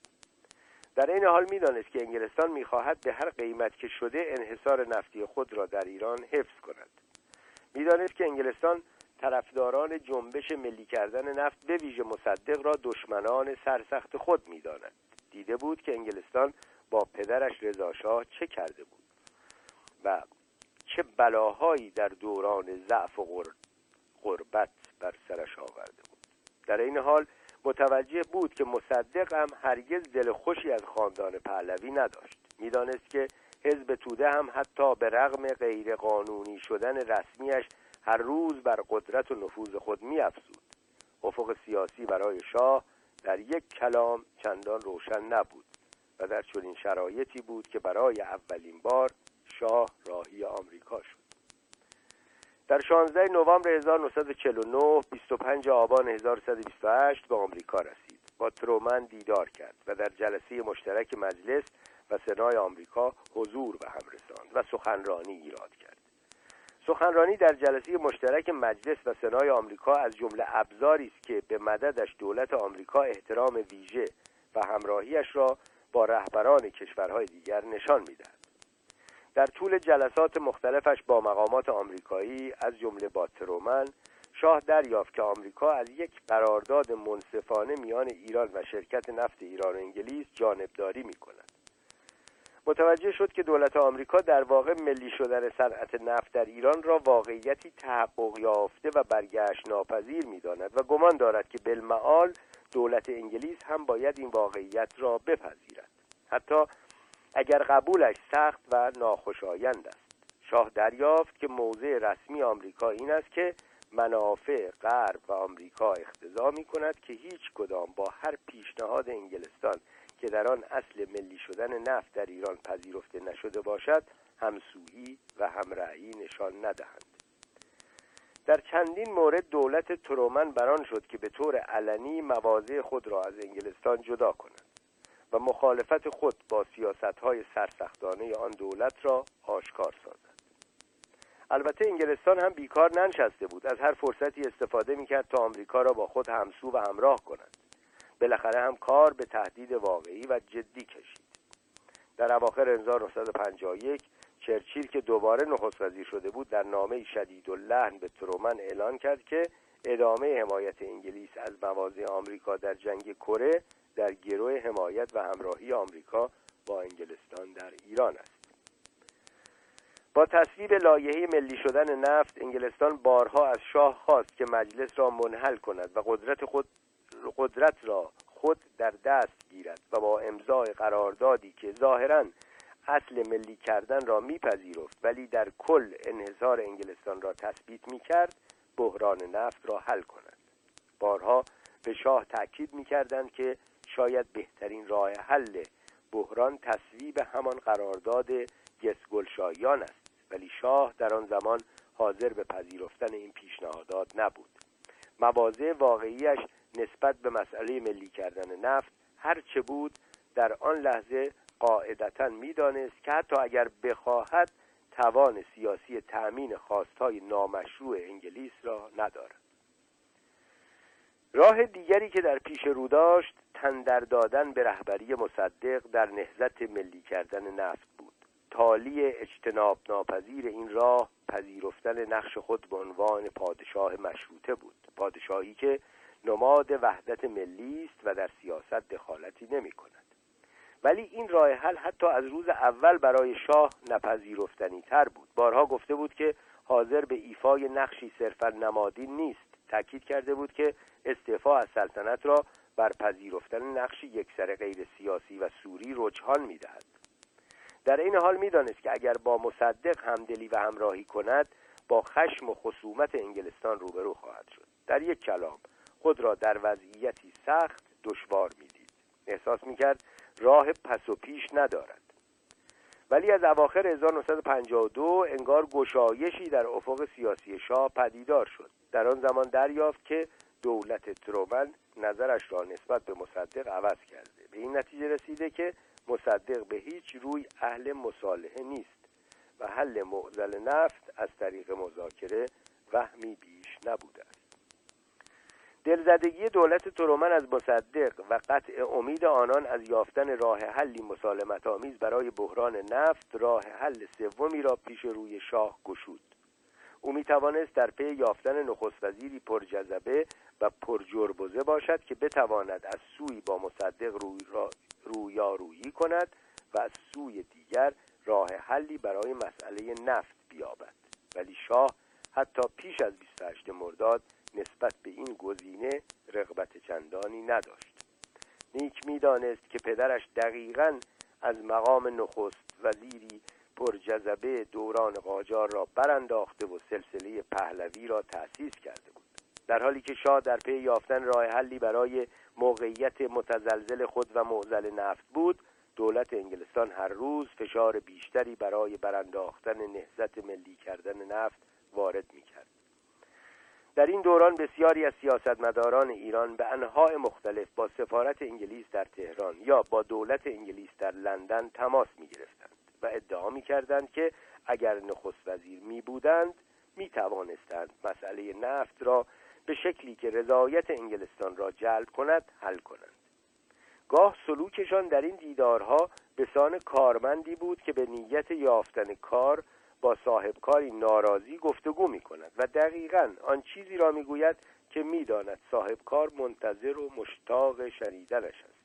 در این حال می‌دانست که انگلستان می‌خواهد به هر قیمت که شده انحصار نفتی خود را در ایران حفظ کند. می‌دانست که انگلستان طرفداران جنبش ملی کردن نفت به ویژه مصدق را دشمنان سرسخت خود می‌داند. دیده بود که انگلستان با پدرش رضاشاه چه کرده بود و چه بلاهایی در دوران ضعف و غربت بر سرش آورده بود. در این حال متوجه بود که مصدق هم هرگز دل خوشی از خاندان پهلوی نداشت. می‌دانست که حزب توده هم حتی به رغم غیرقانونی شدن رسمیش هر روز بر قدرت و نفوذ خود میافزود. افق سیاسی برای شاه در یک کلام چندان روشن نبود و در چنین شرایطی بود که برای اولین بار شاه راهی آمریکا شد. در 16 نوامبر 1949 25 آبان 1128 به آمریکا رسید. با ترومن دیدار کرد و در جلسه مشترک مجلس و سنای آمریکا حضور به هم رساند و سخنرانی ایراد کرد. سخنرانی در جلسه مشترک مجلس و سنای آمریکا از جمله ابزاری است که به مددش دولت آمریکا احترام ویژه و همراهیش را با رهبران کشورهای دیگر نشان می‌دهد. در طول جلسات مختلفش با مقامات آمریکایی از جمله با ترومن شاه دریافت که آمریکا از یک قرارداد منصفانه میان ایران و شرکت نفت ایران و انگلیس جانبداری می کند متوجه شد که دولت آمریکا در واقع ملی شدن صنعت نفت در ایران را واقعیتی تحقق یافته و برگشت ناپذیر می‌داند و گمان دارد که بالمعال دولت انگلیس هم باید این واقعیت را بپذیرد. حتی اگر قبولش سخت و ناخوشایند است. شاه دریافت که موضع رسمی آمریکا این است که منافع غرب و آمریکا اختضا می کند که هیچ کدام با هر پیشنهاد انگلستان که در آن اصل ملی شدن نفت در ایران پذیرفته نشده باشد همسویی و همرأیی نشان ندهند. در چندین مورد دولت ترومن بران شد که به طور علنی مواضع خود را از انگلستان جدا کند و مخالفت خود با سیاست های سرسختانه آن دولت را آشکار سازد. البته انگلستان هم بیکار ننشسته بود از هر فرصتی استفاده می‌کرد تا آمریکا را با خود همسو و همراه کند. بالاخره هم کار به تهدید واقعی و جدی کشید. در اواخر 1951 چرچیل که دوباره نخست وزیر شده بود در نامه شدید و لحن به ترومن اعلان کرد که ادامه حمایت انگلیس از مواضع آمریکا در جنگ کره در گروه حمایت و همراهی آمریکا با انگلستان در ایران است. با تصویب لایحه ملی شدن نفت انگلستان بارها از شاه خواست که مجلس را منحل کند و قدرت خود قدرت را خود در دست گیرد و با امضای قراردادی که ظاهرا اصل ملی کردن را میپذیرفت ولی در کل انحصار انگلستان را تثبیت می‌کرد بحران نفت را حل کند. بارها به شاه تاکید می‌کردند که شاید بهترین راه حل بحران تصویب همان قرارداد گسگلشایان است. ولی شاه در آن زمان حاضر به پذیرفتن این پیشنهادات نبود. مواضع واقعیش نسبت به مسئله ملی کردن نفت هر چه بود در آن لحظه قاعدتا می‌دانست که حتی اگر بخواهد توان سیاسی تأمین خواستهای نامشروع انگلیس را ندارد. راه دیگری که در پیش رو داشت تندر دادن به رهبری مصدق در نهزت ملی کردن نفت بود. تالی اجتناب ناپذیر این راه پذیرفتن نقش خود به عنوان پادشاه مشروطه بود. پادشاهی که نماد وحدت ملی است و در سیاست دخالتی نمی کند ولی این راه حل حتی از روز اول برای شاه نپذیرفتنی تر بود. بارها گفته بود که حاضر به ایفای نقشی صرفا نمادین نیست. تاکید کرده بود که استعفا از سلطنت را بر پذیرفتن نقشی یکسر غیر سیاسی و سوری رجحان می‌دهد. در این حال می‌دانست که اگر با مصدق همدلی و همراهی کند با خشم و خصومت انگلستان روبرو خواهد شد. در یک کلام خود را در وضعیتی سخت دشوار می‌دید. احساس می‌کرد راه پس و پیش ندارد. ولی از اواخر 1952 انگار گشایشی در افق سیاسی شاه پدیدار شد. در آن زمان دریافت که دولت ترومن نظرش را نسبت به مصدق عوض کرده. به این نتیجه رسیده که مصدق به هیچ روی اهل مصالحه نیست و حل معضل نفت از طریق مذاکره وهمی بیش نبوده. دلزدگی دولت ترومن از مصدق و قطع امید آنان از یافتن راه حلی مسالمت آمیز برای بحران نفت راه حل سومی را پیش روی شاه گشود. او می توانست در پی یافتن نخست وزیری پرجذبه و پرجربزه باشد که بتواند از سوی با مصدق روی را رویارویی کند و از سوی دیگر راه حلی برای مسئله نفت بیابد. ولی شاه حتی پیش از 28 مرداد نسبت به این گزینه رغبت چندانی نداشت. نیک می‌دانست که پدرش دقیقا از مقام نخست وزیری پرجذبه دوران قاجار را برانداخته و سلسله پهلوی را تأسیس کرده بود. در حالی که شاه در پی یافتن راه حلی برای موقعیت متزلزل خود و معزل نفت بود دولت انگلستان هر روز فشار بیشتری برای برانداختن نهزت ملی کردن نفت وارد می‌کرد. در این دوران بسیاری از سیاستمداران ایران به انواع مختلف با سفارت انگلیس در تهران یا با دولت انگلیس در لندن تماس می گرفتند و ادعا می کردند که اگر نخست وزیر می بودند می توانستند مسئله نفت را به شکلی که رضایت انگلستان را جلب کند حل کنند. گاه سلوکشان در این دیدارها به سان کارمندی بود که به نیت یافتن کار با صاحبکاری ناراضی گفتگو می کند و دقیقا آن چیزی را می گوید که می‌داند صاحبکار منتظر و مشتاق شنیدنش است.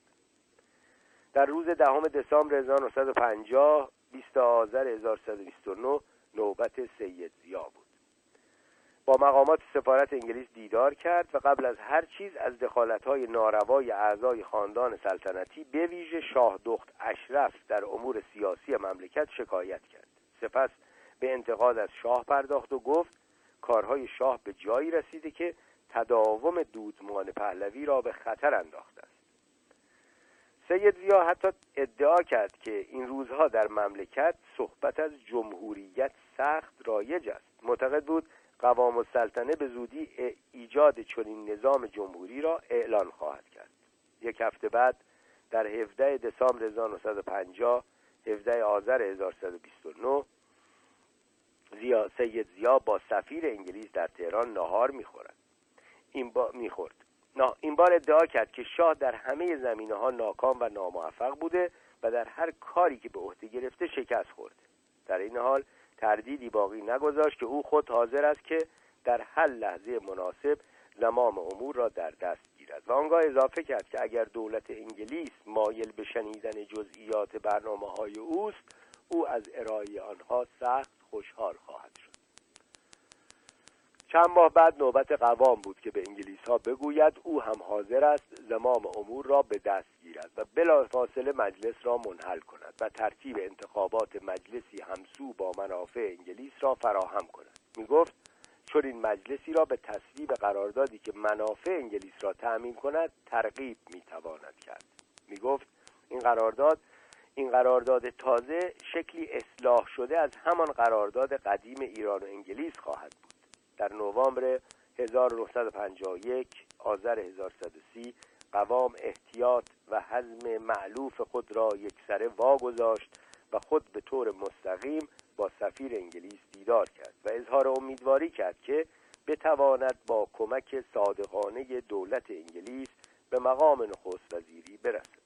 در روز دهم دسامبر 1950 20 آذر 1129 نوبت سید زیا بود. با مقامات سفارت انگلیس دیدار کرد و قبل از هر چیز از دخالتهای ناروای اعضای خاندان سلطنتی به ویژه شاه دخت اشرف در امور سیاسی مملکت شکایت کرد. سپس به انتقاد از شاه پرداخت و گفت کارهای شاه به جایی رسیده که تداوم دودمان پهلوی را به خطر انداخته است. سید زیا حتی ادعا کرد که این روزها در مملکت صحبت از جمهوریت سخت رایج است. معتقد بود قوام السلطنه به زودی ایجاد چنین نظام جمهوری را اعلان خواهد کرد. یک هفته بعد در 17 دسامبر 1950 17 آذر 1129 زیا سید زیا با سفیر انگلیس در تهران ناهار می‌خورد. این با می‌خورد. این بار ادعا کرد که شاه در همه زمینه ها ناکام و ناموفق بوده و در هر کاری که به عهده گرفته شکست خورده در این حال تردیدی باقی نگذاشت که او خود حاضر است که در هر لحظه مناسب زمام امور را در دست گیرد. و آنگاه اضافه کرد که اگر دولت انگلیس مایل به شنیدن جزئیات برنامه های اوست او از ارائه آنها سخت خوشحال خواهد شد. چند ماه بعد نوبت قوام بود که به انگلیس ها بگوید او هم حاضر است زمام امور را به دست گیرد و بلافاصله مجلس را منحل کند و ترتیب انتخابات مجلسی همسو با منافع انگلیس را فراهم کند. می گفت چون این مجلسی را به تصویب قراردادی که منافع انگلیس را تأمین کند ترغیب می تواند کرد. می گفت این قرارداد این قرارداد تازه شکلی اصلاح شده از همان قرارداد قدیم ایران و انگلیس خواهد بود. در نوامبر 1951 آذر 1130 قوام احتیاط و حزم معلوف خود را یکسره واگذاشت و خود به طور مستقیم با سفیر انگلیس دیدار کرد و اظهار امیدواری کرد که بتواند با کمک صادقانه دولت انگلیس به مقام نخست وزیری برسد.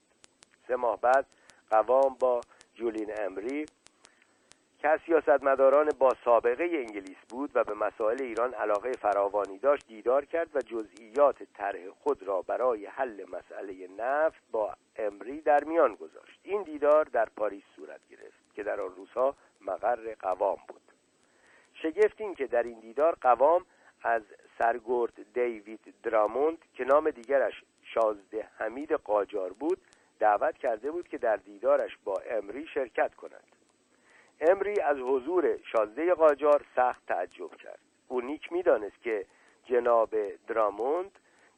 سه ماه بعد قوام با جولین امری که از سیاستمداران با سابقه انگلیس بود و به مسائل ایران علاقه فراوانی داشت دیدار کرد و جزئیات طرح خود را برای حل مسئله نفت با امری در میان گذاشت. این دیدار در پاریس صورت گرفت که در آن روزها مقر قوام بود. شگفت این که در این دیدار قوام از سرگرد دیوید دراموند که نام دیگرش شازده حمید قاجار بود دعوت کرده بود که در دیدارش با امری شرکت کند. امری از حضور شازده قاجار سخت تعجب کرد. او نیک می‌دانست که جناب دراموند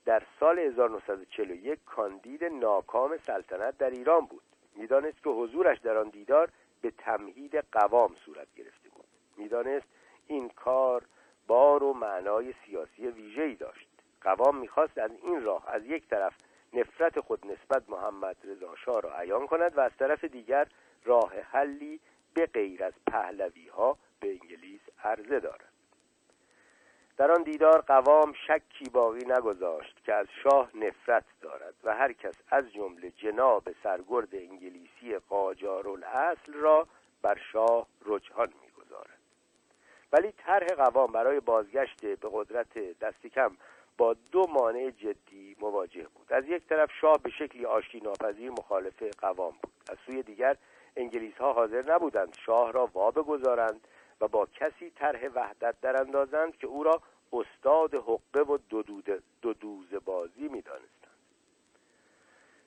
در سال 1941 کاندید ناکام سلطنت در ایران بود. می‌دانست که حضورش در آن دیدار به تمهید قوام صورت گرفته بود. می‌دانست این کار بار و معنای سیاسی ویژه‌ای داشت. قوام می‌خواست از این راه از یک طرف نفرت خود نسبت محمد رضا شاه را عیان کند و از طرف دیگر راه حلی به غیر از پهلوی ها به انگلیس عرضه دارد. در آن دیدار قوام شکی باقی نگذاشت که از شاه نفرت دارد و هر کس از جمله جناب سرگرد انگلیسی قاجار الاصل را بر شاه رجحان می‌گذارد. ولی طرح قوام برای بازگشت به قدرت دست کم با دو مانع جدی مواجه بود. از یک طرف شاه به شکلی آشتی ناپذیر مخالف قوام بود. از سوی دیگر انگلیس ها حاضر نبودند شاه را وا بگذارند و با کسی طرح وحدت در اندازند که او را استاد حقه و دو دوز بازی می‌دانستند.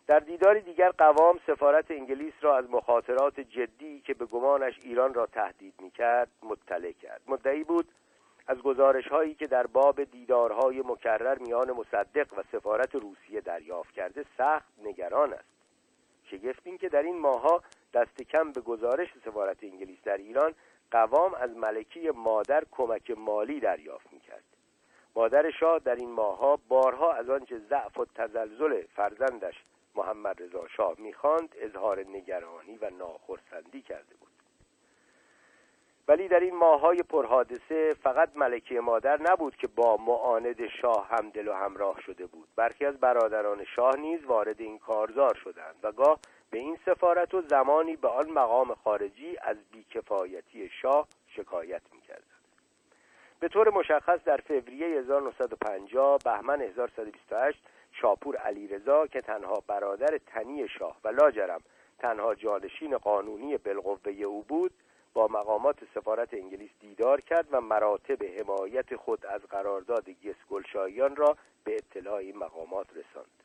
در دیداری دیگر قوام سفارت انگلیس را از مخاطرات جدی که به گمانش ایران را تهدید می‌کرد مطلع کرد. مدعی بود از گزارش هایی که در باب دیدارهای مکرر میان مصدق و سفارت روسیه دریافت کرده سخت نگران است. شگفت این که در این ماهها دست کم به گزارش سفارت انگلیس در ایران قوام از ملکی مادر کمک مالی دریافت می‌کرد. مادر شاه در این ماهها بارها از آنچه ضعف و تزلزل فرزندش محمد رضا شاه می‌خواند اظهار نگرانی و ناخرسندی کرده بود. ولی در این ماههای پرحادثه فقط ملکه مادر نبود که با معاند شاه همدل و همراه شده بود. برخی از برادران شاه نیز وارد این کارزار شدند و گاه به این سفارت و زمانی به آن مقام خارجی از بیکفایتی شاه شکایت می‌کردند. به طور مشخص در فوریه 1950 بهمن 1128 شاپور علیرضا که تنها برادر تنی شاه و لاجرم تنها جانشین قانونی بالقوه او بود با مقامات سفارت انگلیس دیدار کرد و مراتب حمایت خود از قرارداد گسگلشاییان را به اطلاع این مقامات رساند.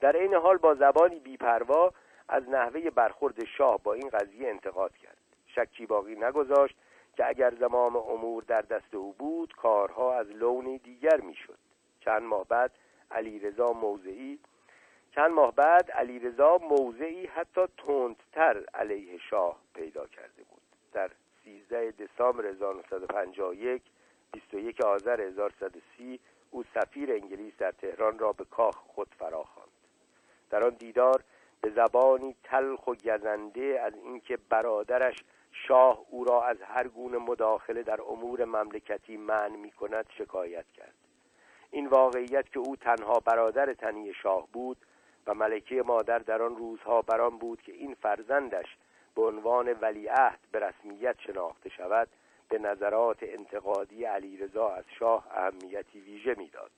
در این حال با زبانی بیپروا از نحوه برخورد شاه با این قضیه انتقاد کرد. شکی باقی نگذاشت که اگر زمام امور در دست او بود کارها از لونی دیگر می‌شد. چند ماه بعد علیرضا موضعی چند ماه بعد علیرضا موضعی حتی تندتر علیه شاه پیدا کرده بود. در 13 دسامبر 1951 21 آذر 1130 او سفیر انگلیس در تهران را به کاخ خود فراخواند. در آن دیدار به زبانی تلخ و گزنده از اینکه برادرش شاه او را از هر گونه مداخله در امور مملکتی منع می کند شکایت کرد. این واقعیت که او تنها برادر تنی شاه بود و ملکه مادر در آن روزها بران بود که این فرزندش به عنوان ولیعهد به رسمیت شناخته شود به نظرات انتقادی علیرضا از شاه اهمیتی ویژه می‌داد.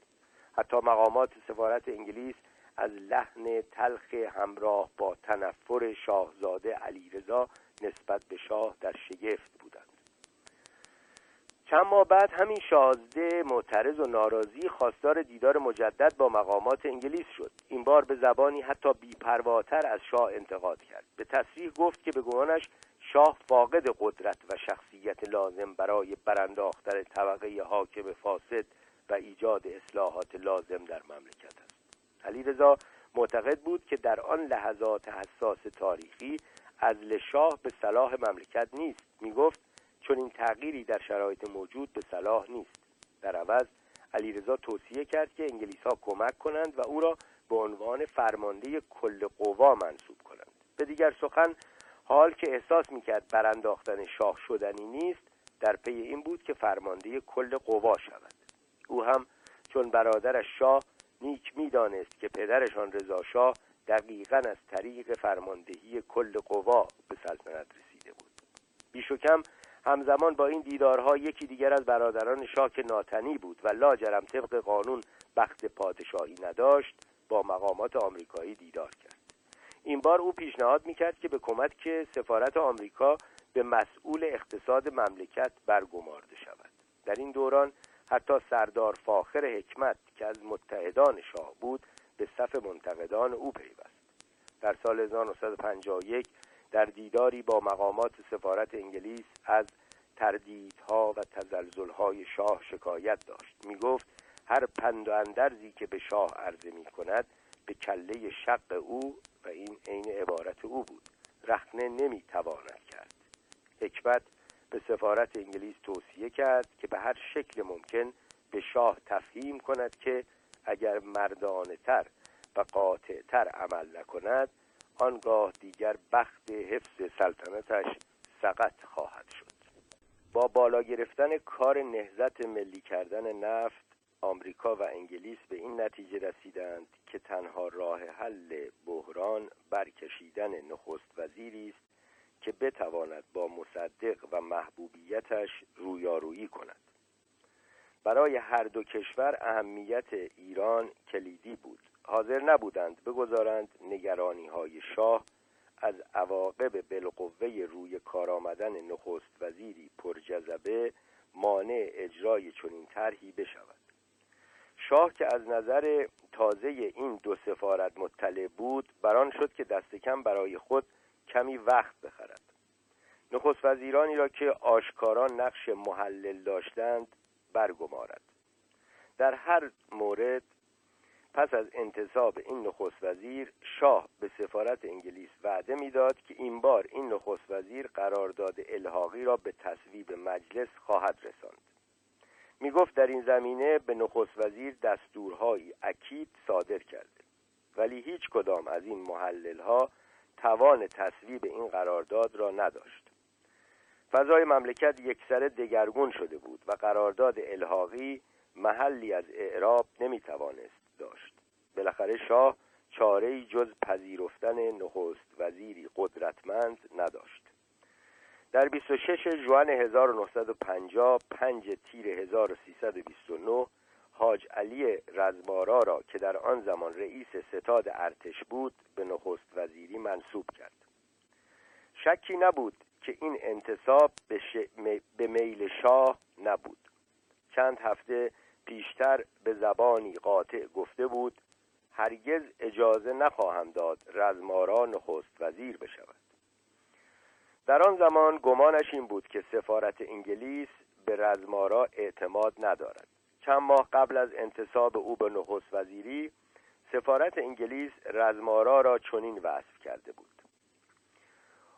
حتی مقامات سفارت انگلیس از لحن تلخ همراه با تنفر شاهزاده علیرضا نسبت به شاه در شگفت چند ماه بعد همین شازده معترض و ناراضی خواستار دیدار مجدد با مقامات انگلیس شد. این بار به زبانی حتی بیپرواتر از شاه انتقاد کرد. به تصریح گفت که به گمانش شاه فاقد قدرت و شخصیت لازم برای برانداختن طبقه حاکم فاسد و ایجاد اصلاحات لازم در مملکت است. علیرضا معتقد بود که در آن لحظات حساس تاریخی عزل شاه به صلاح مملکت نیست. می‌گفت چون این تغییری در شرایط موجود به صلاح نیست. در عوض علیرضا توصیه کرد که انگلیس ها کمک کنند و او را به عنوان فرمانده کل قوا منصوب کنند. به دیگر سخن حال که احساس می‌کرد برانداختن شاه شدنی نیست در پی این بود که فرمانده کل قوا شود. او هم چون برادرش شاه نیک می‌دانست که پدرشان رضا شاه دقیقا از طریق فرماندهی کل قوا به سلطنت رسیده بود. بیش کم همزمان با این دیدارها یکی دیگر از برادران شاه ناتنی بود و لاجرم طبق قانون بخت پادشاهی نداشت با مقامات آمریکایی دیدار کرد. این بار او پیشنهاد می‌کرد که به کمک سفارت آمریکا به مسئول اقتصاد مملکت برگمارده شود. در این دوران حتی سردار فاخر حکمت که از متحدان شاه بود به صف منتقدان او پیوست. در سال 1951 در دیداری با مقامات سفارت انگلیس از تردیدها و تزلزلهای شاه شکایت داشت. می گفت هر پند و اندرزی که به شاه عرضه می کند به کله شق او و این عین عبارت او بود. رخنه نمی تواند کرد. حکمت به سفارت انگلیس توصیه کرد که به هر شکل ممکن به شاه تفهیم کند که اگر مردانه تر و قاطع تر عمل نکند آنگاه دیگر بخت حفظ سلطنتش سقط خواهد شد. با بالا گرفتن کار نهزت ملی کردن نفت آمریکا و انگلیس به این نتیجه رسیدند که تنها راه حل بحران برکشیدن نخست وزیری است که بتواند با مصدق و محبوبیتش رویارویی کند. برای هر دو کشور اهمیت ایران کلیدی بود. حاضر نبودند بگذارند نگرانی های شاه از عواقب بالقوه روی کار آمدن نخست وزیری پرجذبه مانع اجرای چنین طرحی بشود. شاه که از نظر تازه این دو سفارت مطلع بود بران شد که دست کم برای خود کمی وقت بخرد. نخست وزیرانی را که آشکاران نقش محلل داشتند برگمارد. در هر مورد پس از انتصاب این نخست وزیر شاه به سفارت انگلیس وعده می‌داد که این بار این نخست وزیر قرارداد الحاقی را به تصویب مجلس خواهد رساند. می گفت در این زمینه به نخست وزیر دستورهایی اکید صادر کرده. ولی هیچ کدام از این محلل ها توان تصویب این قرارداد را نداشت. فضای مملکت یکسره دگرگون شده بود و قرارداد الحاقی محلی از اعراب نمی توانست بالاخره شاه چاره جز پذیرفتن نخست وزیری قدرتمند نداشت. در 26 جوان 1950 5 تیر 1329 حاج علی رزمارا را که در آن زمان رئیس ستاد ارتش بود به نخست وزیری منصوب کرد. شکی نبود که این انتصاب به, به میل شاه نبود. چند هفته پیشتر به زبانی قاطع گفته بود هرگز اجازه نخواهم داد رزمارا نخست وزیر بشود. در آن زمان گمانش این بود که سفارت انگلیس به رزمارا اعتماد ندارد. چند ماه قبل از انتصاب او به نخست وزیری سفارت انگلیس رزمارا را چنین وصف کرده بود.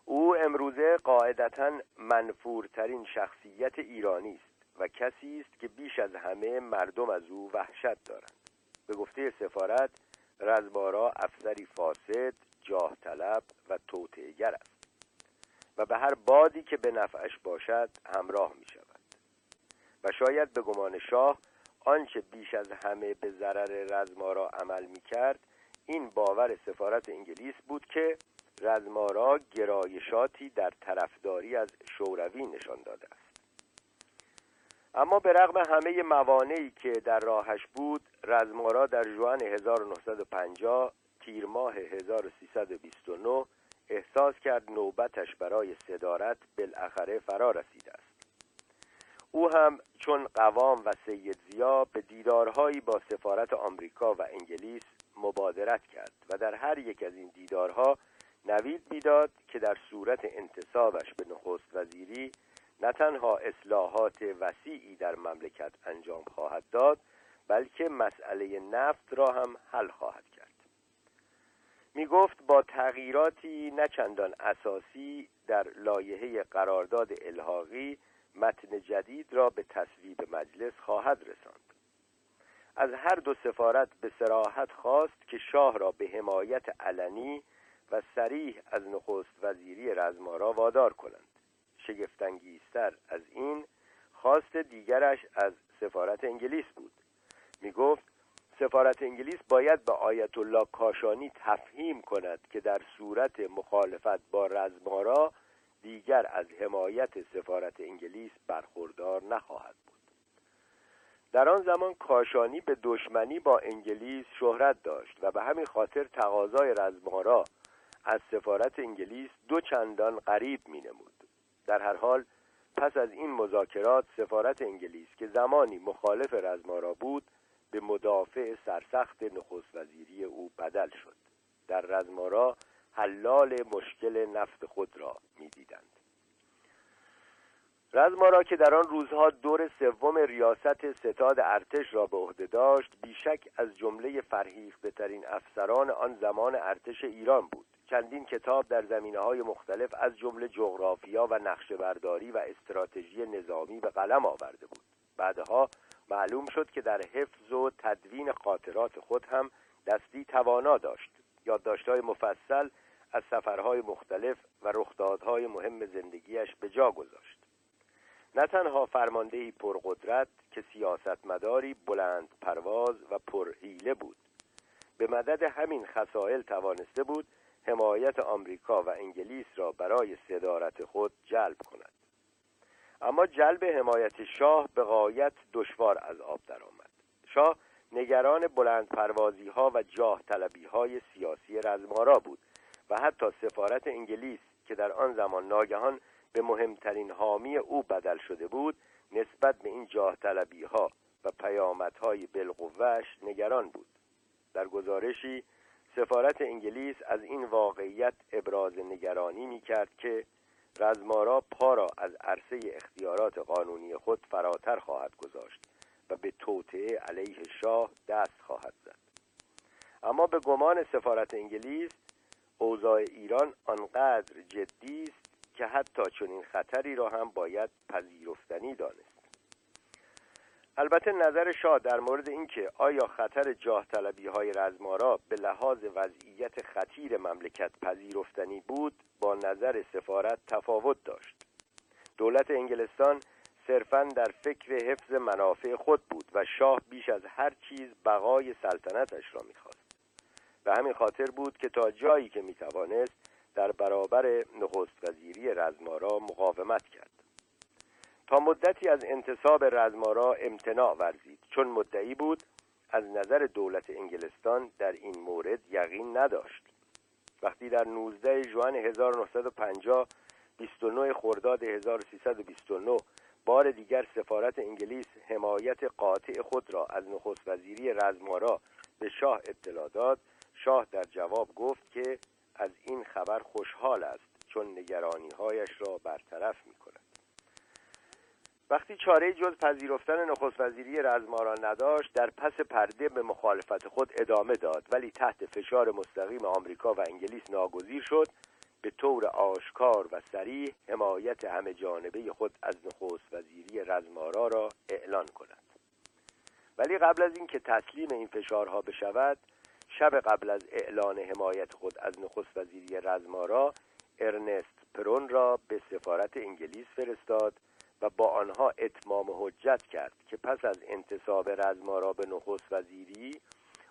او امروزه قاعدتا منفورترین شخصیت ایرانی است و کسی است که بیش از همه مردم از او وحشت دارند. به گفته سفارت رزمارا افسری فاسد جاه طلب و توطعهگر است و به هر بادی که به نفعش باشد همراه می شود و شاید به گمان شاه آنچه بیش از همه به ضرر رزمارا عمل می کرد این باور سفارت انگلیس بود که رزمارا گرایشاتی در طرفداری از شوروی نشان داده است. اما به رغم همه موانعی که در راهش بود رزمارا در جوان 1950 تیر ماه 1329 احساس کرد نوبتش برای صدارت بالاخره فرا رسیده است. او هم چون قوام و سید زیا به دیدارهایی با سفارت آمریکا و انگلیس مبادرت کرد و در هر یک از این دیدارها نوید می‌داد که در صورت انتصابش به نخست وزیری نه تنها اصلاحات وسیعی در مملکت انجام خواهد داد بلکه مسئله نفت را هم حل خواهد کرد. می گفت با تغییراتی نه چندان اساسی در لایحه قرارداد الحاقی متن جدید را به تصویب مجلس خواهد رساند. از هر دو سفارت به سراحت خواست که شاه را به حمایت علنی و سریح از نخست وزیری رزمارا وادار کنند. شگفتانگیزتر از این خواست دیگرش از سفارت انگلیس بود. می گفت سفارت انگلیس باید به آیت الله کاشانی تفهیم کند که در صورت مخالفت با رزمارا دیگر از حمایت سفارت انگلیس برخوردار نخواهد بود. در آن زمان کاشانی به دشمنی با انگلیس شهرت داشت و به همین خاطر تقاضای رزمارا از سفارت انگلیس دو چندان غریب می نمود در هر حال پس از این مذاکرات سفارت انگلیس که زمانی مخالف رزمارا بود به مدافع سرسخت نخست وزیری او بدل شد. در رزمارا حلال مشکل نفت خود را می‌دیدند. رزمارا که در آن روزها دور سوم ریاست ستاد ارتش را به عهده داشت بیشک از جمله فرهیخته ترین افسران آن زمان ارتش ایران بود. چندین کتاب در زمینه های مختلف از جمله جغرافیا و نقشه برداری و استراتژی نظامی به قلم آورده بود. بعدها معلوم شد که در حفظ و تدوین خاطرات خود هم دستی توانا داشت. یادداشت‌های مفصل از سفرهای مختلف و رخدادهای مهم زندگیش به جا گذاشت. نه تنها فرماندهی پرقدرت که سیاستمداری بلند پرواز و پرهیله بود به مدد همین خصائل توانسته بود حمایت آمریکا و انگلیس را برای صدارت خود جلب کند. اما جلب حمایت شاه به قایت دشوار از آب درآمد. شاه نگران بلند پروازی ها و جاه طلبی های سیاسی رزمارا بود و حتی سفارت انگلیس که در آن زمان ناگهان به مهمترین حامی او بدل شده بود نسبت به این جاه طلبی ها و پیامدهای بالقوهش نگران بود. در گزارشی سفارت انگلیس از این واقعیت ابراز نگرانی می کرد که رزمارا پا را از عرصه اختیارات قانونی خود فراتر خواهد گذاشت و به توطعه علیه شاه دست خواهد زد. اما به گمان سفارت انگلیس اوضاع ایران آنقدر جدی است که حتی چنین خطری را هم باید پذیرفتنی دانست. البته نظر شاه در مورد اینکه آیا خطر جاه طلبی های رزمارا به لحاظ وضعیت خطیر مملکت پذیرفتنی بود با نظر سفارت تفاوت داشت. دولت انگلستان صرفا در فکر حفظ منافع خود بود و شاه بیش از هر چیز بقای سلطنتش را می‌خواست. و همین خاطر بود که تا جایی که می‌توانست در برابر نخست وزیری رزمارا مقاومت کرد. تا مدتی از انتصاب رزمارا امتناع ورزید. چون مدعی بود از نظر دولت انگلستان در این مورد یقین نداشت. وقتی در 19 ژوئن 1950 29 خرداد 1329 بار دیگر سفارت انگلیس حمایت قاطع خود را از نخست وزیری رزمارا به شاه اطلاع داد شاه در جواب گفت که از این خبر خوشحال است چون نگرانی هایش را برطرف می کند وقتی چاره جز پذیرفتن نخست وزیری رزمارا نداشت در پس پرده به مخالفت خود ادامه داد ولی تحت فشار مستقیم آمریکا و انگلیس ناگزیر شد به طور آشکار و سریح حمایت همه جانبه خود از نخست وزیری رزمارا را اعلان کند. ولی قبل از اینکه تسلیم این فشارها بشود شب قبل از اعلان حمایت خود از نخست وزیری رزمارا ارنست پرون را به سفارت انگلیس فرستاد و با آنها اتمام حجت کرد که پس از انتصاب رزمارا به نخست وزیری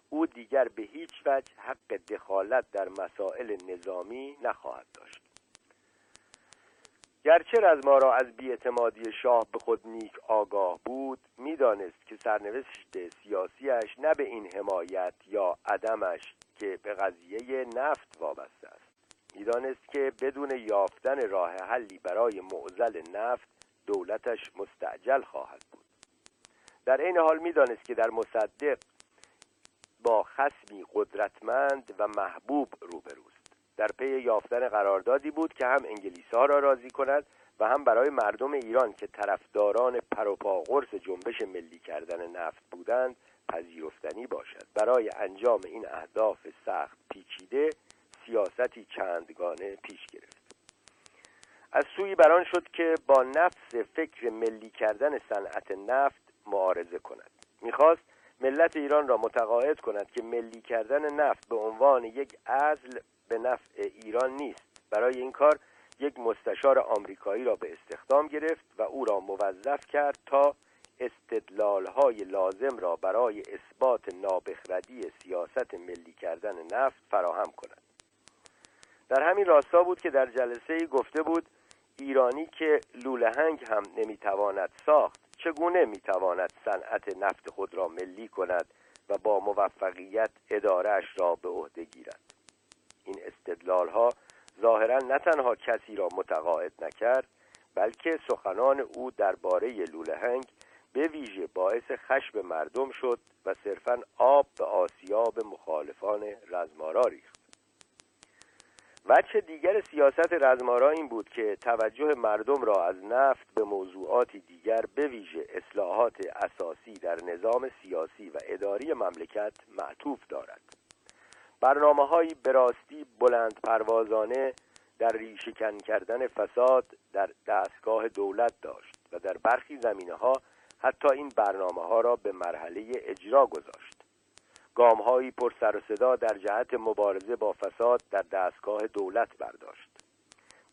او دیگر به هیچ وجه حق دخالت در مسائل نظامی نخواهد داشت. گرچه رزمارا از بیاعتمادی شاه به خود نیک آگاه بود می‌دانست که سرنوشت سیاسیش نه به این حمایت یا عدمش که به قضیه نفت وابسته است. می‌دانست که بدون یافتن راه حلی برای معزل نفت دولتش مستعجل خواهد بود. در این حال می‌دانست که در مصدق با خسمی قدرتمند و محبوب روبروست در پی یافتن قراردادی بود که هم انگلیس ها را راضی کند و هم برای مردم ایران که طرفداران پروپاقرس جنبش ملی کردن نفت بودند پذیرفتنی باشد. برای انجام این اهداف سخت پیچیده سیاستی چندگانه پیش گرفت. از سوی بران شد که با نفس فکر ملی کردن صنعت نفت معارضه کند. می‌خواست ملت ایران را متقاعد کند که ملی کردن نفت به عنوان یک اصل به نفع ایران نیست. برای این کار یک مستشار آمریکایی را به استخدام گرفت و او را موظف کرد تا استدلالهای لازم را برای اثبات نابخردی سیاست ملی کردن نفت فراهم کند. در همین راستا بود که در جلسه گفته بود ایرانی که لولهنگ هم نمی‌تواند ساخت چگونه می‌تواند صنعت نفت خود را ملی کند و با موفقیت ادارهش را به عهده گیرد؟ این استدلال ها ظاهرا نه تنها کسی را متقاعد نکرد بلکه سخنان او درباره لولهنگ به ویژه باعث خشم مردم شد و صرفا آب به آسیاب مخالفان رزمارا ریخت. وجه دیگر سیاست رزمارا این بود که توجه مردم را از نفت به موضوعاتی دیگر به ویژه اصلاحات اساسی در نظام سیاسی و اداری مملکت معطوف دارد. برنامه هایی براستی بلند پروازانه در ریشکن کردن فساد در دستگاه دولت داشت و در برخی زمینه ها حتی این برنامه ها را به مرحله اجرا گذاشت. گامهایی پر سر و صدا در جهت مبارزه با فساد در دستگاه دولت برداشت.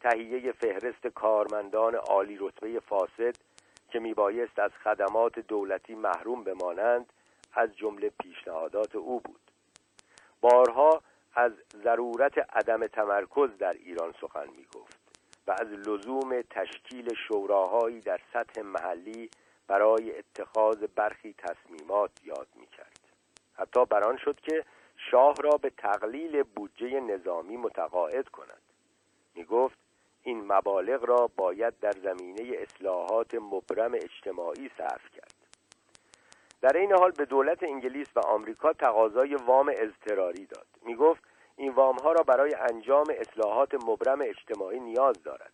تهیه فهرست کارمندان عالی رتبه فاسد که میبایست از خدمات دولتی محروم بمانند از جمله پیشنهادات او بود. بارها از ضرورت عدم تمرکز در ایران سخن می‌گفت و از لزوم تشکیل شوراهایی در سطح محلی برای اتخاذ برخی تصمیمات یاد می‌کرد. حتی بران شد که شاه را به تقلیل بودجه نظامی متقاعد کند. می گفت این مبالغ را باید در زمینه اصلاحات مبرم اجتماعی صرف کرد. در این حال به دولت انگلیس و آمریکا تقاضای وام اضطراری داد. می گفت این وام ها را برای انجام اصلاحات مبرم اجتماعی نیاز دارد.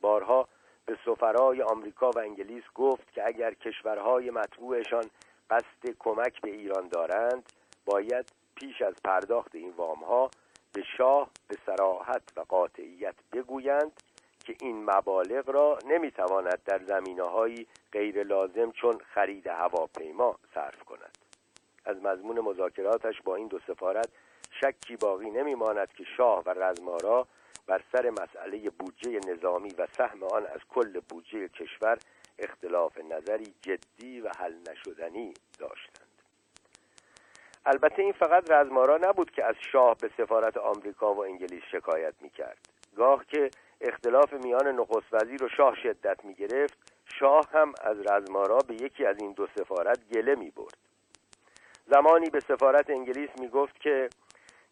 بارها به سفرای آمریکا و انگلیس گفت که اگر کشورهای مطبوعشان قصد کمک به ایران دارند باید پیش از پرداخت این وام ها به شاه به سراحت و قاطعیت بگویند که این مبالغ را نمی‌تواند در زمینه هایی غیر لازم چون خرید هواپیما صرف کند. از مضمون مذاکراتش با این دو سفارت شکی باقی نمیماند که شاه و رزمارا بر سر مسئله بودجه نظامی و سهم آن از کل بودجه کشور اختلاف نظری جدی و حل نشدنی داشتند. البته این فقط رزمارا نبود که از شاه به سفارت آمریکا و انگلیس شکایت می‌کرد. گاه که اختلاف میان نخست وزیر و شاه شدت می گرفت شاه هم از رزمارا به یکی از این دو سفارت گله می برد زمانی به سفارت انگلیس می گفت که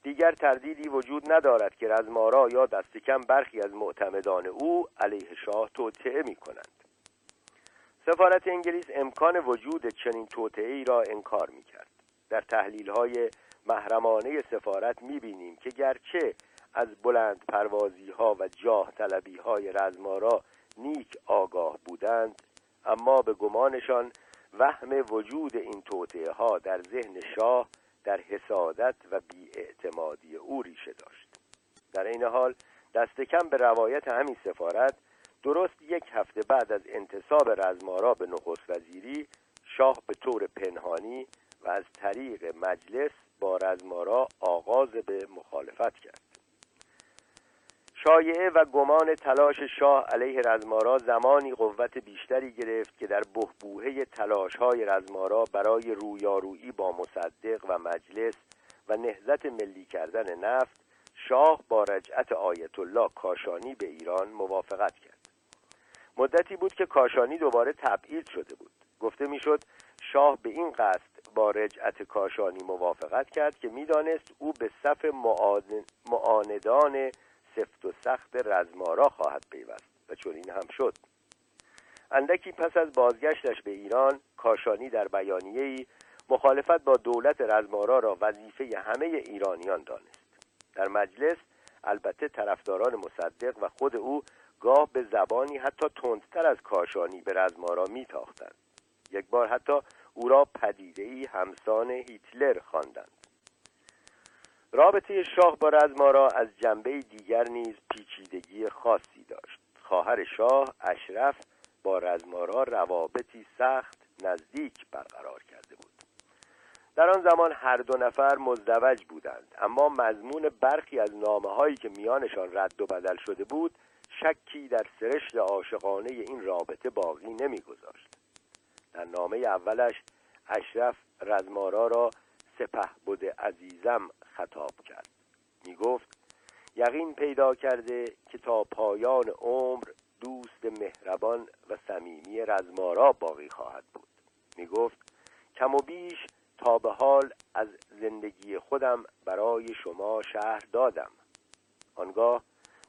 دیگر تردیدی وجود ندارد که رزمارا یا دست کم برخی از معتمدان او علیه شاه توطعه می کنند سفارت انگلیس امکان وجود چنین توطعه را انکار می کرد در تحلیل های محرمانه سفارت می بینیم که گرچه از بلند پروازی ها و جاه طلبی های رزمارا نیک آگاه بودند اما به گمانشان وهم وجود این توطعه ها در ذهن شاه در حسادت و بیاعتمادی او ریشه داشت. در این حال دست کم به روایت همین سفارت درست یک هفته بعد از انتصاب رزمارا به نخست وزیری شاه به طور پنهانی و از طریق مجلس با رزمارا آغاز به مخالفت کرد. شایعه و گمان تلاش شاه علیه رزمارا زمانی قوت بیشتری گرفت که در بهبوهه تلاش های رزمارا برای رویارویی با مصدق و مجلس و نهزت ملی کردن نفت شاه با رجعت آیت الله کاشانی به ایران موافقت کرد. مدتی بود که کاشانی دوباره تبعید شده بود. گفته می‌شد شاه به این قصد با رجعت کاشانی موافقت کرد که می‌دانست او به صف معاندان سفت و سخت رزمارا خواهد پیوست و چون این هم شد. اندکی پس از بازگشتش به ایران کاشانی در بیانیه‌ای مخالفت با دولت رزمارا را وظیفه همه ایرانیان دانست. در مجلس البته طرفداران مصدق و خود او گاه به زبانی حتی تندتر از کاشانی به رزمارا میتاختند. یک بار حتی او را پدیدهای همسان هیتلر خواندند. رابطه شاه با رزمارا از جنبه دیگر نیز پیچیدگی خاصی داشت. خواهر شاه اشرف با رزمارا روابطی سخت نزدیک برقرار کرده بود. در آن زمان هر دو نفر مزدوج بودند اما مضمون برخی از نامه هایی که میانشان رد و بدل شده بود شکی در سرشت عاشقانه این رابطه باقی نمیگذاشت. در نامه اولش اشرف رزمارا را سپه بوده عزیزم خطاب کرد. می گفت یقین پیدا کرده که تا پایان عمر دوست مهربان و صمیمی رزمارا باقی خواهد بود. می گفت کم و بیش تا به حال از زندگی خودم برای شما شهر دادم. آنگاه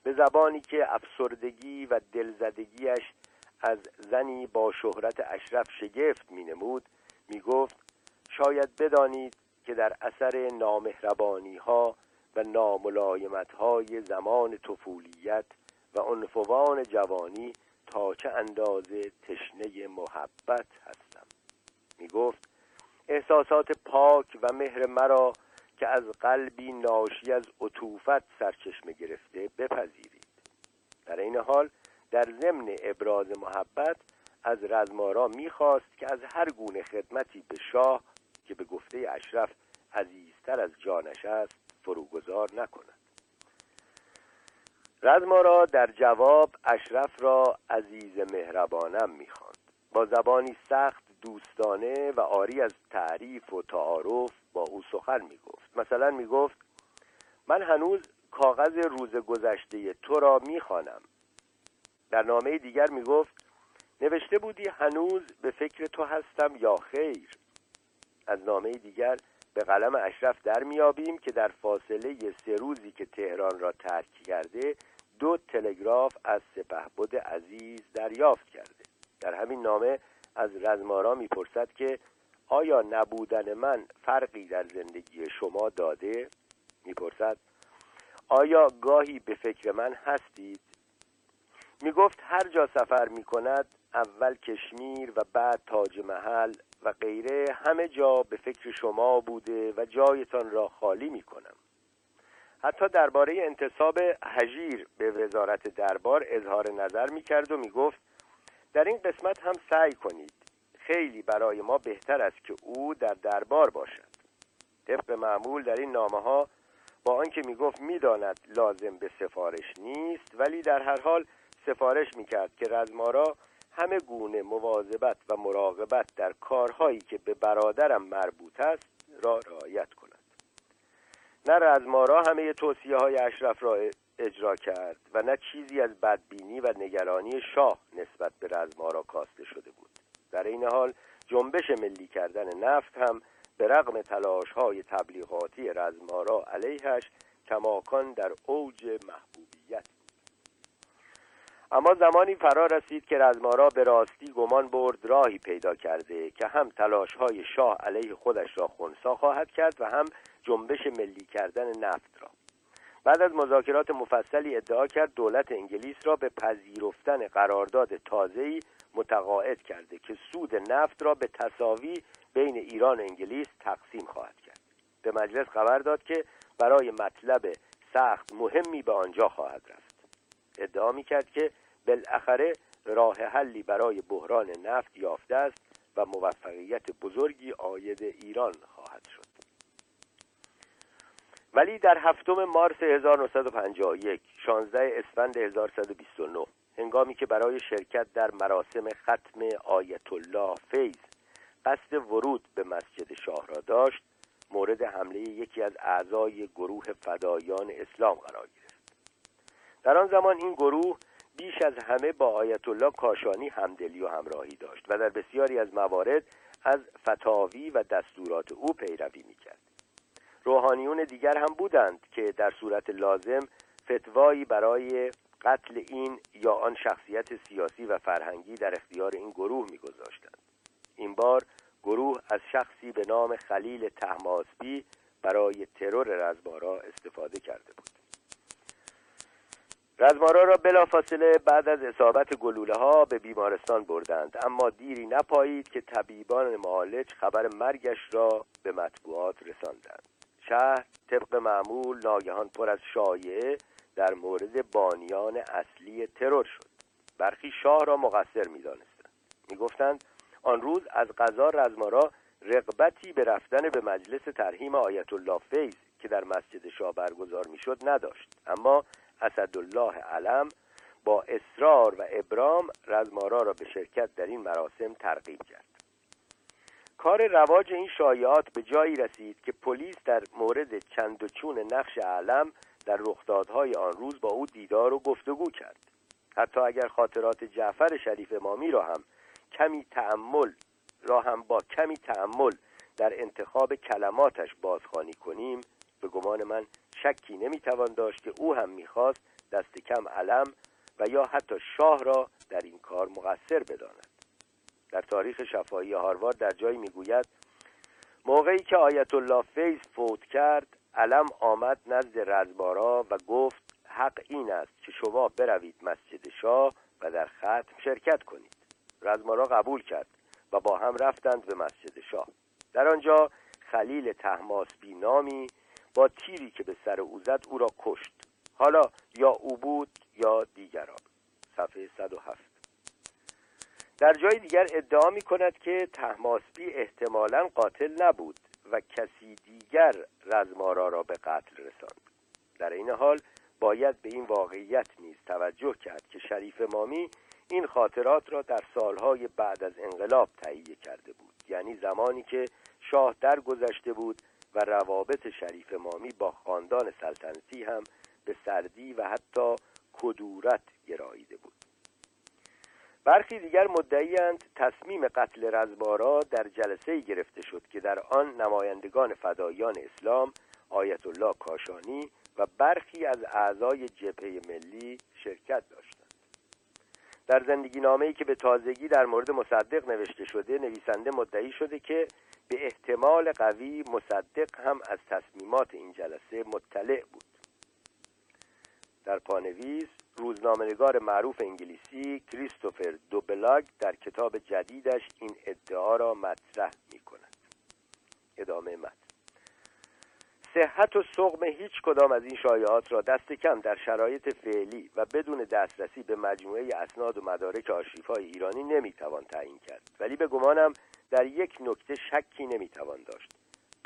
به زبانی که افسردگی و دلزدگیش از زنی با شهرت اشرف شگفت می نمود می گفت شاید بدانید که در اثر نامهربانی ها و ناملایمت های زمان طفولیت و عنفوان جوانی تا چه اندازه تشنه محبت هستم. می گفت احساسات پاک و مهر مرا که از قلبی ناشی از عطوفت سرچشمه گرفته بپذیرید. در این حال در ضمن ابراز محبت از رزمارا می‌خواست که از هر گونه خدمتی به شاه که به گفته اشرف عزیزتر از جانش است فروگذار نکند. رزمارا در جواب اشرف را عزیز مهربانم می‌خواند. با زبانی سخت دوستانه و آری از تعریف و تعارف با او سخن می‌گفت. مثلا می‌گفت من هنوز کاغذ روز گذشته تو را می‌خوانم. در نامه دیگر می‌گفت نوشته بودی هنوز به فکر تو هستم یا خیر؟ از نامه دیگر به قلم اشرف در میابیم که در فاصله سه روزی که تهران را ترک کرده دو تلگراف از سپهبد عزیز دریافت کرده. در همین نامه از رزمارا می‌پرسد که آیا نبودن من فرقی در زندگی شما داده؟ می‌پرسد آیا گاهی به فکر من هستید؟ می گفت هر جا سفر می کند اول کشمیر و بعد تاج محل و غیره همه جا به فکر شما بوده و جایتان را خالی می کنم حتی درباره انتصاب هجیر به وزارت دربار اظهار نظر می کرد و می گفت در این قسمت هم سعی کنید. خیلی برای ما بهتر است که او در دربار باشد. طبق معمول در این نامه ها با آنکه می‌گفت می‌داند لازم به سفارش نیست ولی در هر حال سفارش می‌کرد که رزمارا همه گونه مواظبت و مراقبت در کارهایی که به برادرم مربوط است را رعایت کند. نه رزمارا همه توصیه های اشرف را اجرا کرد و نه چیزی از بدبینی و نگرانی شاه نسبت به رزمارا کاسته شده بود. در این حال جنبش ملی کردن نفت هم به رغم تلاش های تبلیغاتی رزمارا علیهش کماکان در اوج محبوبیت اما زمانی فرا رسید که رزمارا به راستی گمان برد راهی پیدا کرده که هم تلاش های شاه علیه خودش را خونسا خواهد کرد و هم جنبش ملی کردن نفت را. بعد از مذاکرات مفصلی ادعا کرد دولت انگلیس را به پذیرفتن قرارداد تازه‌ای متقاعد کرده که سود نفت را به تصاوی بین ایران و انگلیس تقسیم خواهد کرد. به مجلس خبر داد که برای مطلب سخت مهمی به آنجا خواهد رفت. ادعا می کرد که بالاخره راه حلی برای بحران نفت یافته است و موفقیت بزرگی آید ایران خواهد شد. ولی در هفتم مارس 1951 16 اسفند 1129 هنگامی که برای شرکت در مراسم ختم آیت الله فیض قصد ورود به مسجد شاه را داشت مورد حمله یکی از اعضای گروه فدایان اسلام قرار گرفت. در آن زمان این گروه بیش از همه با آیت الله کاشانی همدلی و همراهی داشت و در بسیاری از موارد از فتاوی و دستورات او پیروی می‌کرد. روحانیون دیگر هم بودند که در صورت لازم فتوایی برای قتل این یا آن شخصیت سیاسی و فرهنگی در اختیار این گروه میگذاشتند. این بار گروه از شخصی به نام خلیل تهماسبی برای ترور رزمارا استفاده کرده بود. رزمارا را بلافاصله بعد از اصابت گلوله ها به بیمارستان بردند. اما دیری نپایید که طبیبان معالج خبر مرگش را به مطبوعات رساندند. شهر طبق معمول ناگهان پر از شایعه در مورد بانیان اصلی ترور شد. برخی شاه را مقصر می‌دانستند. می‌گفتند آن روز از قضا رزمارا رغبتی به رفتن به مجلس ترهیم آیت الله فیض که در مسجد شاه برگزار می‌شد نداشت. اما اسدالله علم با اصرار و ابرام رزمارا را به شرکت در این مراسم ترغیب کرد. کار رواج این شایعات به جایی رسید که پلیس در مورد چند و چون نقش علم در رخدادهای آن روز با او دیدار و گفتگو کرد. حتی اگر خاطرات جعفر شریف امامی را هم کمی تعمل را هم با کمی تعمل در انتخاب کلماتش بازخوانی کنیم به گمان من شکی نمی‌توان داشت که او هم می‌خواست دست کم علم و یا حتی شاه را در این کار مقصر بداند. در تاریخ شفاهی هاروارد در جایی می‌گوید موقعی که آیت الله فیض فوت کرد علم آمد نزد رزبارا و گفت حق این است که شما بروید مسجد شاه و در ختم شرکت کنید. رزمارا قبول کرد و با هم رفتند به مسجد شاه. در آنجا خلیل تحماسبی نامی با تیری که به سر او زد او را کشت. حالا یا او بود یا دیگران. صفحه 107 در جای دیگر ادعا می کند که تحماسبی احتمالا قاتل نبود و کسی دیگر رزمارا را به قتل رساند. در این حال باید به این واقعیت نیز توجه کرد که شریف مامی این خاطرات را در سالهای بعد از انقلاب تهیه کرده بود. یعنی زمانی که شاه درگذشته بود و روابط شریف مامی با خاندان سلطنتی هم به سردی و حتی کدورت گراییده بود. برخی دیگر مدعیند تصمیم قتل رزبارا در جلسه گرفته شد که در آن نمایندگان فدایان اسلام آیت الله کاشانی و برخی از اعضای جبهه ملی شرکت داشتند در زندگی نامه که به تازگی در مورد مصدق نوشته شده نویسنده مدعی شده که به احتمال قوی مصدق هم از تصمیمات این جلسه مطلع بود. در پانویس روزنامهنگار معروف انگلیسی کریستوفر دوبلاگ در کتاب جدیدش این ادعا را مطرح می کند ادامه متن. صحت و سقم هیچ کدام از این شایعات را دست کم در شرایط فعلی و بدون دسترسی به مجموعه اسناد و مدارک های ایرانی نمی‌توان تعیین کرد. ولی به گمانم در یک نکته شکی نمی‌توان داشت.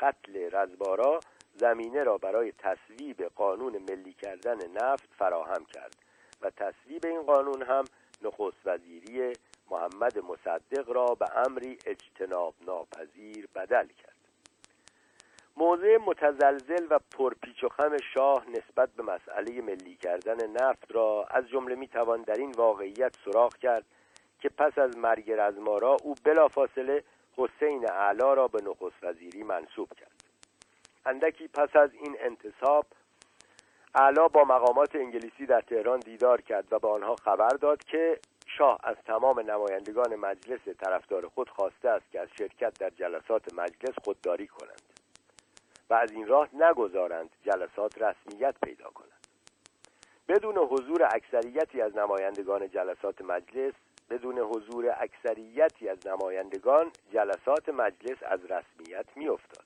قتل رزبارا زمینه را برای تصویب قانون ملی کردن نفت فراهم کرد و تصویب این قانون هم نخست وزیری محمد مصدق را به امری اجتناب ناپذیر بدل کرد. موضع متزلزل و پرپیچ و خم شاه نسبت به مسئله ملی کردن نفت را از جمله می‌توان در این واقعیت سراغ کرد که پس از مرگ رزمارا او بلافاصله حسین اعلا را به نخست وزیری منصوب کرد. اندکی پس از این انتصاب اعلا با مقامات انگلیسی در تهران دیدار کرد و به آنها خبر داد که شاه از تمام نمایندگان مجلس طرفدار خود خواسته است که از شرکت در جلسات مجلس خودداری کنند. و از این راه نگذارند جلسات رسمیت پیدا کنند. بدون حضور اکثریتی از نمایندگان جلسات مجلس بدون حضور اکثریتی از نمایندگان جلسات مجلس از رسمیت میافتاد.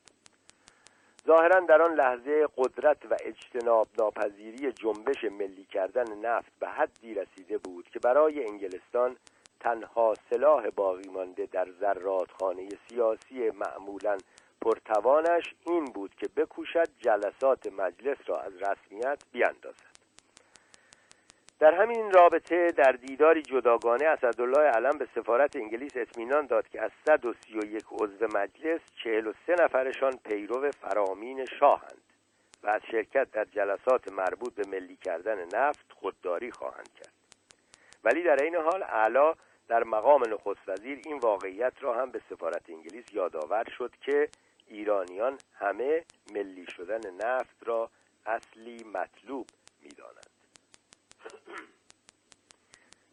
ظاهرا در آن لحظه قدرت و اجتناب ناپذیری جنبش ملی کردن نفت به حدی رسیده بود که برای انگلستان تنها سلاح باقی مانده در زرادخانه سیاسی معمولا پرتوانش این بود که بکوشد جلسات مجلس را از رسمیت بیاندازد. در همین رابطه در دیداری جداگانه اسدالله علم به سفارت انگلیس اطمینان داد که از 131 عضو مجلس 43 نفرشان پیرو فرامین شاهند و از شرکت در جلسات مربوط به ملی کردن نفت خودداری خواهند کرد. ولی در این حال اعلا در مقام نخست وزیر این واقعیت را هم به سفارت انگلیس یادآور شد که ایرانیان همه ملی شدن نفت را اصلی مطلوب می‌دانند.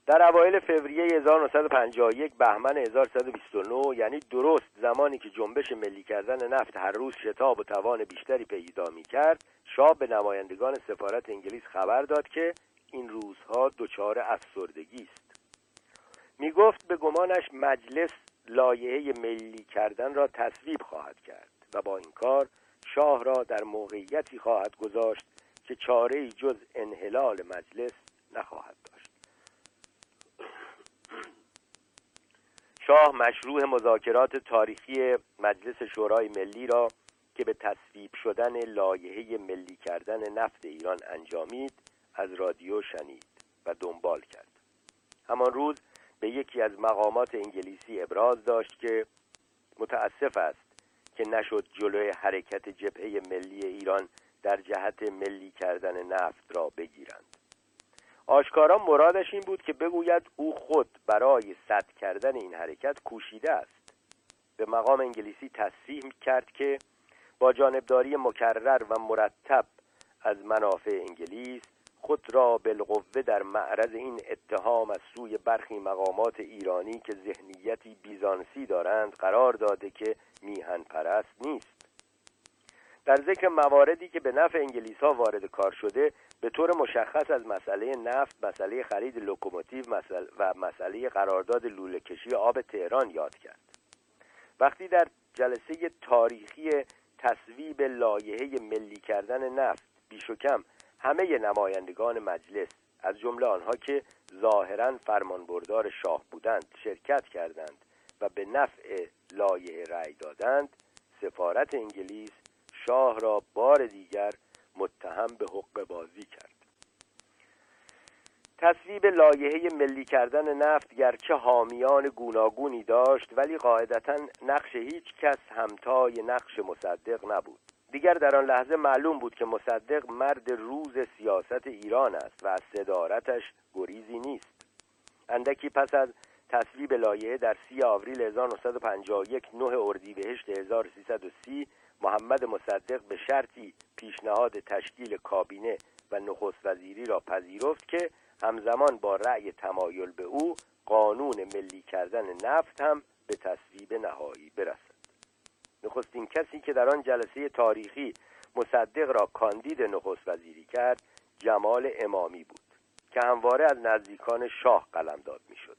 در اوایل فوریه 1951 بهمن 1129 یعنی درست زمانی که جنبش ملی کردن نفت هر روز شتاب و توان بیشتری پیدا می کرد شاه به نمایندگان سفارت انگلیس خبر داد که این روزها دچار افسردگی است. می گفت به گمانش مجلس لایحه ملی کردن را تصویب خواهد کرد و با این کار شاه را در موقعیتی خواهد گذاشت که چاره جز انحلال مجلس نخواهد داشت. شاه مشروع مذاکرات تاریخی مجلس شورای ملی را که به تصویب شدن لایحه ملی کردن نفت ایران انجامید از رادیو شنید و دنبال کرد. همان روز به یکی از مقامات انگلیسی ابراز داشت که متاسف است که نشد جلوی حرکت جبهه ملی ایران در جهت ملی کردن نفت را بگیرند. آشکارا مرادش این بود که بگوید او خود برای صد کردن این حرکت کوشیده است. به مقام انگلیسی تصریح کرد که با جانبداری مکرر و مرتب از منافع انگلیس خود را بالقوه در معرض این اتهام از سوی برخی مقامات ایرانی که ذهنیتی بیزانسی دارند قرار داده که میهن پرست نیست در ذکر مواردی که به نفع انگلیس ها وارد کار شده به طور مشخص از مسئله نفت، مسئله خرید لوکوموتیو و مسئله قرارداد لوله کشی آب تهران یاد کرد. وقتی در جلسه تاریخی تصویب لایحه ملی کردن نفت بیش و کم همه نمایندگان مجلس از جمله آنها که ظاهرا فرمانبردار شاه بودند شرکت کردند و به نفع لایحه رأی دادند سفارت انگلیس شاه را بار دیگر متهم به حق بازی کرد. تصویب لایحه ملی کردن نفت گرچه حامیان گوناگونی داشت ولی قاعدتا نقش هیچ کس همتای نقش مصدق نبود. دیگر در آن لحظه معلوم بود که مصدق مرد روز سیاست ایران است و از صدارتش گریزی نیست. اندکی پس از تصویب لایحه در سی آوریل 1951 نه اردیبهشت 1330 محمد مصدق به شرطی پیشنهاد تشکیل کابینه و نخست وزیری را پذیرفت که همزمان با رأی تمایل به او قانون ملی کردن نفت هم به تصویب نهایی برسد. نخستین کسی که در آن جلسه تاریخی مصدق را کاندید نخست وزیری کرد جمال امامی بود که همواره از نزدیکان شاه قلمداد می‌شد.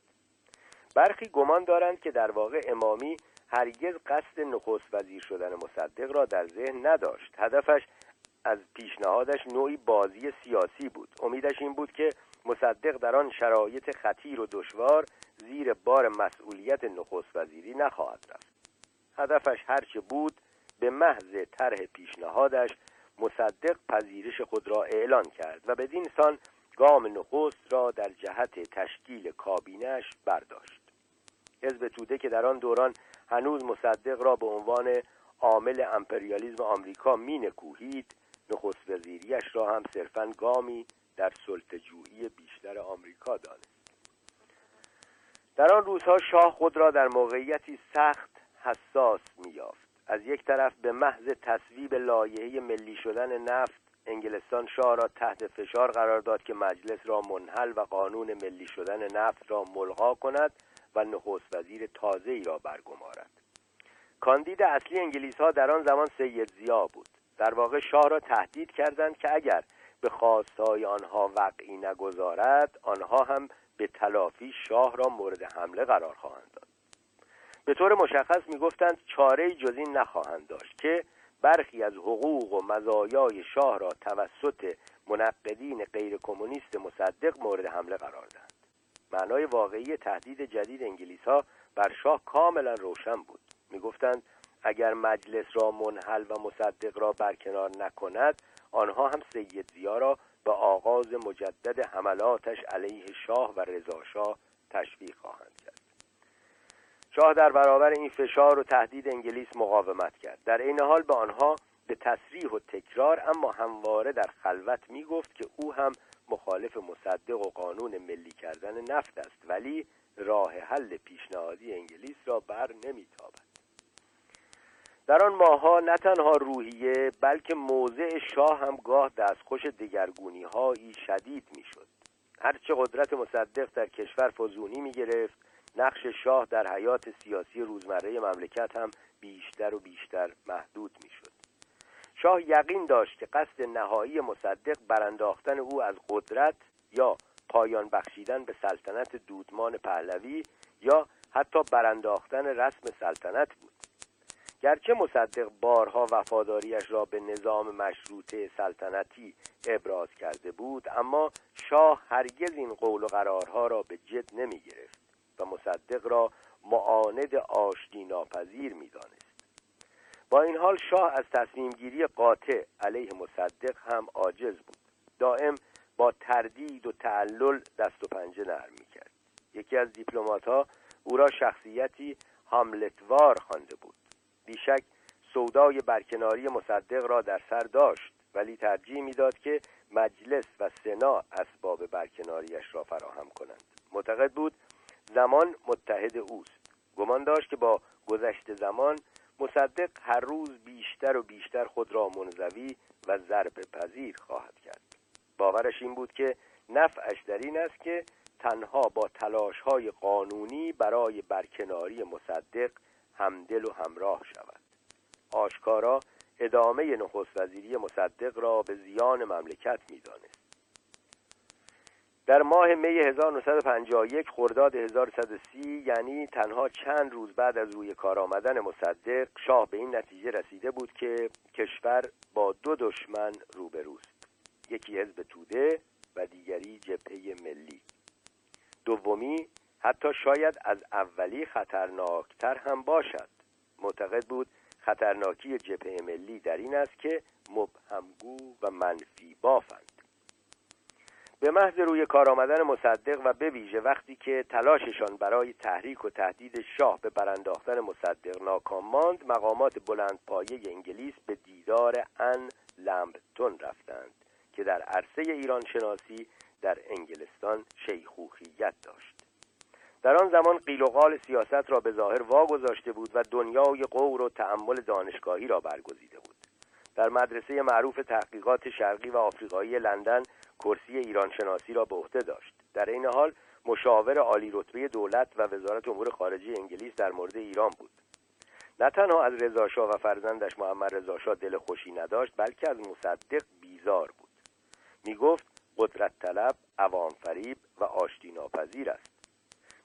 برخی گمان دارند که در واقع امامی هرگز قصد نخست وزیر شدن مصدق را در ذهن نداشت. هدفش از پیشنهادش نوعی بازی سیاسی بود. امیدش این بود که مصدق در آن شرایط خطیر و دشوار زیر بار مسئولیت نخست وزیری نخواهد رفت. هدفش هرچه بود به محض طرح پیشنهادش مصدق پذیرش خود را اعلان کرد و بدین سان گام نخست را در جهت تشکیل کابینش برداشت. حزب توده که در آن دوران هنوز مصدق را به عنوان عامل امپریالیزم آمریکا مینکوهید نخست وزیریش را هم صرفا گامی در سلطجویی بیشتر آمریکا دانست. در آن روزها شاه خود را در موقعیتی سخت حساس میافت از یک طرف به محض تصویب لایحه ملی شدن نفت انگلستان شاه را تحت فشار قرار داد که مجلس را منحل و قانون ملی شدن نفت را ملغا کند و نخست وزیر تازه ای را برگمارد. کاندید اصلی انگلیس ها در آن زمان سید زیا بود. در واقع شاه را تهدید کردند که اگر به خواستهای آنها وقعی نگذارد آنها هم به تلافی شاه را مورد حمله قرار خواهند به طور مشخص می‌گفتند چاره جز این نخواهند داشت که برخی از حقوق و مزایای شاه را توسط منقدین غیر کمونیست مصدق مورد حمله قرار دهند. معنای واقعی تهدید جدید انگلیس ها بر شاه کاملا روشن بود. می‌گفتند اگر مجلس را منحل و مصدق را برکنار نکند آنها هم سید زیا را به آغاز مجدد حملاتش علیه شاه و رضاشاه تشویق خواهند شاه در برابر این فشار و تهدید انگلیس مقاومت کرد. در این حال به آنها به تصریح و تکرار اما همواره در خلوت می گفت که او هم مخالف مصدق و قانون ملی کردن نفت است ولی راه حل پیشنهادی انگلیس را بر نمیتابد. در آن ماهها نه تنها روحیه بلکه موضع شاه هم گاه دستخوش دگرگونی هایی شدید می‌شد. هرچه قدرت مصدق در کشور فزونی می گرفت نقش شاه در حیات سیاسی روزمره مملکت هم بیشتر و بیشتر محدود می‌شد. شاه یقین داشت که قصد نهایی مصدق برانداختن او از قدرت یا پایان بخشیدن به سلطنت دودمان پهلوی یا حتی برانداختن رسم سلطنت بود. گرچه مصدق بارها وفاداریش را به نظام مشروطه سلطنتی ابراز کرده بود اما شاه هرگز این قول و قرارها را به جد نمی گرفت و مصدق را معاند آشتی ناپذیر می دانست. با این حال شاه از تصمیم گیری قاطع علیه مصدق هم عاجز بود. دائم با تردید و تعلل دست و پنجه نرم می کرد یکی از دیپلمات ها او را شخصیتی حملتوار خوانده بود. بیشک سودای برکناری مصدق را در سر داشت ولی ترجیح می‌داد که مجلس و سنا اسباب برکناریش را فراهم کنند. معتقد بود زمان متحد اوست. گمان داشت که با گذشت زمان مصدق هر روز بیشتر و بیشتر خود را منزوی و ضرب پذیر خواهد کرد. باورش این بود که نفعش در این است که تنها با تلاش های قانونی برای برکناری مصدق همدل و همراه شود. آشکارا ادامه نخست وزیری مصدق را به زیان مملکت می‌دانست. در ماه می 1951 خرداد 1130 یعنی تنها چند روز بعد از روی کار آمدن مصدق شاه به این نتیجه رسیده بود که کشور با دو دشمن روبروست. یکی حزب توده و دیگری جبهه ملی. دومی حتی شاید از اولی خطرناکتر هم باشد. معتقد بود خطرناکی جبهه ملی در این است که مبهمگو و منفی بافند. به محض روی کار آمدن مصدق و به ویژه وقتی که تلاششان برای تحریک و تهدید شاه به برانداختن مصدق ناکام ماند مقامات بلند پایه انگلیس به دیدار ان لمبتون رفتند که در عرصه ایران شناسی در انگلستان شیخوخیت داشت. در آن زمان قیل و قال سیاست را به ظاهر واگذاشته بود و دنیای قور و تعمل دانشگاهی را برگزیده بود. در مدرسه معروف تحقیقات شرقی و آفریقایی لندن کرسی ایران شناسی را به عهده داشت. در این حال مشاور عالی رتبه دولت و وزارت امور خارجه انگلیس در مورد ایران بود. نه تنها از رضاشاه و فرزندش محمد رضاشاه دل خوشی نداشت بلکه از مصدق بیزار بود. می گفت قدرت طلب عوام فریب و آشتی ناپذیر است.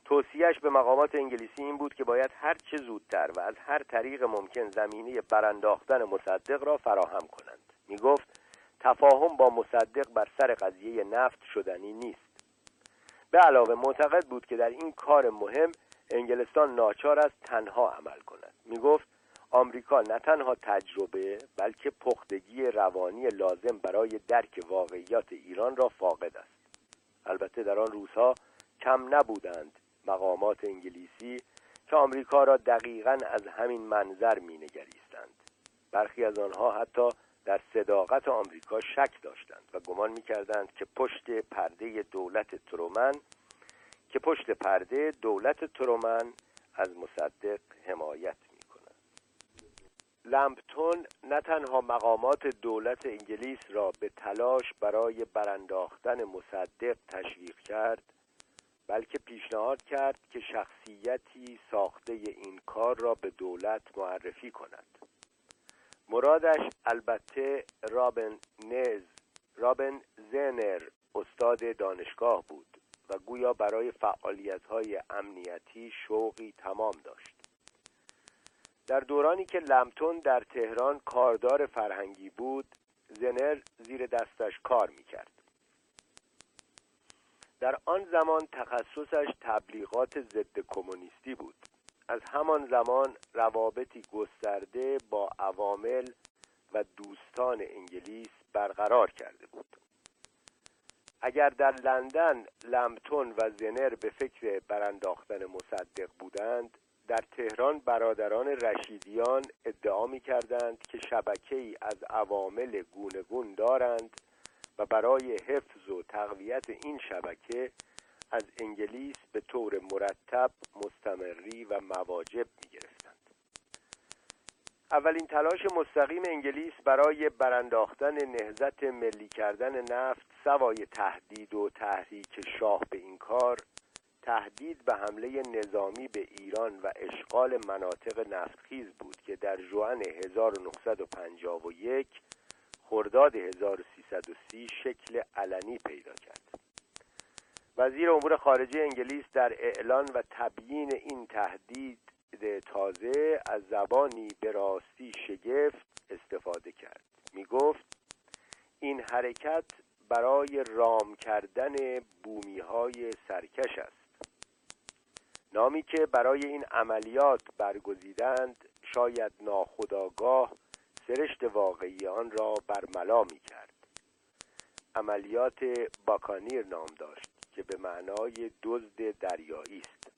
توصیهش به مقامات انگلیسی این بود که باید هر چه زودتر و از هر طریق ممکن زمینه برانداختن مصدق را فراهم کنند. می گفت تفاهم با مصدق بر سر قضیه نفت شدنی نیست. به علاوه معتقد بود که در این کار مهم انگلستان ناچار است تنها عمل کند. می گفت آمریکا نه تنها تجربه بلکه پختگی روانی لازم برای درک واقعیات ایران را فاقد است. البته در آن روزها کم نبودند مقامات انگلیسی که آمریکا را دقیقا از همین منظر مینگریستند. برخی از آنها حتی در صداقت آمریکا شک داشتند و گمان می‌کردند که پشت پرده دولت ترومن که پشت پرده دولت ترومن از مصدق حمایت می کند لمپتون نه تنها مقامات دولت انگلیس را به تلاش برای برانداختن مصدق تشویق کرد بلکه پیشنهاد کرد که شخصیتی ساخته این کار را به دولت معرفی کند. مرادش البته رابن نز رابن زنر استاد دانشگاه بود و گویا برای فعالیت های امنیتی شوقی تمام داشت. در دورانی که لمتون در تهران کاردار فرهنگی بود زنر زیر دستش کار می‌کرد. در آن زمان تخصصش تبلیغات ضد کمونیستی بود. از همان زمان روابطی گسترده با عوامل و دوستان انگلیس برقرار کرده بود. اگر در لندن لمتون و زنر به فکر برانداختن مصدق بودند در تهران برادران رشیدیان ادعا می کردند که شبکه ای از عوامل گونگون دارند و برای حفظ و تقویت این شبکه از انگلیس به طور مرتب مستمری و مواجب می گرفتند. اولین تلاش مستقیم انگلیس برای برانداختن نهزت ملی کردن نفت سوای تهدید و تحریک شاه به این کار تهدید به حمله نظامی به ایران و اشغال مناطق نفتخیز بود که در جوان 1951 خرداد 1330 شکل علنی پیدا کرد وزیر امور خارجه انگلیس در اعلان و تبیین این تهدید تازه از زبانی به راستی شگفت استفاده کرد. می گفت این حرکت برای رام کردن بومی های سرکش است. نامی که برای این عملیات برگزیدند شاید ناخداگاه سرشت واقعی آن را برملا می کرد عملیات باکانیر نام داشت. که به معنای دزد دریایی است.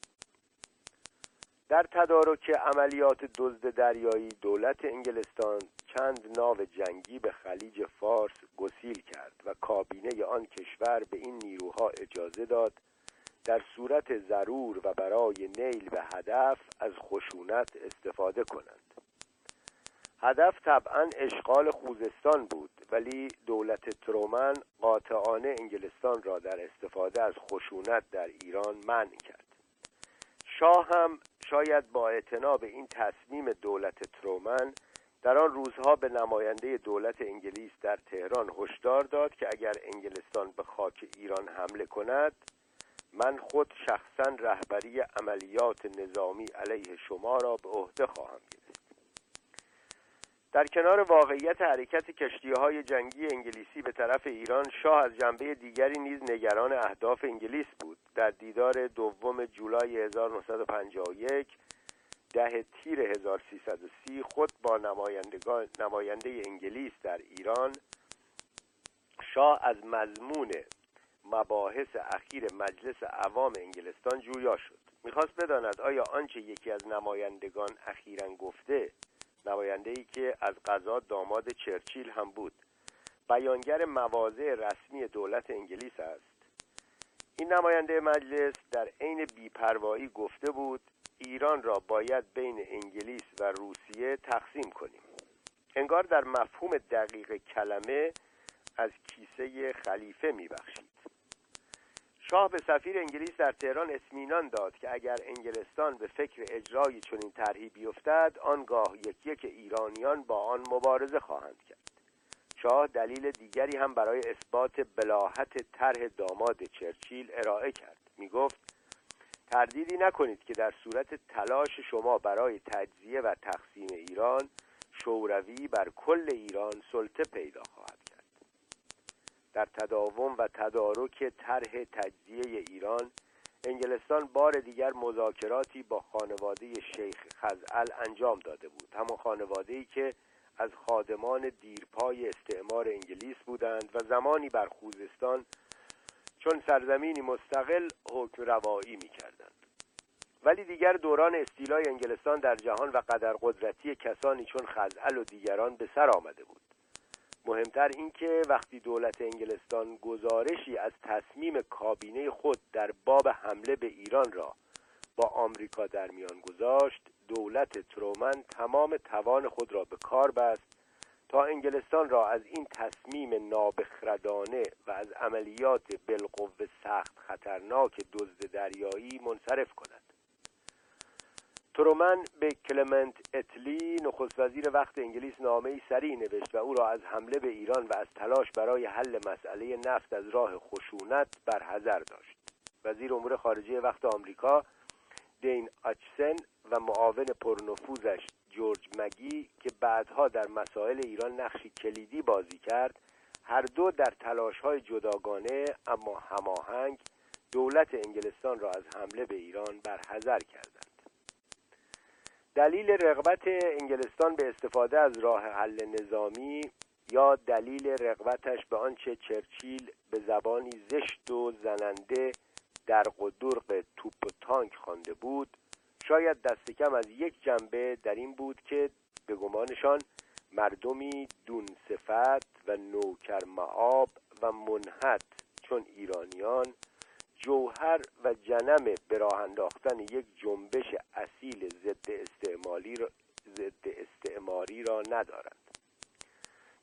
در تدارک عملیات دزد دریایی دولت انگلستان چند ناو جنگی به خلیج فارس گسیل کرد و کابینه آن کشور به این نیروها اجازه داد در صورت ضرور و برای نیل به هدف از خشونت استفاده کنند. هدف طبعا اشغال خوزستان بود ولی دولت ترومن قاطعانه انگلستان را در استفاده از خشونت در ایران منع کرد. شاه هم شاید با اعتناب این تصمیم دولت ترومن در آن روزها به نماینده دولت انگلیس در تهران هشدار داد که اگر انگلستان به خاک ایران حمله کند من خود شخصا رهبری عملیات نظامی علیه شما را به عهده خواهم گرفت. در کنار واقعیت حرکت کشتی های جنگی انگلیسی به طرف ایران شاه از جنبه دیگری نیز نگران اهداف انگلیس بود. در دیدار دوم جولای 1951 ده تیر 1330 خود با نماینده انگلیس در ایران شاه از مضمون مباحث اخیر مجلس عوام انگلستان جویا شد. می‌خواست بداند آیا آنچه یکی از نمایندگان اخیرا گفته نماینده ای که از قضا داماد چرچیل هم بود. بیانگر مواضع رسمی دولت انگلیس است. این نماینده مجلس در عین بیپروایی گفته بود ایران را باید بین انگلیس و روسیه تقسیم کنیم. انگار در مفهوم دقیق کلمه از کیسه خلیفه میبخشید شاه به سفیر انگلیس در تهران اطمینان داد که اگر انگلستان به فکر اجرای چنین طرحی بیفتد آنگاه یک یک ایرانیان با آن مبارزه خواهند کرد. شاه دلیل دیگری هم برای اثبات بلاحت طرح داماد چرچیل ارائه کرد. می گفت تردیدی نکنید که در صورت تلاش شما برای تجزیه و تقسیم ایران شوروی بر کل ایران سلطه پیدا خواهد. در تداوم و تدارک طرح تجزیه ایران انگلستان بار دیگر مذاکراتی با خانواده شیخ خزعل انجام داده بود همان خانواده ای که از خادمان دیرپای استعمار انگلیس بودند و زمانی بر خوزستان چون سرزمینی مستقل حکم روایی می کردند. ولی دیگر دوران استیلای انگلستان در جهان و قدر قدرتی کسانی چون خزعل و دیگران به سر آمده بود مهمتر اینکه وقتی دولت انگلستان گزارشی از تصمیم کابینه خود در باب حمله به ایران را با آمریکا در میان گذاشت دولت ترومن تمام توان خود را به کار بست تا انگلستان را از این تصمیم نابخردانه و از عملیات بالقوه سخت خطرناک دزد دریایی منصرف کند. ترومن به کلمنت اتلی نخست وزیر وقت انگلیس نامه ای سریع نوشت و او را از حمله به ایران و از تلاش برای حل مسئله نفت از راه خشونت برحذر داشت. وزیر امور خارجه وقت آمریکا دین آچسن و معاون پرنفوذش جورج مگی که بعدها در مسائل ایران نقشی کلیدی بازی کرد هر دو در تلاش های جداگانه اما هماهنگ دولت انگلستان را از حمله به ایران برحذر کردند. دلیل رغبت انگلستان به استفاده از راه حل نظامی یا دلیل رغبتش به آنچه چرچیل به زبانی زشت و زننده در و توپ و تانک خوانده بود شاید دست کم از یک جنبه در این بود که به گمانشان مردمی دون صفت و نوکر معاب و منحت چون ایرانیان جوهر و جنم به راه انداختن یک جنبش اصیل ضد استعمالی را ضد استعماری را ندارند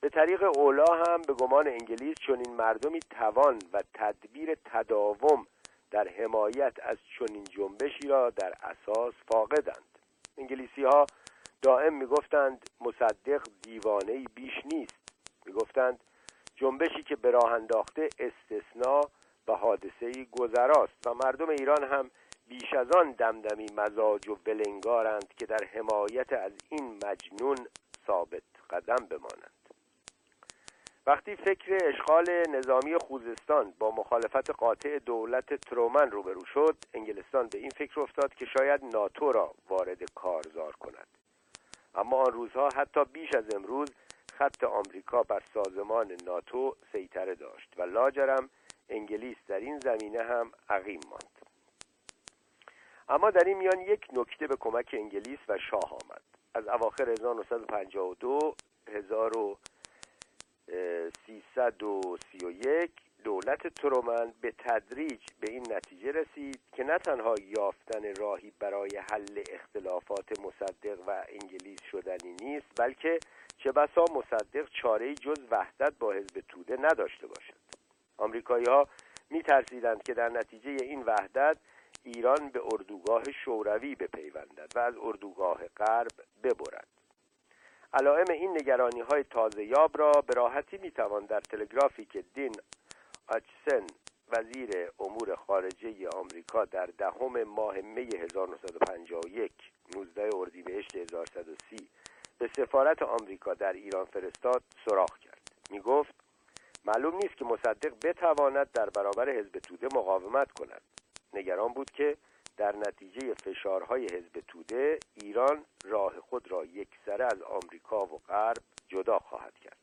به طریق اولا هم به گمان انگلیس چون این مردمی توان و تدبیر تداوم در حمایت از چنین جنبشی را در اساس فاقدند. انگلیسی ها دائم می‌گفتند مصدق دیوانه بیش نیست. می‌گفتند جنبشی که به راه انداخته استثنا و حادثه گذراست و مردم ایران هم بیش از آن دمدمی مزاج و بلنگارند که در حمایت از این مجنون ثابت قدم بمانند. وقتی فکر اشغال نظامی خوزستان با مخالفت قاطع دولت ترومن روبرو شد انگلستان به این فکر افتاد که شاید ناتو را وارد کارزار کند. اما آن روزها حتی بیش از امروز خط آمریکا بر سازمان ناتو سیطره داشت و لاجرم انگلیس در این زمینه هم عقیم ماند. اما در این میان یک نکته به کمک انگلیس و شاه آمد. از اواخر 1952 1331 دولت ترومن به تدریج به این نتیجه رسید که نه تنها یافتن راهی برای حل اختلافات مصدق و انگلیس شدنی نیست بلکه چه بسا مصدق چاره جز وحدت با حزب توده نداشته باشد. آمریکایی ها می ترسیدند که در نتیجه این وحدت ایران به اردوگاه شوروی بپیوندد و از اردوگاه غرب ببرد. علائم این نگرانی های تازه یاب را به راحتی می توان در تلگرافی که دین آچسن وزیر امور خارجه آمریکا در دهم ماه می 1951 19 اردیبهشت 1130 به سفارت آمریکا در ایران فرستاد سراغ کرد. می گفت معلوم نیست که مصدق بتواند در برابر حزب توده مقاومت کند. نگران بود که در نتیجه فشارهای حزب توده ایران راه خود را یکسره از آمریکا و غرب جدا خواهد کرد.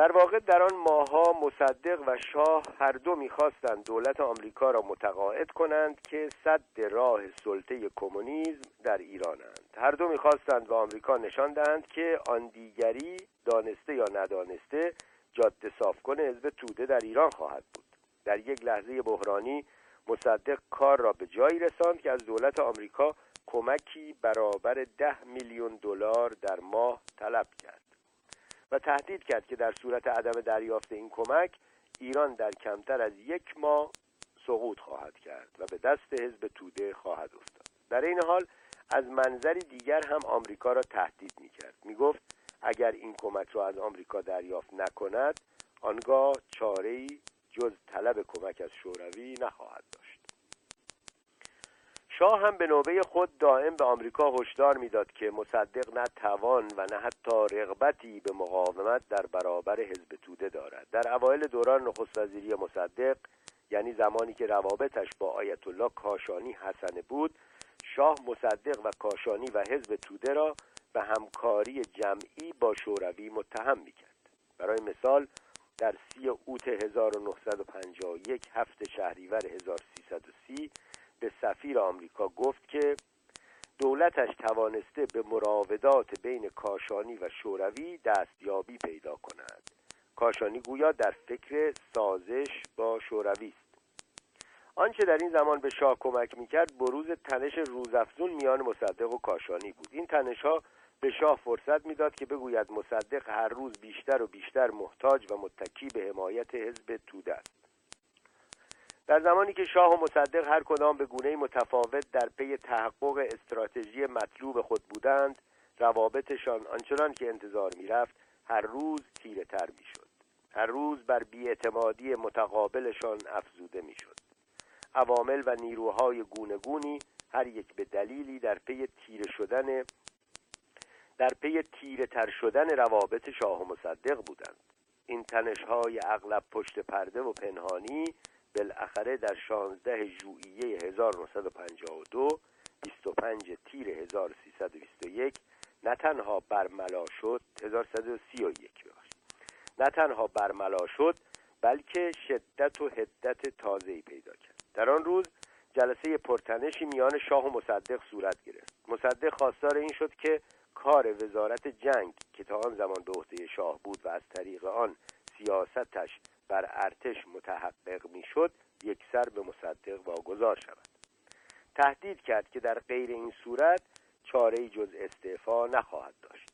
در واقع در آن ماهها مصدق و شاه هر دو می‌خواستند دولت آمریکا را متقاعد کنند که صد راه سلطه کمونیسم در ایرانند. هر دو می‌خواستند به آمریکا نشان دهند که آن دیگری دانسته یا ندانسته جاده صاف حزب توده در ایران خواهد بود. در یک لحظه بحرانی مصدق کار را به جایی رساند که از دولت آمریکا کمکی برابر ده میلیون دلار در ماه طلب کرد. و تهدید کرد که در صورت عدم دریافت این کمک ایران در کمتر از یک ماه سقوط خواهد کرد و به دست حزب توده خواهد افتاد. در این حال از منظری دیگر هم آمریکا را تهدید می کرد می گفت اگر این کمک را از آمریکا دریافت نکند آنگاه چاره جز طلب کمک از شوروی نخواهد داشت. شاه هم به نوبه خود دائم به آمریکا هشدار می‌داد که مصدق نه توان و نه حتی رغبتی به مقاومت در برابر حزب توده دارد. در اوایل دوران نخست وزیری مصدق یعنی زمانی که روابطش با آیت الله کاشانی حسنه بود شاه مصدق و کاشانی و حزب توده را به همکاری جمعی با شوروی متهم می‌کرد. برای مثال در سی اوت 1951 هفت شهریور 1330 به سفیر آمریکا گفت که دولتش توانسته به مراودات بین کاشانی و شوروی دستیابی پیدا کند. کاشانی گویا در فکر سازش با شوروی است. آنچه در این زمان به شاه کمک می‌کرد بروز تنش روزافزون میان مصدق و کاشانی بود. این تنش ها به شاه فرصت می‌داد که بگوید مصدق هر روز بیشتر و بیشتر محتاج و متکی به حمایت حزب توده است. در زمانی که شاه و مصدق هر کدام به گونه متفاوت در پی تحقق استراتژی مطلوب خود بودند روابطشان آنچنان که انتظار می‌رفت هر روز تیره تر می‌شد. هر روز بر بیاعتمادی متقابلشان افزوده می‌شد. عوامل و نیروهای گونگونی هر یک به دلیلی در پی تیره شدن در پی تیره تر شدن روابط شاه و مصدق بودند. این تنشهای اغلب پشت پرده و پنهانی بالاخره در 16 ژوئیه 1952 25 تیر 1321 نه تنها برملا شد 1131 نه تنها برملا شد بلکه شدت و حدت تازه‌ای پیدا کرد. در آن روز جلسه پرتنشی میان شاه و مصدق صورت گرفت. مصدق خواستار این شد که کار وزارت جنگ که تا آن زمان به عهده شاه بود و از طریق آن سیاستش بر ارتش متحقق می‌شد یک سر به مصدق واگذار شود. تهدید کرد که در غیر این صورت چاره جز استعفا نخواهد داشت.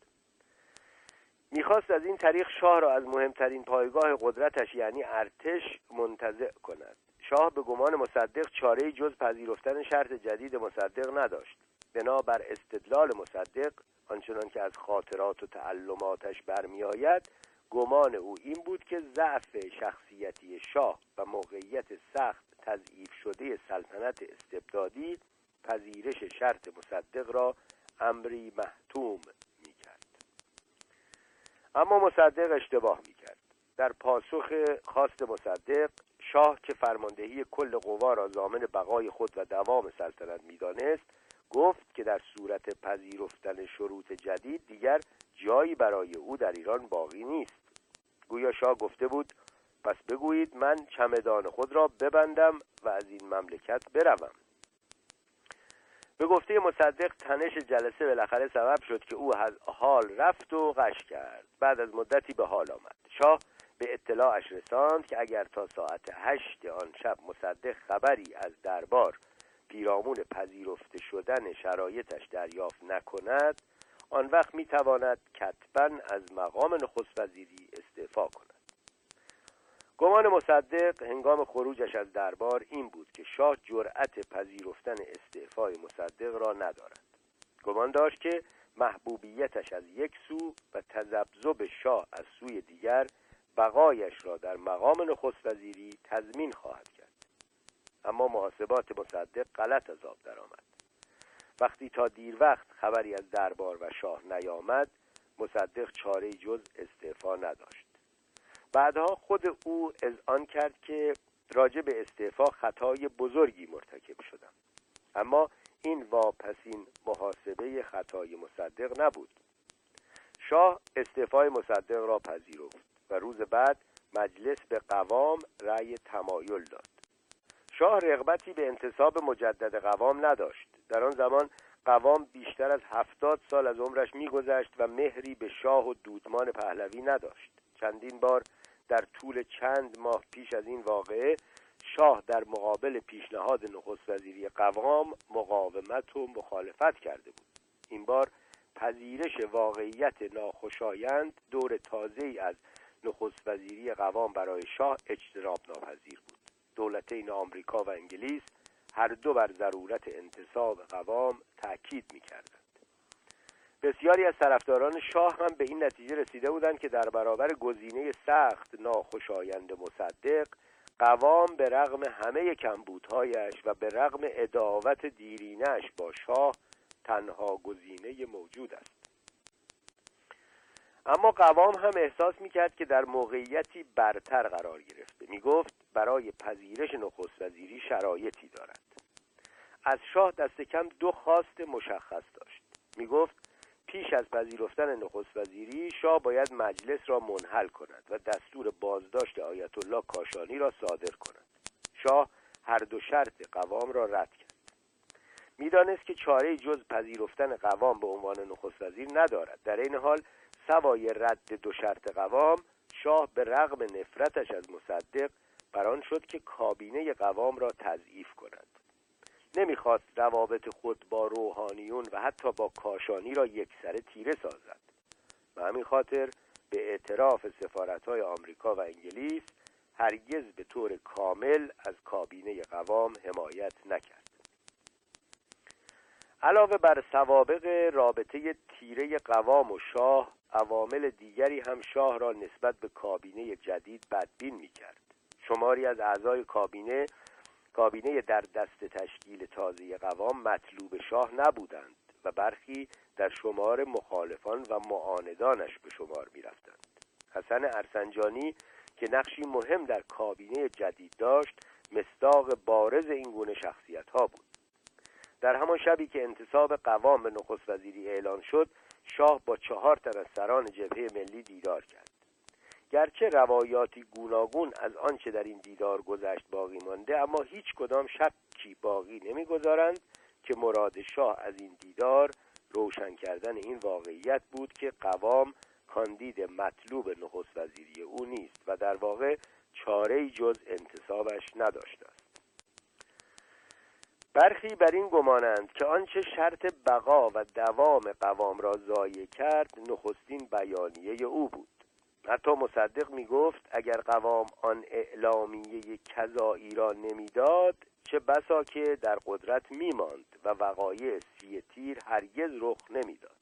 می‌خواست از این طریق شاه را از مهمترین پایگاه قدرتش یعنی ارتش منتزع کند. شاه به گمان مصدق چاره جز پذیرفتن شرط جدید مصدق نداشت. بنابر استدلال مصدق آنچنان که از خاطرات و تعلماتش برمیآید گمان او این بود که ضعف شخصیتی شاه و موقعیت سخت تضعیف شده سلطنت استبدادی پذیرش شرط مصدق را امری محتوم می کرد اما مصدق اشتباه می کرد در پاسخ خواست مصدق شاه که فرماندهی کل قوا را ضامن بقای خود و دوام سلطنت می‌دانست گفت که در صورت پذیرفتن شروط جدید دیگر جایی برای او در ایران باقی نیست. گویا شاه گفته بود پس بگویید من چمدان خود را ببندم و از این مملکت بروم. به گفته مصدق تنش جلسه بالاخره سبب شد که او از حال رفت و غش کرد. بعد از مدتی به حال آمد. شاه به اطلاعش رساند که اگر تا ساعت هشت آن شب مصدق خبری از دربار پیرامون پذیرفته شدن شرایطش دریافت نکند آن وقت می‌تواند کتبا از مقام نخست وزیری استعفا کند. گمان مصدق هنگام خروجش از دربار این بود که شاه جرأت پذیرفتن استعفای مصدق را ندارد. گمان داشت که محبوبیتش از یک سو و تذبذب شاه از سوی دیگر بقایش را در مقام نخست وزیری تضمین خواهد اما محاسبات مصدق غلط از آب درآمد. وقتی تا دیر وقت خبری از دربار و شاه نیامد مصدق چاره جز استعفا نداشت. بعدها خود او آن کرد که راجع به استعفا خطای بزرگی مرتکب شدم. اما این واپسین محاسبه خطای مصدق نبود. شاه استعفای مصدق را پذیرفت و روز بعد مجلس به قوام رأی تمایل داد. شاه رغبتی به انتصاب مجدد قوام نداشت. در آن زمان قوام بیشتر از هفتاد سال از عمرش میگذشت و مهری به شاه و دودمان پهلوی نداشت. چندین بار در طول چند ماه پیش از این واقعه شاه در مقابل پیشنهاد نخست وزیری قوام مقاومت و مخالفت کرده بود. این بار پذیرش واقعیت ناخوشایند دور تازه ای از نخست وزیری قوام برای شاه اجتناب ناپذیر بود. دولتین آمریکا و انگلیس هر دو بر ضرورت انتصاب قوام تأکید می‌کردند. بسیاری از طرفداران شاه هم به این نتیجه رسیده بودند که در برابر گزینه سخت ناخوشایند مصدق قوام به رغم همه کمبودهایش و به رغم اداوت دیرینش با شاه تنها گزینه موجود است. اما قوام هم احساس می‌کرد که در موقعیتی برتر قرار گرفته. می‌گفت برای پذیرش نخست وزیری شرایطی دارد. از شاه دست کم دو خواست مشخص داشت. می‌گفت پیش از پذیرفتن نخست وزیری شاه باید مجلس را منحل کند و دستور بازداشت آیت الله کاشانی را صادر کند. شاه هر دو شرط قوام را رد کرد. می‌دانست که چاره جز پذیرفتن قوام به عنوان نخست وزیر ندارد. در این حال سوای رد دو شرط قوام شاه به رغم نفرتش از مصدق بران شد که کابینه قوام را تضعیف کند. نمی‌خواست روابط خود با روحانیون و حتی با کاشانی را یکسره تیره سازد. و همین خاطر به اعتراف سفارتهای آمریکا و انگلیس هرگز به طور کامل از کابینه قوام حمایت نکرد. علاوه بر سوابق رابطه تیره قوام و شاه عوامل دیگری هم شاه را نسبت به کابینه جدید بدبین می‌کرد. شماری از اعضای کابینه کابینه در دست تشکیل تازه قوام مطلوب شاه نبودند و برخی در شمار مخالفان و معاندانش به شمار می رفتند. حسن ارسنجانی که نقشی مهم در کابینه جدید داشت مستاق بارز این گونه شخصیت ها بود در همان شبی که انتصاب قوام به نخست وزیری اعلان شد شاه با چهار تن از سران جبهه ملی دیدار کرد گرچه روایاتی گوناگون از آنچه در این دیدار گذشت باقی مانده اما هیچ کدام شکی باقی نمی‌گذارند که مراد شاه از این دیدار روشن کردن این واقعیت بود که قوام کاندید مطلوب نخست وزیری او نیست و در واقع چاره جز انتصابش نداشته است. برخی بر این گمانند که آنچه شرط بقا و دوام قوام را ضایع کرد نخستین بیانیه او بود. حتی مصدق می گفت اگر قوام آن اعلامیه کذایی را نمی‌داد چه بسا که در قدرت میماند و وقایع سی تیر هرگز رخ نمی‌داد.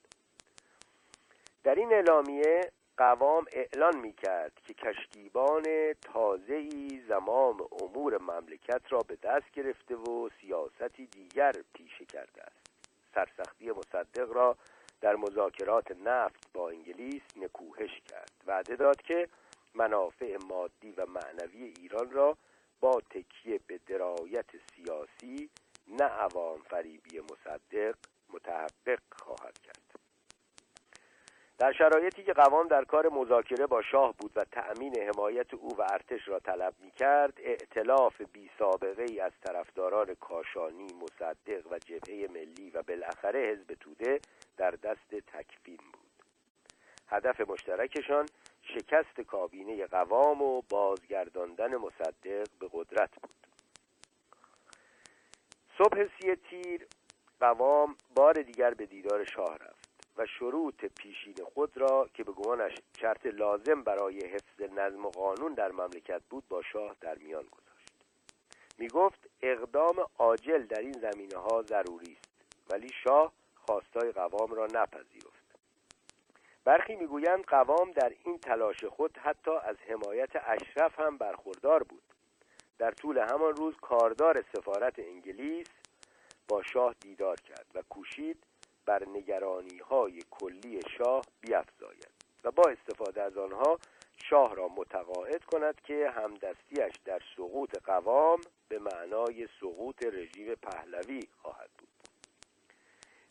در این اعلامیه قوام اعلان می کرد که کشتیبان تازه‌ای زمام امور مملکت را به دست گرفته و سیاستی دیگر پیشه کرده است. سرسختی مصدق را در مذاکرات نفت با انگلیس نکوهش کرد. وعده داد که منافع مادی و معنوی ایران را با تکیه به درایت سیاسی نه عوام فریبی مصدق متحقق خواهد کرد. در شرایطی که قوام در کار مذاکره با شاه بود و تأمین حمایت او و ارتش را طلب می کرد اعتلاف بی سابقه ای از طرفداران کاشانی مصدق و جبهه ملی و بالاخره حزب توده در دست تکفین بود. هدف مشترکشان شکست کابینه قوام و بازگرداندن مصدق به قدرت بود. صبح سی تیر قوام بار دیگر به دیدار شاه رفت. و شروط پیشین خود را که به گمانش شرط لازم برای حفظ نظم و قانون در مملکت بود با شاه در میان گذاشت. می گفت اقدام عاجل در این زمینه ها ضروری است ولی شاه خواستای قوام را نپذیرفت. برخی می‌گویند قوام در این تلاش خود حتی از حمایت اشرف هم برخوردار بود. در طول همان روز کاردار سفارت انگلیس با شاه دیدار کرد و کوشید بر نگرانی های کلی شاه بیافزاید و با استفاده از آنها شاه را متقاعد کند که همدستیش در سقوط قوام به معنای سقوط رژیم پهلوی خواهد بود.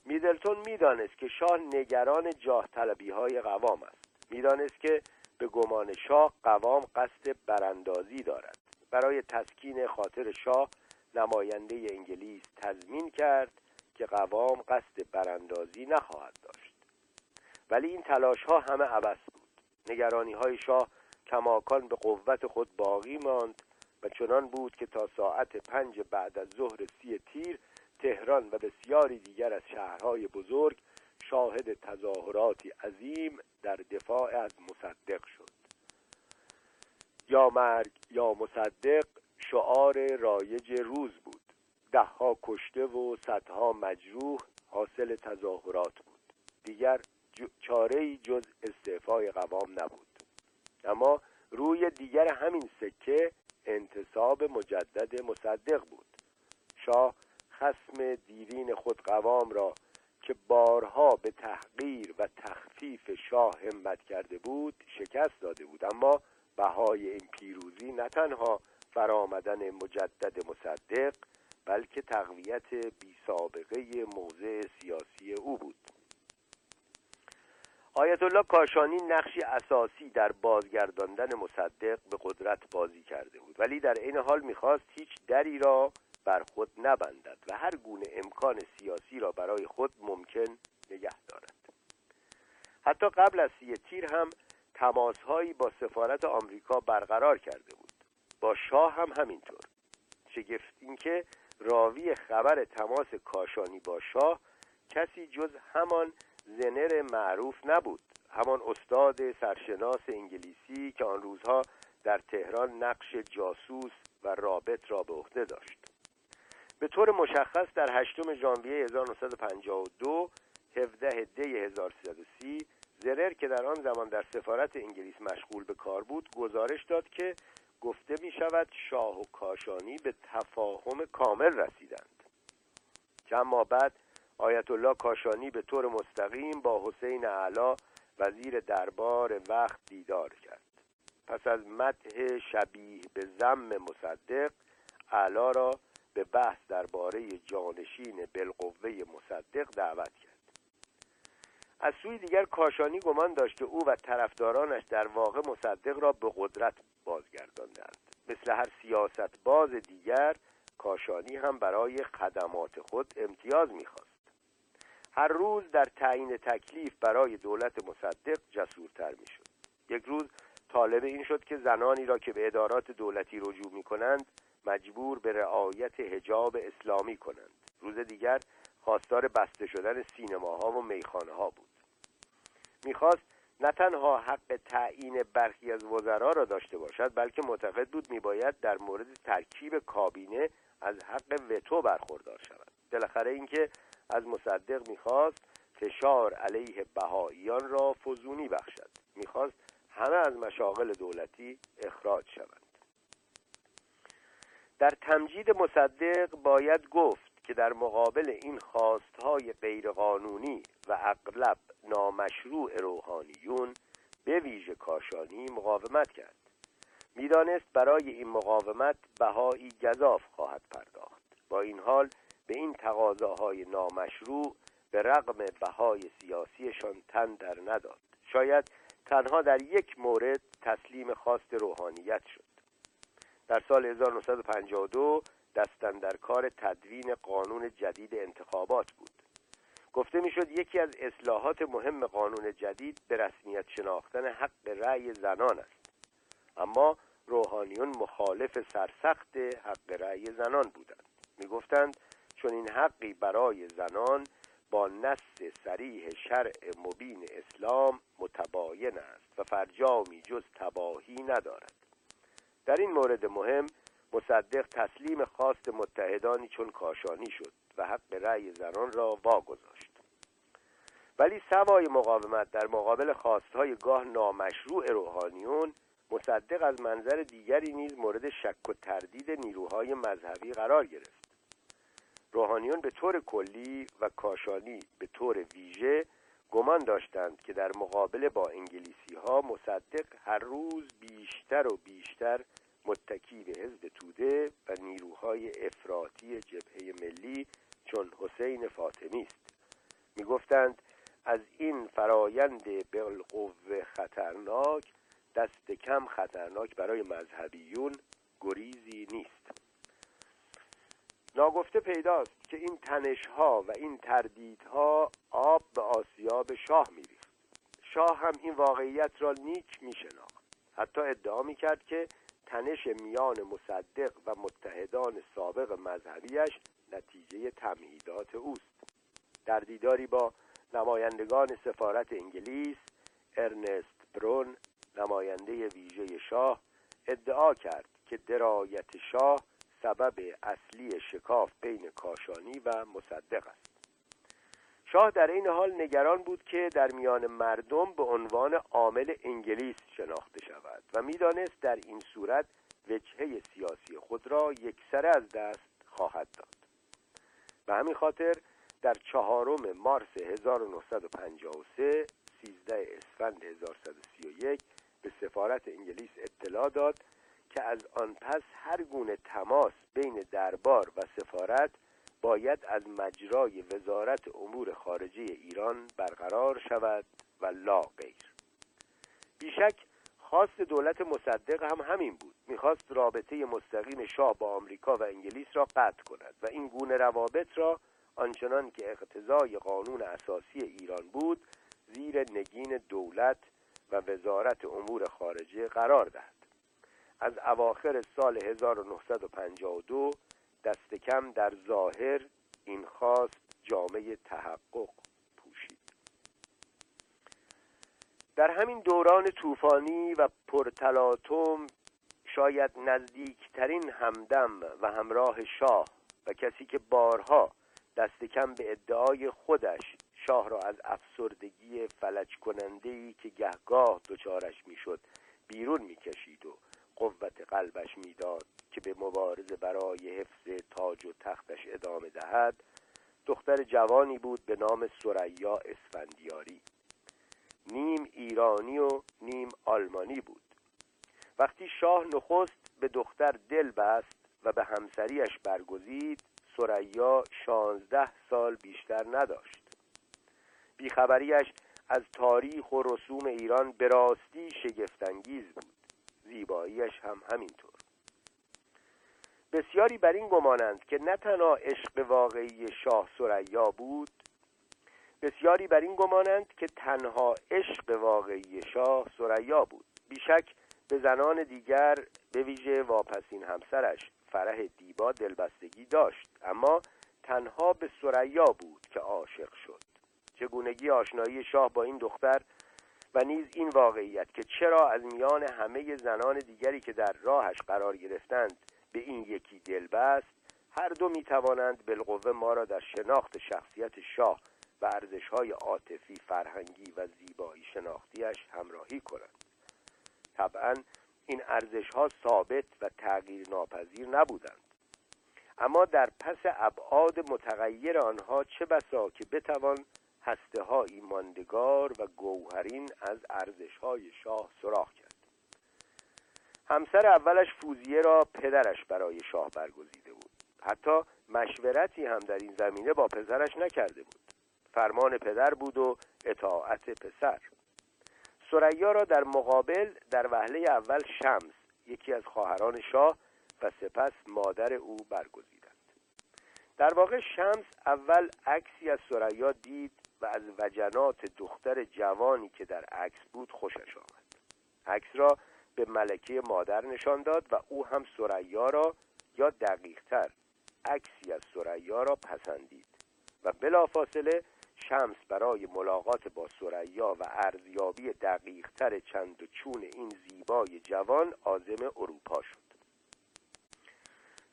میدلتون می‌دانست که شاه نگران جاه طلبی های قوام است. می‌دانست که به گمان شاه قوام قصد براندازی دارد. برای تسکین خاطر شاه نماینده انگلیس تضمین کرد که قوام قصد براندازی نخواهد داشت. ولی این تلاش ها همه عبس بود. نگرانی های شاه کماکان به قوت خود باقی ماند و چنان بود که تا ساعت پنج بعد از ظهر سی تیر تهران و بسیاری دیگر از شهرهای بزرگ شاهد تظاهراتی عظیم در دفاع از مصدق شد. یا مرگ یا مصدق شعار رایج روز بود. دهها کشته و صدها مجروح حاصل تظاهرات بود. دیگر چاره جز استعفای قوام نبود. اما روی دیگر همین سکه انتصاب مجدد مصدق بود. شاه خسم دیرین خود قوام را که بارها به تحقیر و تخفیف شاه همت کرده بود شکست داده بود اما بهای این پیروزی نه تنها فرامدن مجدد مصدق بلکه تقویت بی سابقه موضع سیاسی او بود آیت الله کاشانی نقشی اساسی در بازگرداندن مصدق به قدرت بازی کرده بود. ولی در این حال می‌خواست هیچ دری را بر خود نبندد و هر گونه امکان سیاسی را برای خود ممکن نگه دارد. حتی قبل از سی تیر هم تماسهایی با سفارت آمریکا برقرار کرده بود. با شاه هم همینطور. شگفت اینکه راوی خبر تماس کاشانی با شاه کسی جز همان زنر معروف نبود. همان استاد سرشناس انگلیسی که آن روزها در تهران نقش جاسوس و رابط را به عهده داشت. به طور مشخص در 8 ژانویه 1952 17 دی 1330 زرر که در آن زمان در سفارت انگلیس مشغول به کار بود گزارش داد که گفته می شود شاه و کاشانی به تفاهم کامل رسیدند. چند ماه بعد آیت الله کاشانی به طور مستقیم با حسین علا وزیر دربار وقت دیدار کرد. پس از مدح شبیه به زم مصدق علا را به بحث درباره جانشین بالقوه مصدق دعوت کرد. از سوی دیگر کاشانی گمان داشت او و طرفدارانش در واقع مصدق را به قدرت بازگرداندند. مثل هر سیاست باز دیگر کاشانی هم برای خدمات خود امتیاز می‌خواست. هر روز در تعیین تکلیف برای دولت مصدق جسورتر می‌شد. یک روز طالب این شد که زنانی را که به ادارات دولتی رجوع می کنند مجبور به رعایت حجاب اسلامی کنند. روز دیگر خواستار بسته شدن سینماها و میخانه ها بود. می‌خواست نه تنها حق تعیین برخی از وزرا را داشته باشد بلکه معتقد بود میباید در مورد ترکیب کابینه از حق وتو برخوردار شود. بالاخره اینکه از مصدق می‌خواست فشار علیه بهاییان را فزونی بخشد. می‌خواست همه از مشاغل دولتی اخراج شوند. در تمجید مصدق باید گفت که در مقابل این خواستهای غیرقانونی و اغلب نامشروع روحانیون به ویژه کاشانی مقاومت کرد. می‌دانست برای این مقاومت بهایی گذاف خواهد پرداخت. با این حال به این تقاضاهای نامشروع به رغم بهای سیاسیشان تن در نداد. شاید تنها در یک مورد تسلیم خواست روحانیت شد. در سال 1952 دستن در کار تدوین قانون جدید انتخابات بود. گفته می‌شد یکی از اصلاحات مهم قانون جدید به رسمیت شناختن حق رأی زنان است. اما روحانیون مخالف سرسخت حق رأی زنان بودند. می‌گفتند چون این حقی برای زنان با نص سریح شرع مبین اسلام متباین است و فرجامی جز تباهی ندارد. در این مورد مهم مصدق تسلیم خواست متحدانی چون کاشانی شد و حق رأی زنان را واگذاشت. ولی سوای مقاومت در مقابل خواستهای گاه نامشروع روحانیون مصدق از منظر دیگری نیز مورد شک و تردید نیروهای مذهبی قرار گرفت. روحانیون به طور کلی و کاشانی به طور ویژه گمان داشتند که در مقابله با انگلیسی ها مصدق هر روز بیشتر و بیشتر متکی به حزب توده و نیروهای افراطی جبهه ملی چون حسین فاطمی است. می‌گفتند از این فرایند بالقوه خطرناک دست کم خطرناک برای مذهبیون گریزی نیست. ناگفته پیداست که این تنشها و این تردیدها آب به آسیاب شاه میریخت. شاه هم این واقعیت را نیک میشناخت. حتی ادعا می‌کرد که تنش میان مصدق و متحدان سابق مذهبیش نتیجه تمهیدات اوست. در دیداری با نمایندگان سفارت انگلیس ارنست برون نماینده ویژه شاه ادعا کرد که درایت شاه سبب اصلی شکاف بین کاشانی و مصدق است. شاه در این حال نگران بود که در میان مردم به عنوان عامل انگلیس شناخته شود و می‌دانست در این صورت وجهه سیاسی خود را یکسره از دست خواهد داد. به همین خاطر در چهارم مارس 1953 13 اسفند 1131 به سفارت انگلیس اطلاع داد که از آن پس هر گونه تماس بین دربار و سفارت باید از مجرای وزارت امور خارجه ایران برقرار شود و لا غیر. بیشک خواست دولت مصدق هم همین بود. می‌خواست رابطه مستقیم شاه با آمریکا و انگلیس را قطع کند و این گونه روابط را آنچنان که اقتضای قانون اساسی ایران بود زیر نگین دولت و وزارت امور خارجه قرار دهد. از اواخر سال 1952 دست کم در ظاهر این خواست جامعه تحقق پوشید. در همین دوران طوفانی و پرتلاتم شاید نزدیکترین همدم و همراه شاه و کسی که بارها دست کم به ادعای خودش شاه را از افسردگی فلج کننده ای که گهگاه دچارش می‌شد بیرون می‌کشید و قوت قلبش می‌داد که به مبارزه برای حفظ تاج و تختش ادامه دهد دختر جوانی بود به نام سریا اسفندیاری. نیم ایرانی و نیم آلمانی بود. وقتی شاه نخست به دختر دل بست و به همسریش برگزید سریا شانزده سال بیشتر نداشت. بیخبریش از تاریخ و رسوم ایران به راستی شگفتانگیز بود. زیباییش هم همینطور. بسیاری بر این گمانند که نه تنها عشق واقعی شاه سریا بود بسیاری بر این گمانند که تنها عشق واقعی شاه سریا بود. بیشک به زنان دیگر به ویژه واپسین همسرش فرح دیبا دلبستگی داشت اما تنها به سریا بود که عاشق شد. چگونگی آشنایی شاه با این دختر و نیز این واقعیت که چرا از میان همه زنان دیگری که در راهش قرار گرفتند به این یکی دل بست هر دو می توانند بالقوه ما را در شناخت شخصیت شاه و ارزشهای عاطفی فرهنگی و زیبایی شناختیش همراهی کنند. طبعا این ارزش ها ثابت و تغییر ناپذیر نبودند. اما در پس ابعاد متغیر آنها چه بسا که بتوان هسته های ماندگار و گوهرین از ارزش های شاه سراغ کرد. همسر اولش فوزیه را پدرش برای شاه برگزیده بود. حتی مشورتی هم در این زمینه با پسرش نکرده بود. فرمان پدر بود و اطاعت پسر. سریا را در مقابل در وهله اول شمس یکی از خواهران شاه و سپس مادر او برگزیدند. در واقع شمس اول عکسی از سریا دید و از وجنات دختر جوانی که در عکس بود خوشش آمد. عکس را به ملکه مادر نشان داد و او هم سریا را یا دقیقتر عکسی از سریا را پسندید. و بلافاصله شمس برای ملاقات با سریا و ارزیابی دقیقتر چند و چون این زیبای جوان عازم اروپا شد.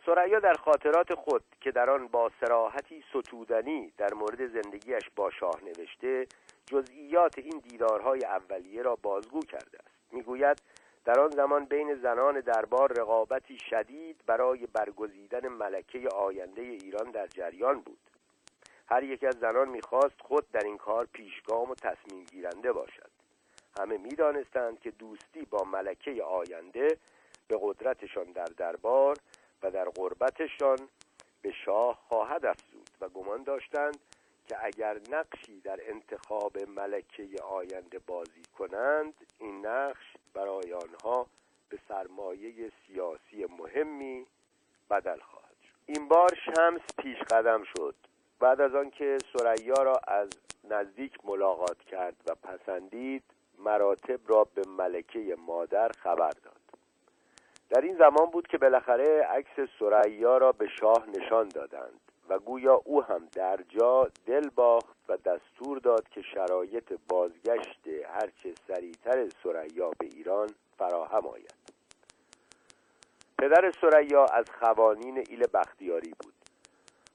سریا در خاطرات خود که در آن با سراحتی ستودنی در مورد زندگیش با شاه نوشته جزئیات این دیدارهای اولیه را بازگو کرده است. می‌گوید در آن زمان بین زنان دربار رقابتی شدید برای برگزیدن ملکه آینده ایران در جریان بود. هر یک از زنان می‌خواست خود در این کار پیشگام و تصمیم گیرنده باشد. همه می‌دانستند که دوستی با ملکه آینده به قدرتشان در دربار و در غربتشان به شاه خواهد افزود و گمان داشتند که اگر نقشی در انتخاب ملکه آینده بازی کنند این نقش برای آنها به سرمایه سیاسی مهمی بدل خواهد شد. این بار شمس پیش قدم شد. بعد از آنکه سریا را از نزدیک ملاقات کرد و پسندید مراتب را به ملکه مادر خبر داد. در این زمان بود که بالاخره عکس سریا را به شاه نشان دادند و گویا او هم در جا دل باخت و دستور داد که شرایط بازگشت هرچه سریعتر سریا به ایران فراهم آید. پدر سریا از خوانین ایل بختیاری بود.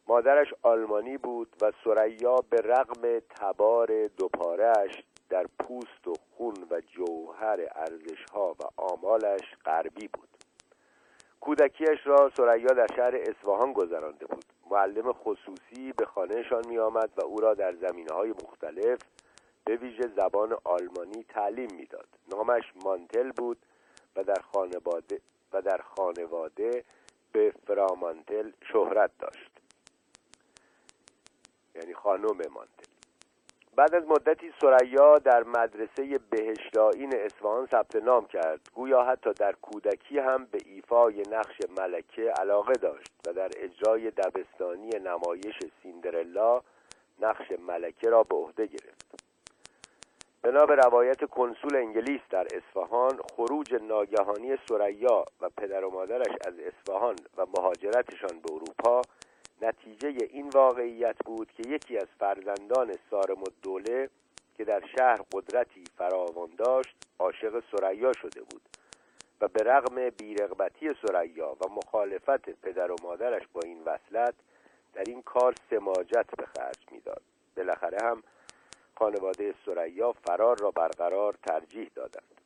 مادرش آلمانی بود و سریا به رغم تبار دوپارش در پوست و خون و جوهر ارزشها و آمالش غربی بود. کودکیش را سریا در شهر اصفهان گذرانده بود. معلم خصوصی به خانهشان می آمد و او را در زمینه های مختلف به ویژه زبان آلمانی تعلیم می‌داد. نامش مانتل بود و در خانواده و در خانواده به فرامانتل شهرت داشت. یعنی خانم مانتل. بعد از مدتی سریا در مدرسه بهشتاین اصفهان ثبت نام کرد. گویا حتی در کودکی هم به ایفای نقش ملکه علاقه داشت و در اجرای دبستانی نمایش سیندرلا نقش ملکه را به عهده گرفت. بنا به روایت کنسول انگلیس در اصفهان خروج ناگهانی سریا و پدر و مادرش از اصفهان و مهاجرتشان به اروپا نتیجه این واقعیت بود که یکی از فرزندان سارم الدوله که در شهر قدرتی فراوان داشت عاشق سریا شده بود و به رغم بیرغبتی سریا و مخالفت پدر و مادرش با این وصلت در این کار سماجت به خرج می‌داد. بالاخره هم خانواده سریا فرار را برقرار ترجیح دادند.